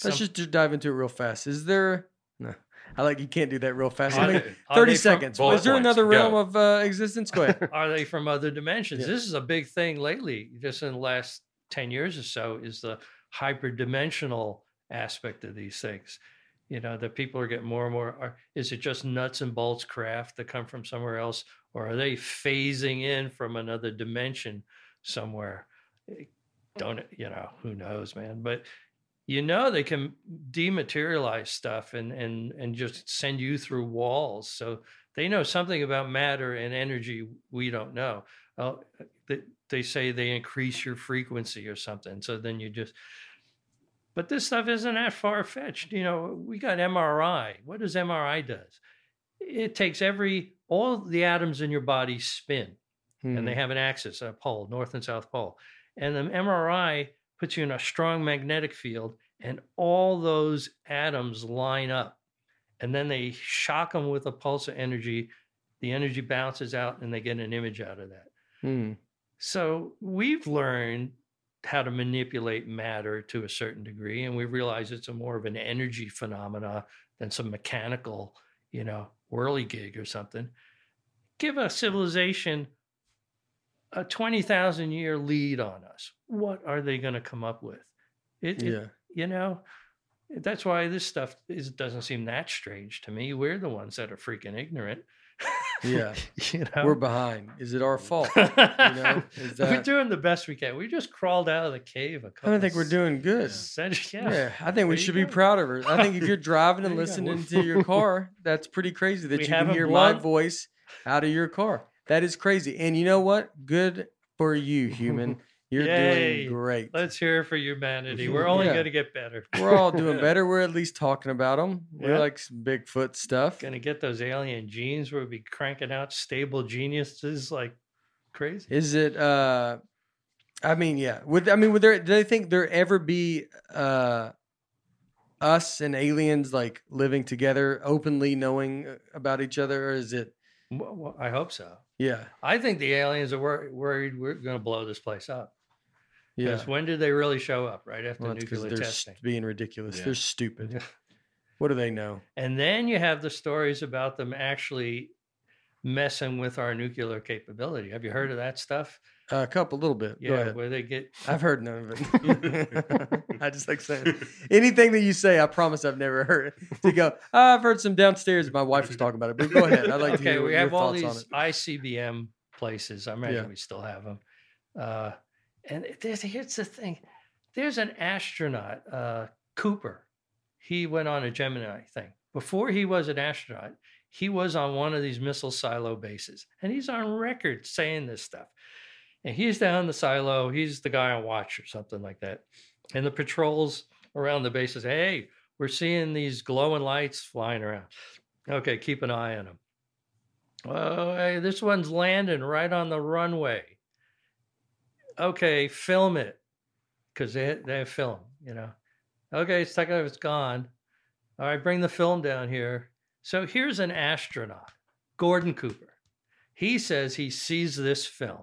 Speaker 1: Let's
Speaker 4: some-
Speaker 1: just dive into it real fast. Is there? No, I like you can't do that real fast. I mean, Thirty
Speaker 4: from-
Speaker 1: seconds. Is there
Speaker 3: points.
Speaker 1: another realm
Speaker 3: Go.
Speaker 1: of uh, existence? Go ahead. (laughs)
Speaker 4: are they from other dimensions?
Speaker 1: Yeah.
Speaker 4: This is a big thing lately, just in the last 10 years or so, is the hyperdimensional aspect of these things. You know, that people are getting more and more. Are, is it just nuts and bolts craft that come from somewhere else, or are they phasing in from another dimension somewhere? Eh, Don't you know? Who knows, man? But you know they can dematerialize stuff and and and just send you through walls. So they know something about matter and energy we don't know. Uh, they, they say they increase your frequency or something. So then you just, but this stuff isn't that far fetched. You know, we got MRI. What does MRI does? It takes every all the atoms in your body spin, and they
Speaker 1: Hmm.
Speaker 4: have an axis, a pole, north and south pole, and the MRI puts you in a strong magnetic field, and all those atoms line up and then they shock them with a pulse of energy. The energy bounces out, and they get an image out of that.
Speaker 1: Hmm.
Speaker 4: So we've learned how to manipulate matter to a certain degree, and we realize it's a more of an energy phenomena than some mechanical, you know, whirligig or something. Give a civilization a twenty thousand year lead on us. What are they going to come up with? It, it-
Speaker 1: Yeah.
Speaker 4: you know that's why this stuff is doesn't seem that strange to me we're the ones that are freaking ignorant
Speaker 1: Yeah. (laughs)
Speaker 4: you know
Speaker 1: We're behind. Is it our fault? (laughs) know, is
Speaker 4: we're doing the best we can we just crawled out of the cave a
Speaker 1: I don't think we're doing good. Yeah.
Speaker 4: yeah,
Speaker 1: I think we
Speaker 4: There you
Speaker 1: should be proud of her. I think if you're driving and
Speaker 4: you
Speaker 1: listening to your (laughs) car, that's pretty crazy that
Speaker 4: We
Speaker 1: you can hear my voice out of your car. That is crazy. And you know what? Good for you, human. You're
Speaker 4: Yay.
Speaker 1: doing great.
Speaker 4: let's hear it for humanity we're only
Speaker 1: Yeah.
Speaker 4: going to get better
Speaker 1: We're all doing (laughs) better. We're at least talking about them. We're
Speaker 4: Yeah.
Speaker 1: like some Bigfoot stuff.
Speaker 4: going to get those alien genes where we be cranking out stable geniuses like crazy
Speaker 1: Is it? uh I mean, yeah. Would I mean? Would there? Do they think there ever be uh us and aliens like living together, openly knowing uh, about each other, or is it?
Speaker 4: Well, well, i hope so
Speaker 1: Yeah,
Speaker 4: i think the aliens are wor- worried we're going to blow this place up
Speaker 1: yeah.
Speaker 4: Because when did they really show up? Right after
Speaker 1: Well,
Speaker 4: nuclear
Speaker 1: they're
Speaker 4: testing.
Speaker 1: s- being ridiculous.
Speaker 3: Yeah.
Speaker 1: They're stupid.
Speaker 4: Yeah.
Speaker 1: What do they know?
Speaker 4: And then you have the stories about them actually messing with our nuclear capability. Have you heard of that stuff?
Speaker 1: Uh, a couple, a little bit.
Speaker 4: Yeah, where they get (laughs)
Speaker 1: I've heard none of it. (laughs) (laughs) I just like saying anything that you say. I promise I've never heard. It. To go, "Oh, I've heard some downstairs. My wife was talking about it, but go ahead. I'd like to
Speaker 4: okay.
Speaker 1: hear
Speaker 4: We
Speaker 1: your
Speaker 4: have all these. ICBM places. I imagine
Speaker 1: Yeah.
Speaker 4: we still have them. Uh, and there's, here's the thing: there's an astronaut, uh, Cooper. He went on a Gemini thing. Before he was an astronaut, he was on one of these missile silo bases, and he's on record saying this stuff. And he's down the silo. He's the guy on watch or something like that. And the patrols around the base say, "Hey, we're seeing these glowing lights flying around. Okay, keep an eye on them. Oh, hey, this one's landing right on the runway. Okay, film it because they they have film, you know. Okay, it's like it's gone. All right, bring the film down here. So here's an astronaut, Gordon Cooper. He says he sees this film.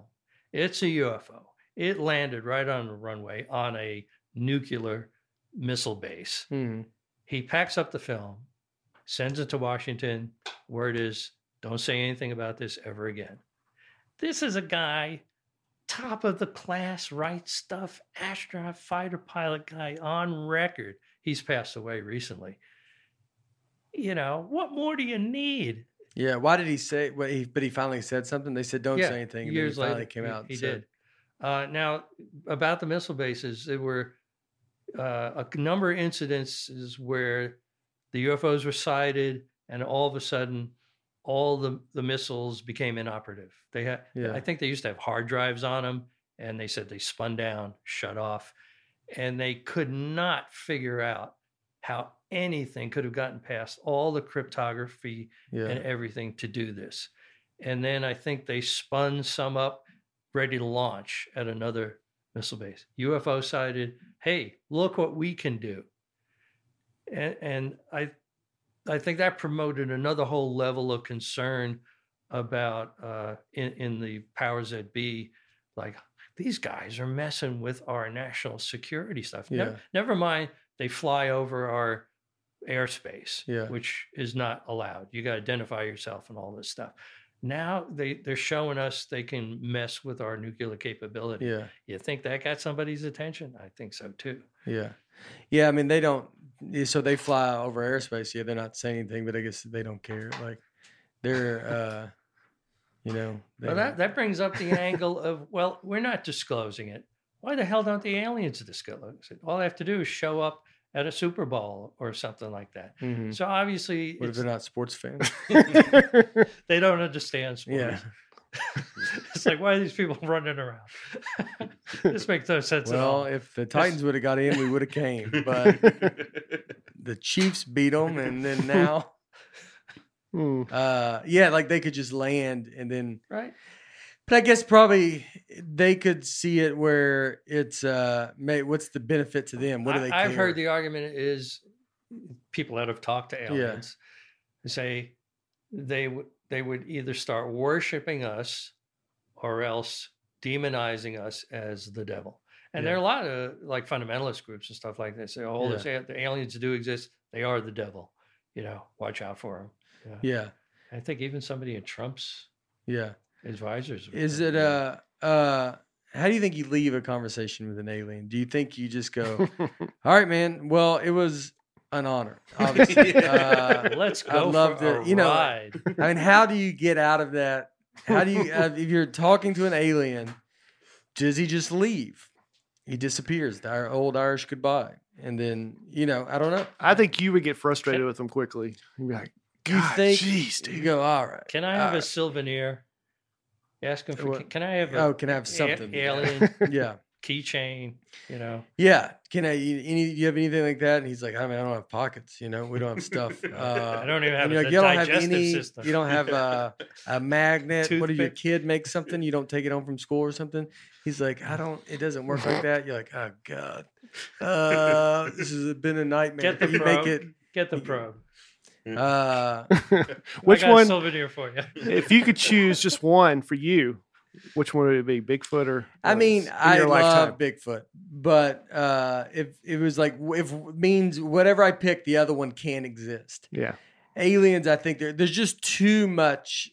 Speaker 4: It's a UFO. It landed right on the runway on a nuclear missile base.
Speaker 1: Mhm.
Speaker 4: He packs up the film, sends it to Washington. Word is, don't say anything about this ever again. This is a guy, top of the class, right stuff, astronaut, fighter pilot guy on record. He's passed away recently. You know, what more do you need?
Speaker 1: Yeah. Why did he say? What he, but he finally said something. They said, "Don't
Speaker 4: Yeah,
Speaker 1: say anything." And
Speaker 4: Years
Speaker 1: then he finally
Speaker 4: later,
Speaker 1: came
Speaker 4: he-
Speaker 1: out.
Speaker 4: He,
Speaker 1: and said,
Speaker 4: did. Uh, now, about the missile bases, there were uh, a number of incidences where the UFOs were sighted, and all of a sudden, all the, the missiles became inoperative. They had,
Speaker 1: Yeah.
Speaker 4: I think they used to have hard drives on them, and they said they spun down, shut off, and they could not figure out how anything could have gotten past all the cryptography
Speaker 1: Yeah.
Speaker 4: and everything to do this. And then I think they spun some up ready to launch at another missile base. UFO sighted, hey, look what we can do. And, and I, I think that promoted another whole level of concern about uh, in, in the powers that be, like these guys are messing with our national security stuff.
Speaker 1: Yeah.
Speaker 4: Never, never mind, they fly over our airspace,
Speaker 1: Yeah.
Speaker 4: which is not allowed. You got to identify yourself and all this stuff. Now they they're showing us they can mess with our nuclear capability.
Speaker 1: Yeah.
Speaker 4: You think that got somebody's attention? I think so too.
Speaker 1: Yeah. Yeah. I mean, they don't. Yeah, So they fly over airspace. Yeah, they're not saying anything, but I guess they don't care. Like they're, uh, you know, they
Speaker 4: Well, that that brings up the angle of well, we're not disclosing it. Why the hell don't the aliens disclose it? All they have to do is show up at a Super Bowl or something like that.
Speaker 1: Mhm.
Speaker 4: So obviously,
Speaker 1: What if they're not sports fans? (laughs)
Speaker 4: they don't understand sports.
Speaker 1: yeah. (laughs)
Speaker 4: it's like why are these people (laughs) running around? This makes no sense at
Speaker 1: Well,
Speaker 4: all.
Speaker 1: if the Titans would have got in, we would have came. (laughs) But the Chiefs beat them, and then (laughs) now,
Speaker 2: Hmm.
Speaker 1: uh, yeah, like they could just land and then.
Speaker 4: Right?
Speaker 1: But I guess probably they could see it where it's uh, may, what's the benefit to them? What do they?
Speaker 4: I, have heard the argument is people that have talked to aliens say they would they would either start worshiping us or else demonizing us as the devil. And there are a lot of like fundamentalist groups and stuff like that say, "Oh, this a- the aliens do exist. They are the devil. You know, watch out for them."
Speaker 1: Yeah,
Speaker 4: I think even somebody in Trump's
Speaker 1: yeah.
Speaker 4: advisors.
Speaker 1: Is it
Speaker 4: yeah.
Speaker 1: uh uh? How do you think you leave a conversation with an alien? Do you think you just go, "All right, man. Well, it was an honor." (laughs) Obviously, uh,
Speaker 4: Let's
Speaker 1: I'd
Speaker 4: go
Speaker 1: love
Speaker 4: for
Speaker 1: to-
Speaker 4: a
Speaker 1: you know,
Speaker 4: ride.
Speaker 1: I mean, how do you get out of that? How do you, uh, if you're talking to an alien, does he just leave? He disappears, the old Irish goodbye. And then, you know, I don't know.
Speaker 2: I think you would get frustrated with them quickly. You'd be like,
Speaker 1: You
Speaker 2: God,
Speaker 1: think
Speaker 2: jeez,
Speaker 1: you go, all right.
Speaker 4: Can I have
Speaker 1: all
Speaker 4: a
Speaker 1: right."
Speaker 4: souvenir? Ask him for.
Speaker 1: What?
Speaker 4: Can I have a
Speaker 1: Oh, can I have
Speaker 4: a-
Speaker 1: something?
Speaker 4: alien
Speaker 1: yeah. (laughs)
Speaker 4: keychain? You know,
Speaker 1: Yeah. Can I, you, any, you have anything like that? And he's like, I mean, I don't have pockets, you know, we don't have stuff. (laughs) Uh,
Speaker 4: I don't even have a
Speaker 1: you're like, you don't have any,
Speaker 4: system.
Speaker 1: you don't have (laughs) a, a magnet. What if your kid makes something? You don't take it home from school or something? He's like, I don't, it doesn't work like that. You're like, oh God, uh, this has been a nightmare.
Speaker 4: Get the
Speaker 1: you
Speaker 4: probe.
Speaker 1: make
Speaker 4: Get the probe.
Speaker 1: uh, (laughs)
Speaker 2: Which
Speaker 4: I got
Speaker 2: one?
Speaker 4: souvenir for you?
Speaker 2: if you could choose just one for you, which one would it be? Bigfoot or?
Speaker 1: I mean,
Speaker 2: in
Speaker 1: I
Speaker 2: your
Speaker 1: love
Speaker 2: lifetime?
Speaker 1: Bigfoot, but uh, if it was like, if means whatever I pick, the other one can't exist.
Speaker 2: Yeah.
Speaker 1: aliens i think there, there's just too much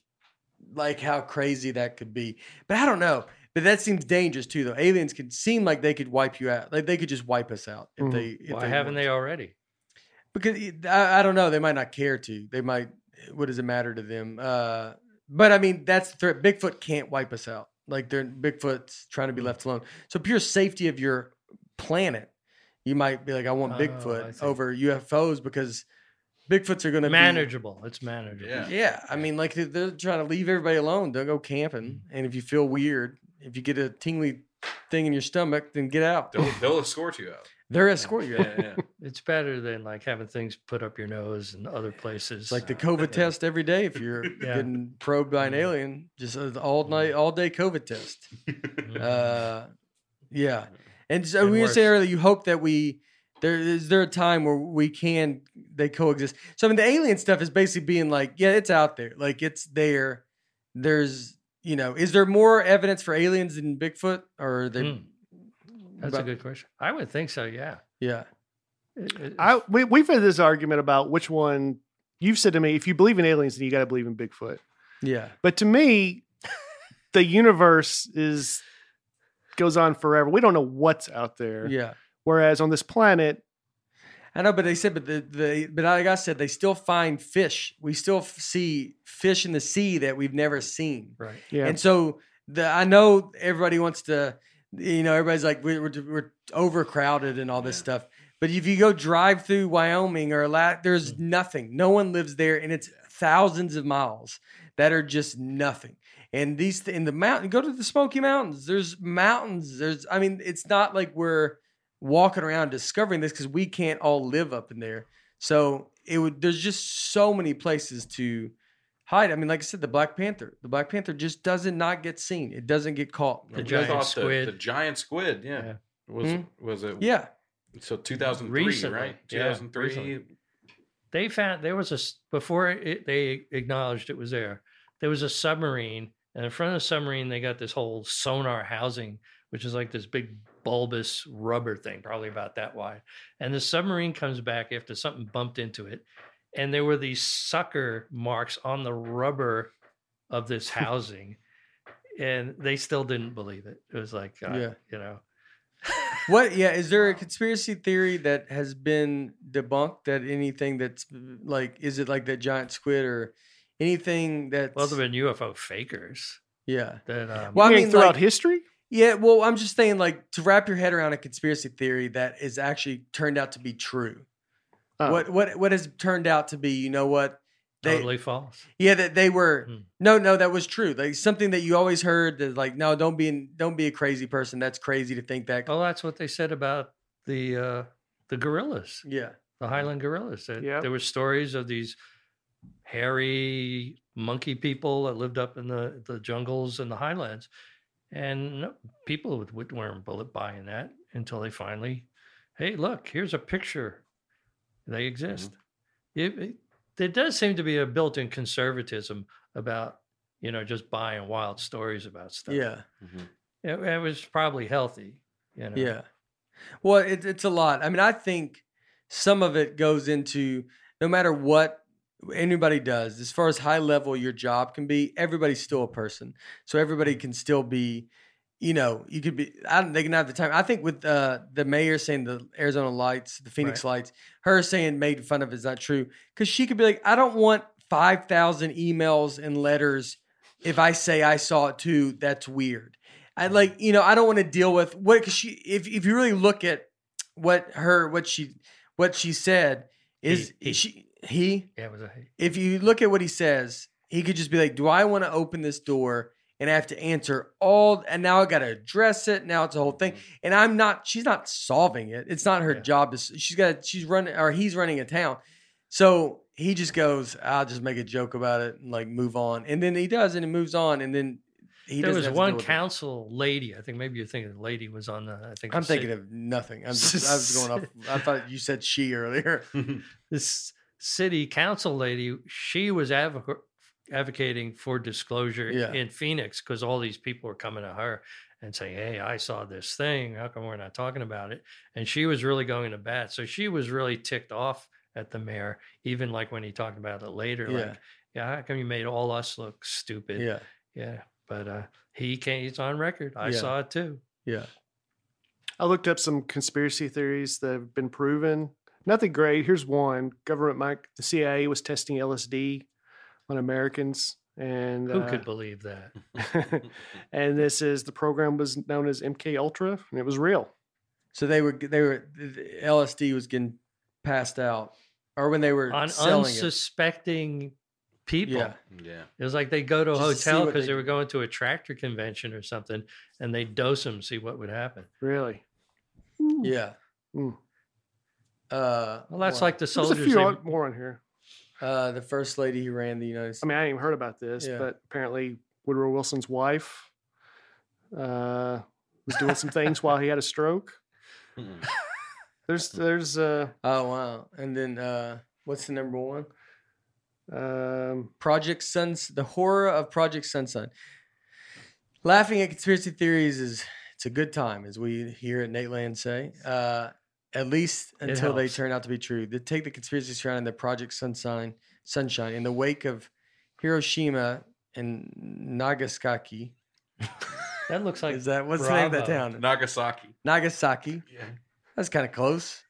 Speaker 1: like how crazy that could be but i don't know but that seems dangerous too though aliens could seem like they could wipe you out like they could just wipe us out if
Speaker 2: Mhm.
Speaker 1: they if
Speaker 4: Why haven't
Speaker 1: wanted
Speaker 4: they already?
Speaker 1: because I, I don't know they might not care to they might what does it matter to them uh but i mean that's the threat bigfoot can't wipe us out like they're bigfoot's trying to be left alone so pure safety of your planet you might be like i want
Speaker 4: Oh, I
Speaker 1: bigfoot
Speaker 4: see.
Speaker 1: over ufos because bigfoots are going to be
Speaker 4: Manageable. It's manageable.
Speaker 3: Yeah.
Speaker 1: yeah, I mean, like they're- they're trying to leave everybody alone. They'll go camping, and if you feel weird, if you get a tingly thing in your stomach, then get out.
Speaker 3: They'll, they'll escort you out.
Speaker 1: They're escort you.
Speaker 3: Yeah, yeah. (laughs)
Speaker 4: It's better than like having things put up your nose and other places.
Speaker 1: Like the COVID test every day. If you're (laughs)
Speaker 4: Yeah.
Speaker 1: getting probed by an alien, just an all night, all day COVID test.
Speaker 4: Mhm.
Speaker 1: Uh, yeah, and so
Speaker 4: And
Speaker 1: we were saying earlier, you hope that we there is there a time where we can they coexist. So I mean, the alien stuff is basically being like, yeah, it's out there, like it's there. There's you know, is there more evidence for aliens than Bigfoot, or they?
Speaker 4: Hmm. That's a good question. I would think so. Yeah.
Speaker 1: Yeah,
Speaker 4: It- it-
Speaker 2: I we, we've had this argument about which one you've said to me. If you believe in aliens, then you got to believe in Bigfoot.
Speaker 1: yeah,
Speaker 2: But to me, the universe is goes on forever. We don't know what's out there.
Speaker 1: yeah.
Speaker 2: Whereas on this planet,
Speaker 1: I know, but they said, but the, the but like I said, they still find fish. We still f- see fish in the sea that we've never seen.
Speaker 4: right.
Speaker 2: yeah,
Speaker 1: And so the I know everybody wants to, you know, everybody's like we're we're, we're overcrowded and all this
Speaker 3: Yeah.
Speaker 1: stuff. But if you go drive through Wyoming or La- there's mm. nothing. No one lives there, and it's thousands of miles that are just nothing. And these in the mountain, go to the Smoky Mountains. There's mountains. There's, I mean, it's not like we're walking around discovering this because we can't all live up in there. So it would. There's just so many places to hide. I mean, like I said, the Black Panther. The Black Panther just doesn't not get seen. It doesn't get caught.
Speaker 4: The giant
Speaker 3: thought
Speaker 4: squid.
Speaker 3: The, the giant squid, yeah.
Speaker 4: Yeah.
Speaker 3: Was
Speaker 1: Hmm?
Speaker 3: was it?
Speaker 1: Yeah.
Speaker 3: So 2003,
Speaker 4: Recently,
Speaker 3: right?
Speaker 4: yeah,
Speaker 3: 2003.
Speaker 4: recently. They found there was a s- before it, they acknowledged it was there. There was a submarine, and in front of the submarine, they got this whole sonar housing, which is like this big bulbous rubber thing, probably about that wide. And the submarine comes back after something bumped into it, and there were these sucker marks on the rubber of this (laughs) housing, and they still didn't believe it. It was like, uh,
Speaker 1: Yeah.
Speaker 4: you know, (laughs)
Speaker 1: What? Yeah. Is there a conspiracy theory that has been debunked? That anything that's like, is it like that giant squid or anything that
Speaker 4: well, there have been UFO fakers
Speaker 1: yeah.
Speaker 4: that. Um,
Speaker 1: Well, I
Speaker 2: mean
Speaker 1: mean,
Speaker 2: throughout
Speaker 1: like-
Speaker 2: history.
Speaker 1: Yeah. Well, I'm just saying, like, to wrap your head around a conspiracy theory that is actually turned out to be true.
Speaker 2: Oh.
Speaker 1: What what what has turned out to be? You know what? They,
Speaker 4: totally false.
Speaker 1: Yeah, that they were.
Speaker 4: Hmm.
Speaker 1: No, no, that was true. Like something that you always heard that, like, no, don't be, an, don't be a crazy person. That's crazy to think that.
Speaker 4: Well, that's what they said about the uh, the gorillas,
Speaker 1: Yeah,
Speaker 4: the Highland gorillas. That
Speaker 2: Yep.
Speaker 4: There were stories of these hairy monkey people that lived up in the, the jungles and the highlands, and no, people would, would weren't bullet buying that until they finally, hey, look, here's a picture. They exist. It, it, there does seem to be a built-in conservatism about you know just buying wild stories about stuff.
Speaker 1: yeah,
Speaker 3: Mhm.
Speaker 4: it, it was probably healthy. You know.
Speaker 1: yeah. Well, it, it's a lot. I mean, I think some of it goes into no matter what anybody does, as far as high level your job can be, everybody's still a person. So everybody can still be, you know, you could be. I don't. They can have the time. I think with uh, the mayor saying the Arizona Lights, the Phoenix Lights, her saying made fun of is not true because she could be like, I don't want five thousand emails and letters if I say I saw it too. That's weird. I like, you know, I don't want to deal with what because she. If if you really look at what her what she what she said is
Speaker 4: He- he.
Speaker 1: she he
Speaker 4: Yeah, it was a he.
Speaker 1: if you look at what he says, he could just be like, "Do I want to open this door and I have to answer all?" And now I got to address it. Now it's a whole thing, mm-hmm. and I'm not. She's not solving it. It's not her
Speaker 4: Yeah.
Speaker 1: job. To, she's got. She's running, or he's running a town. So he just goes, "I'll just make a joke about it and like move on," and then he does, and he moves on, and then he
Speaker 4: there was one council lady. I think maybe you're thinking the lady was on the. I think
Speaker 1: I'm thinking
Speaker 4: city,
Speaker 1: of nothing. I'm just, I was going off. (laughs) I thought you said she earlier. (laughs)
Speaker 4: this city council lady. She was advo- advocating for disclosure
Speaker 1: Yeah.
Speaker 4: in Phoenix because all these people were coming to her and saying, "Hey, I saw this thing. How come we're not talking about it?" And she was really going to bat. So she was really ticked off at the mayor, even like when he talked about it later.
Speaker 1: Yeah.
Speaker 4: Like, yeah, how come you made all us look stupid?
Speaker 1: yeah,
Speaker 4: yeah. But uh, he can't, He's on record. I
Speaker 1: Yeah.
Speaker 4: saw it too.
Speaker 1: yeah.
Speaker 2: I looked up some conspiracy theories that have been proven. Nothing great. Here's one: government, mic- the CIA was testing LSD on Americans, and
Speaker 4: Who
Speaker 2: uh,
Speaker 4: could believe that? (laughs) (laughs)
Speaker 2: and this is the program was known as MK Ultra, and it was real.
Speaker 1: So they were they were the LSD was getting passed out, or when they were
Speaker 4: on
Speaker 1: selling it.
Speaker 4: unsuspecting people.
Speaker 1: Yeah,
Speaker 3: yeah.
Speaker 4: It was like they go to a
Speaker 1: Just
Speaker 4: hotel because
Speaker 1: they
Speaker 4: they, were going to a tractor convention or something, and they dose them, see what would happen.
Speaker 2: Really.
Speaker 1: Yeah.
Speaker 2: Mm.
Speaker 1: Uh,
Speaker 4: Well, that's
Speaker 1: wow.
Speaker 4: like the
Speaker 2: There's a
Speaker 4: soldiers.
Speaker 2: few
Speaker 4: they-
Speaker 2: more on here.
Speaker 1: Uh, the first lady who ran the United States.
Speaker 2: I mean, I ain't even heard about this,
Speaker 1: Yeah.
Speaker 2: but apparently Woodrow Wilson's wife uh, was doing some things while he had a stroke.
Speaker 3: Mm. (laughs)
Speaker 2: There's, there's, uh,
Speaker 1: oh wow! And then uh, what's the number one?
Speaker 2: um,
Speaker 1: Project Suns. The horror of Project Sunsun. Laughing at conspiracy theories is it's a good time, as we hear at Nateland say. Uh, at least until they turn out to be true. They take the conspiracy surrounding the Project Sunshine, Sunshine in the wake of Hiroshima and Nagasaki. (laughs)
Speaker 4: That looks like
Speaker 1: Is that what's the name of that
Speaker 4: Bravo.
Speaker 1: town?
Speaker 3: Nagasaki.
Speaker 1: Nagasaki.
Speaker 3: Yeah.
Speaker 1: That's kind of close.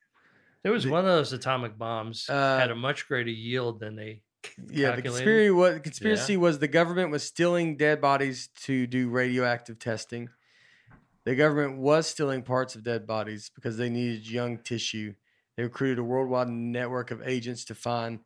Speaker 4: there was
Speaker 1: the-
Speaker 4: one of those atomic bombs
Speaker 1: Uh,
Speaker 4: had a much greater yield than they.
Speaker 1: Yeah, the
Speaker 4: calculated.
Speaker 1: conspiracy was, conspiracy was the government was stealing dead bodies to do radioactive testing. The government was stealing parts of dead bodies because they needed young tissue. They recruited a worldwide network of agents to find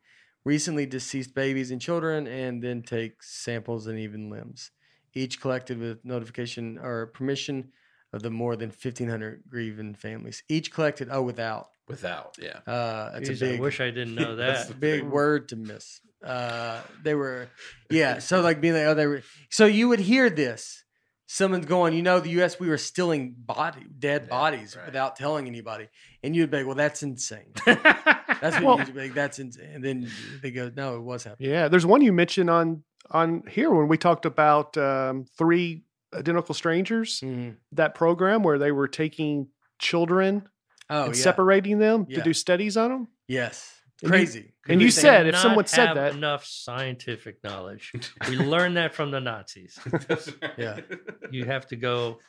Speaker 1: recently deceased babies and children and then take samples and even limbs, each collected with notification or permission of the more than 1,500 grieving families. Each collected, oh, without.
Speaker 3: Without, yeah.
Speaker 1: Uh, that's
Speaker 4: Jeez,
Speaker 1: a big,
Speaker 4: I wish I didn't know (laughs) that.
Speaker 3: That's
Speaker 4: that.
Speaker 3: the
Speaker 1: big word to miss. Uh, they were, yeah. So (laughs) like being like, oh, they were. So you would hear this. Someone's going, you know, the U.S. We were stealing body, dead
Speaker 3: Yeah,
Speaker 1: bodies
Speaker 3: right.
Speaker 1: without telling anybody, and you'd be like, well, that's insane. (laughs) That's what
Speaker 2: Well-
Speaker 1: you'd be like. That's insane. And then they go, no, it was happening.
Speaker 2: Yeah, there's one you mentioned on on here when we talked about um, three identical strangers.
Speaker 1: Mhm.
Speaker 2: That program where they were taking children
Speaker 1: Oh
Speaker 2: and
Speaker 1: yeah.
Speaker 2: separating them
Speaker 1: Yeah.
Speaker 2: to do studies on them.
Speaker 1: yes.
Speaker 2: And you-
Speaker 1: Crazy.
Speaker 2: And you said if someone said
Speaker 4: have
Speaker 2: that,
Speaker 4: enough scientific knowledge, (laughs) we learned that from the Nazis. (laughs)
Speaker 1: Yeah.
Speaker 4: You have to go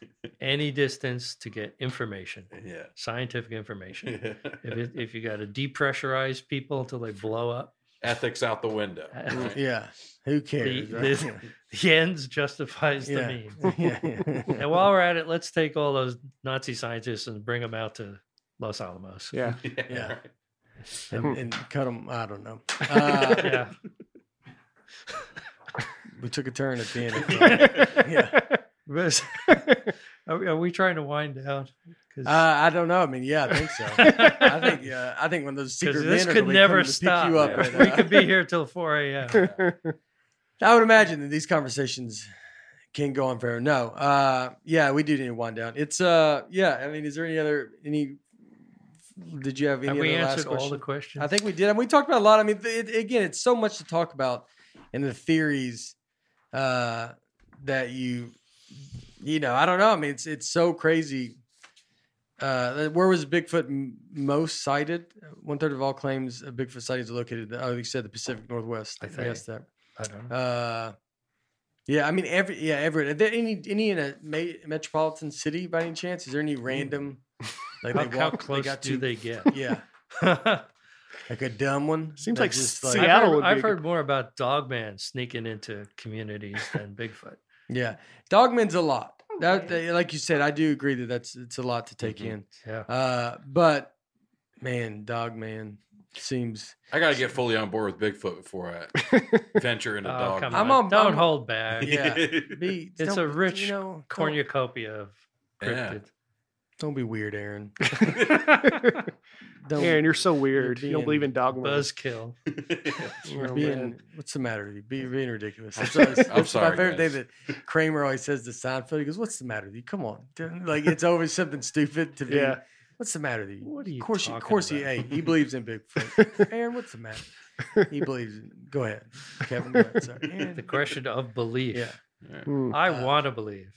Speaker 4: any distance to get information,
Speaker 3: yeah.
Speaker 4: scientific information. (laughs) If, it, if you got to depressurize people until they blow up,
Speaker 3: Ethics out the window. right?
Speaker 1: Yeah. Who
Speaker 4: the,
Speaker 1: cares? right?
Speaker 4: the, the ends justifies the means.
Speaker 1: yeah. yeah.
Speaker 4: And while we're at it, let's take all those Nazi scientists and bring them out to Los Alamos.
Speaker 2: yeah,
Speaker 1: Yeah.
Speaker 3: right.
Speaker 1: And, and cut them. I don't know. (laughs) Uh,
Speaker 4: Yeah.
Speaker 1: we took a turn at the (laughs) end. yeah.
Speaker 4: But- (laughs) are, we, are we trying to wind down? 'Cause-
Speaker 1: Uh, I don't know. I mean, yeah, I think so. I think, yeah, I think when those
Speaker 4: 'cause
Speaker 1: secret
Speaker 4: this
Speaker 1: men are
Speaker 4: could
Speaker 1: gonna be
Speaker 4: never
Speaker 1: coming to pick
Speaker 4: stop.
Speaker 1: you up,
Speaker 3: Yeah.
Speaker 1: at,
Speaker 4: we
Speaker 1: uh,
Speaker 4: could be here till 4 a.m.
Speaker 1: I would imagine that these conversations can go on forever. No, uh, yeah, we do need to wind down. It's, uh, yeah. I mean, is there any other any? Did you have any
Speaker 4: Have
Speaker 1: other
Speaker 4: we answered all the questions?
Speaker 1: I think we did. And we talked about a lot. I mean, it, again, it's so much to talk about and the theories uh, that you, you know, I don't know. I mean, it's it's so crazy. Uh, where was Bigfoot m- most cited? One third of all claims of Bigfoot sightings are located. Oh, you said the Pacific Northwest.
Speaker 4: I
Speaker 1: I, guess that.
Speaker 4: I don't know.
Speaker 1: Uh, yeah, I mean, every yeah, every. Are there any any in a ma- metropolitan city by any chance? Is there any random? (laughs) Like
Speaker 4: how,
Speaker 1: they
Speaker 4: how close
Speaker 1: they got
Speaker 4: do
Speaker 1: to,
Speaker 4: they get? (laughs)
Speaker 1: Yeah, (laughs) like a dumb one.
Speaker 2: Seems like
Speaker 1: just
Speaker 2: Seattle
Speaker 4: I've heard,
Speaker 2: would be
Speaker 4: I've
Speaker 2: a good-
Speaker 4: more about Dogman sneaking into communities than Bigfoot.
Speaker 1: Yeah, Dogman's a lot. That, that- like you said, I do agree that that's it's a lot to take
Speaker 3: Mhm.
Speaker 1: in.
Speaker 4: Yeah.
Speaker 1: Uh, but man, Dogman seems.
Speaker 3: I got to get fully on board with Bigfoot before I (laughs) venture into
Speaker 4: Oh,
Speaker 3: dog.
Speaker 4: come
Speaker 1: I'm
Speaker 4: on.
Speaker 1: on-
Speaker 4: Don't
Speaker 1: I'm-
Speaker 4: hold back.
Speaker 1: Yeah, be,
Speaker 4: It's a rich
Speaker 1: you know,
Speaker 4: cornucopia of
Speaker 3: Yeah.
Speaker 4: Cryptid.
Speaker 1: Don't be weird, Aaron. (laughs) Don't.
Speaker 2: Aaron, you're so weird. you don't believe in Dogman.
Speaker 4: Buzzkill. (laughs)
Speaker 1: You're
Speaker 2: Oh,
Speaker 1: being
Speaker 2: man.
Speaker 1: what's the matter with you? Be, being ridiculous.
Speaker 3: I'm sorry. I'm
Speaker 1: that's
Speaker 3: sorry,
Speaker 1: My favorite
Speaker 3: guys.
Speaker 1: thing that Kramer always says to Seinfeld. He goes, "What's the matter with you? Come on, like it's always something stupid to be.
Speaker 2: Yeah.
Speaker 1: What's the matter with you?
Speaker 4: What are you
Speaker 1: Of course, he, of
Speaker 4: talking
Speaker 1: course he. Hey, he believes in Bigfoot. (laughs) Aaron, what's the matter? He believes. In, go ahead, Kevin. Go ahead. Sorry. Aaron.
Speaker 4: The question of belief.
Speaker 1: Yeah.
Speaker 2: Hmm.
Speaker 4: I
Speaker 1: Uh,
Speaker 4: want to believe.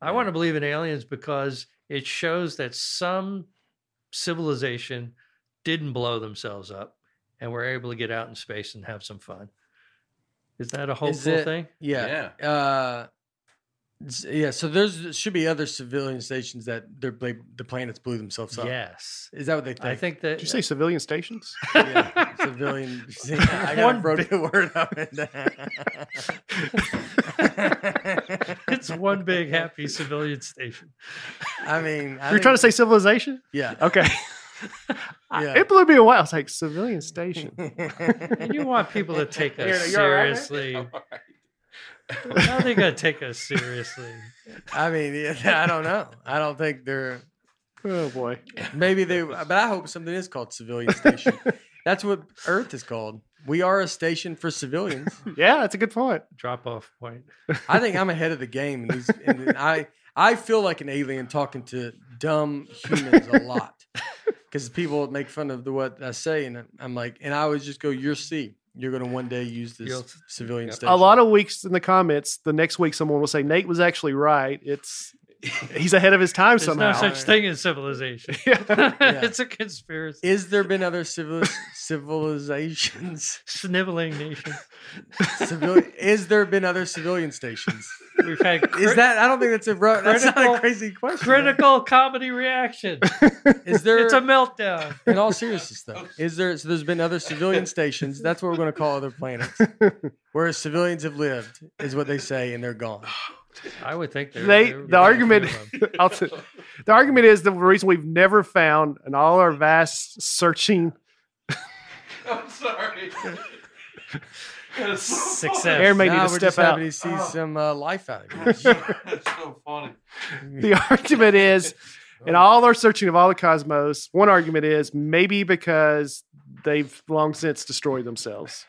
Speaker 4: I want to believe in aliens because it shows that some civilization didn't blow themselves up and were able to get out in space and have some fun. Is that a hopeful
Speaker 1: it-
Speaker 4: thing?
Speaker 1: Yeah. Uh, s- yeah. So there's should be other civilian stations that they're bla- the planets blew themselves up.
Speaker 4: Yes.
Speaker 1: Is that what they think?
Speaker 4: I think that
Speaker 2: Did you say civilian stations?
Speaker 1: yeah, (laughs) civilian. (laughs) (laughs) See, I got
Speaker 4: One
Speaker 1: broke the word up in that.
Speaker 4: it's one big happy civilian station.
Speaker 1: I mean, I
Speaker 2: You're trying to say civilization?
Speaker 1: yeah.
Speaker 2: Okay. I-
Speaker 1: Yeah.
Speaker 2: It blew me away. I was like, civilian station.
Speaker 4: And you want people to take us
Speaker 2: Aaron, are you all right, man?
Speaker 4: seriously. How are they going to take us seriously?
Speaker 1: I mean, yeah, (laughs) I don't know. I don't think they're.
Speaker 2: Oh boy.
Speaker 1: Maybe they, but I hope something is called civilian station. (laughs) That's what Earth is called. We are a station for civilians. (laughs)
Speaker 2: Yeah, that's a good point.
Speaker 4: Drop off point.
Speaker 1: I think I'm ahead of the game. And, these, and I I feel like an alien talking to dumb humans a lot because people make fun of the what I say, and I'm like, and I always just go, "You're C, you're going to one day use this
Speaker 4: You'll-
Speaker 1: civilian
Speaker 4: Yep.
Speaker 1: station.
Speaker 2: A lot of weeks in the comments, the next week someone will say Nate was actually right. It's he's ahead of his time
Speaker 4: There's
Speaker 2: somehow.
Speaker 4: no such thing as civilization. (laughs) (laughs)
Speaker 2: Yeah.
Speaker 4: it's a conspiracy.
Speaker 1: Is there been other civil civilizations?
Speaker 4: Sniveling nation. (laughs)
Speaker 1: Civil, is there been other civilian stations?
Speaker 4: We've had
Speaker 1: Is that? I don't think that's a. ro- That's not a crazy question.
Speaker 4: critical comedy reaction.
Speaker 1: Is there?
Speaker 4: It's a meltdown.
Speaker 1: in all seriousness, though, is there? So there's been other civilian stations. That's what we're going to call other planets, where civilians have lived, is what they say, and they're gone.
Speaker 4: I would think there.
Speaker 2: They
Speaker 4: there would
Speaker 2: the
Speaker 4: be
Speaker 2: argument. (laughs) I'll t- the argument is the reason we've never found in all our vast searching (laughs)
Speaker 3: I'm sorry. (laughs)
Speaker 4: Success.
Speaker 2: Aaron may need
Speaker 1: now
Speaker 2: to step
Speaker 1: just happy
Speaker 2: out.
Speaker 1: to see some uh, life out of it.
Speaker 3: That's so funny.
Speaker 2: The argument is in all our searching of all the cosmos, one argument is maybe because they've long since destroyed themselves.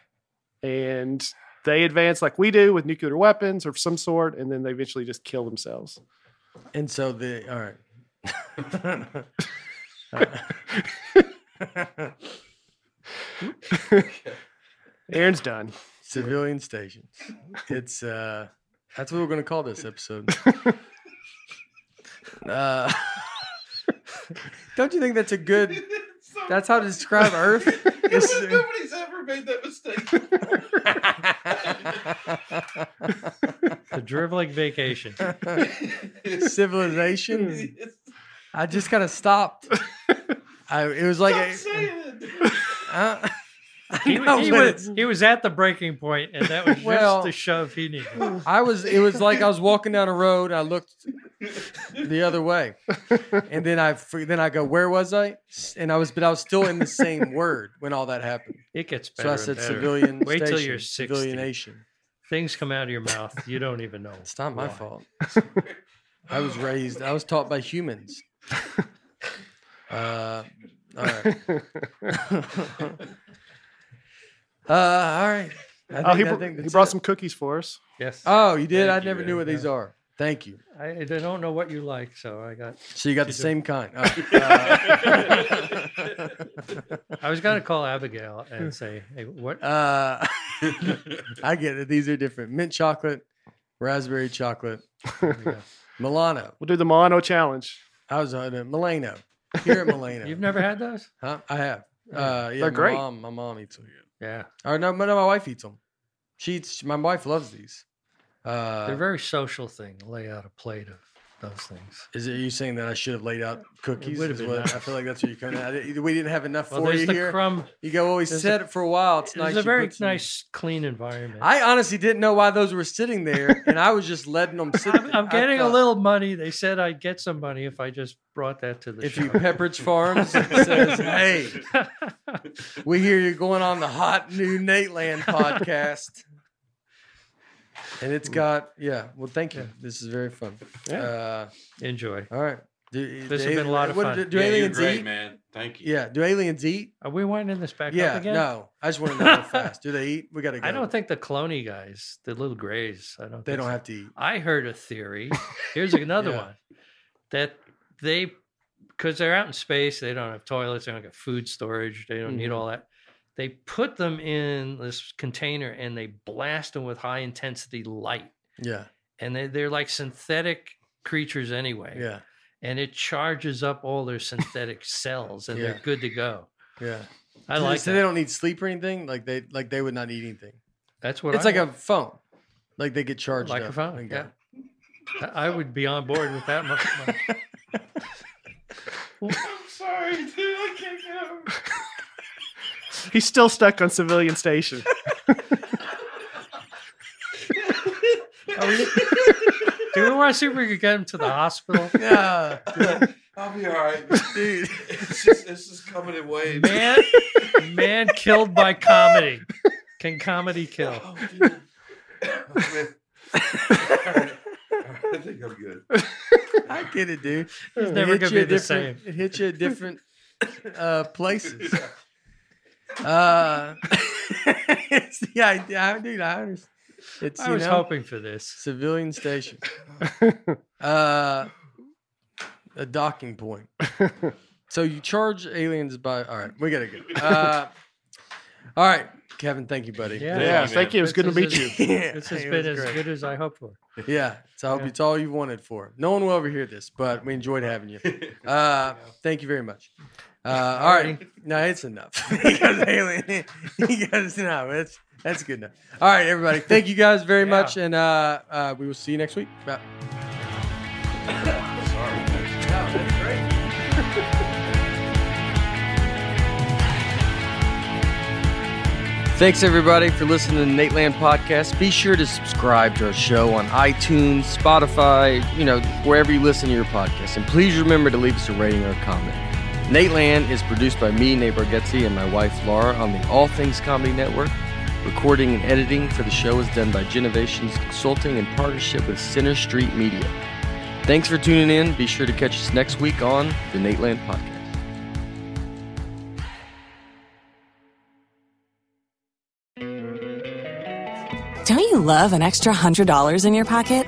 Speaker 2: And they advance like we do with nuclear weapons or some sort, and then they eventually just kill themselves.
Speaker 1: And so the all right. (laughs)
Speaker 2: Aaron's done.
Speaker 1: civilian stations. It's uh that's what we're gonna call this episode. (laughs) uh, (laughs) don't you think that's a good that's how to describe Earth? (laughs) It's-
Speaker 3: Nobody's ever made that mistake. (laughs)
Speaker 4: The dribbling vacation. (laughs)
Speaker 1: civilization. I just kind of stopped. I it was like a, uh, I (laughs)
Speaker 4: He, (laughs)
Speaker 1: know,
Speaker 4: he was, he was at the breaking point, and that was (laughs) just the shove he needed. (sighs)
Speaker 1: I was. It was like I was walking down a road. I looked the other way, and then I then I go, "Where was I?" And I was, but I was still in the same word when all that happened.
Speaker 4: It gets better.
Speaker 1: So I said,
Speaker 4: better.
Speaker 1: "Civilian."
Speaker 4: Wait till you're 60.
Speaker 1: Civilian nation.
Speaker 4: Things come out of your mouth you don't even know.
Speaker 1: It's not my fault. I was raised. I was taught by humans. Uh, all right. Uh, all right. I
Speaker 2: Oh, he,
Speaker 1: think- I
Speaker 2: br-
Speaker 1: think
Speaker 2: he
Speaker 1: that's
Speaker 2: brought
Speaker 1: it.
Speaker 2: some cookies for us.
Speaker 4: Yes.
Speaker 1: Oh, you did. I
Speaker 3: you,
Speaker 1: never knew what
Speaker 4: yeah.
Speaker 1: these are. Thank you.
Speaker 4: I, I don't know what you like, so I got.
Speaker 1: So you got the same kind. Oh, (laughs)
Speaker 4: I was gonna call Abigail and say, "Hey, what?"
Speaker 1: uh, (laughs) I get it. These are different. Mint chocolate, raspberry chocolate,
Speaker 4: There we go.
Speaker 1: Milano.
Speaker 2: We'll do the Milano challenge.
Speaker 1: I was on uh, Milano. Here at Milano. (laughs)
Speaker 4: You've never had those?
Speaker 1: Huh? I have. Uh, yeah,
Speaker 2: They're
Speaker 1: my
Speaker 2: great.
Speaker 1: Mom, my mom eats them.
Speaker 4: Yeah,
Speaker 1: Or no, no, my wife eats them. She eats. My wife loves these. Uh,
Speaker 4: they're a very social thing. Lay out a plate of those things.
Speaker 1: is it you saying that I should have laid out cookies?
Speaker 4: would've been
Speaker 1: what-
Speaker 4: nice.
Speaker 1: I feel like that's what you're coming at. We didn't have enough
Speaker 4: Well,
Speaker 1: for you
Speaker 4: the
Speaker 1: here.
Speaker 4: crumb.
Speaker 1: you go, well, we
Speaker 4: there's
Speaker 1: said it for a while. It's
Speaker 4: It's
Speaker 1: nice.
Speaker 4: a very
Speaker 1: put some-
Speaker 4: nice, clean environment.
Speaker 1: I honestly didn't know why those were sitting there, (laughs) and I was just letting them sit.
Speaker 4: I'm. I'm
Speaker 1: I
Speaker 4: getting a little money. They said I'd get some money if I just brought that to the show.
Speaker 1: If
Speaker 4: show.
Speaker 1: you Pepperidge Farms (laughs) says, "Hey, (laughs) we hear you're going on the hot new Nateland podcast," and it's got yeah. Well, thank you. This is very fun.
Speaker 2: Yeah.
Speaker 1: Uh,
Speaker 4: Enjoy.
Speaker 1: all right. Do,
Speaker 4: This has been a lot of
Speaker 1: what-
Speaker 4: fun.
Speaker 1: Do, do
Speaker 3: yeah, you're
Speaker 1: aliens
Speaker 3: great,
Speaker 1: eat?
Speaker 3: man. Thank you.
Speaker 1: Yeah. Do aliens eat?
Speaker 4: Are we winding this back
Speaker 1: yeah.
Speaker 4: up again?
Speaker 1: No. I just want to know real fast. Do they eat? We got to (laughs) go.
Speaker 4: I don't think the cloney guys, the little grays, I don't.
Speaker 1: they
Speaker 4: think
Speaker 1: don't
Speaker 4: so.
Speaker 1: have to eat.
Speaker 4: I heard a theory. Here's another (laughs)
Speaker 1: Yeah.
Speaker 4: one that they, because they're out in space, they don't have toilets, they don't have food storage, they don't need
Speaker 1: Mhm.
Speaker 4: all that. They put them in this container and they blast them with high intensity light,
Speaker 1: Yeah.
Speaker 4: and they, they're like synthetic creatures anyway.
Speaker 1: Yeah.
Speaker 4: and it charges up all their synthetic (laughs) cells, and
Speaker 1: Yeah.
Speaker 4: they're good to go.
Speaker 1: Yeah.
Speaker 4: I
Speaker 1: so,
Speaker 4: like
Speaker 1: so
Speaker 4: that.
Speaker 1: they don't need sleep or anything. Like they like they would not eat anything.
Speaker 4: That's what
Speaker 1: it's
Speaker 4: I
Speaker 1: like
Speaker 4: want.
Speaker 1: a phone. Like they get charged
Speaker 4: like
Speaker 1: up
Speaker 4: a phone. Yeah. I I would be on board with that. much. (laughs) (laughs)
Speaker 3: I'm sorry, dude. I can't get over.
Speaker 2: He's still stuck on civilian station. (laughs)
Speaker 4: Do we want to see if we could get him to the hospital?
Speaker 1: Yeah.
Speaker 3: I'll be all right,
Speaker 1: Dude.
Speaker 3: It's just this is coming in waves.
Speaker 4: Man, man killed by comedy. Can comedy kill?
Speaker 3: Oh, dude. Oh, man. All right. I think I'm good.
Speaker 1: I get it, dude.
Speaker 4: It's
Speaker 1: It
Speaker 4: never
Speaker 1: hits
Speaker 4: gonna
Speaker 1: you
Speaker 4: be
Speaker 1: at
Speaker 4: the
Speaker 1: different-
Speaker 4: same.
Speaker 1: It hits you at different uh, places. Uh, it's the idea, dude. I understand. It's
Speaker 4: I
Speaker 1: you
Speaker 4: was
Speaker 1: know,
Speaker 4: hoping for this.
Speaker 1: civilian station. (laughs) Uh, a docking point. (laughs) So you charge aliens by. All right, we gotta go. (laughs) Uh, all right, Kevin, thank you, buddy.
Speaker 4: Yeah,
Speaker 2: Yeah,
Speaker 3: man.
Speaker 2: thank you. It was good to meet
Speaker 4: is-
Speaker 2: you.
Speaker 1: Yeah,
Speaker 4: This has been as
Speaker 1: great.
Speaker 4: good as I hoped for.
Speaker 1: Yeah, it's all,
Speaker 4: Yeah.
Speaker 1: it's all you wanted for. No one will ever hear this, but we enjoyed having you. Uh, thank you very much. Uh, all right, no, it's enough. (laughs) he goes (laughs) alien. (laughs) He goes no, that's that's good enough. All right, everybody, thank you guys very much, and uh, uh, we will see you next week. Bye. Thanks everybody for listening to the Nateland podcast. Be sure to subscribe to our show on iTunes, Spotify, you know, wherever you listen to your podcast. And please remember to leave us a rating or a comment. Nateland is produced by me, Nate Bargatze, and my wife Laura on the All Things Comedy Network. Recording and editing for the show is done by Genovations Consulting in partnership with Center Street Media. Thanks for tuning in. Be sure to catch us next week on the Nateland podcast.
Speaker 6: Don't you love an extra $100 in your pocket?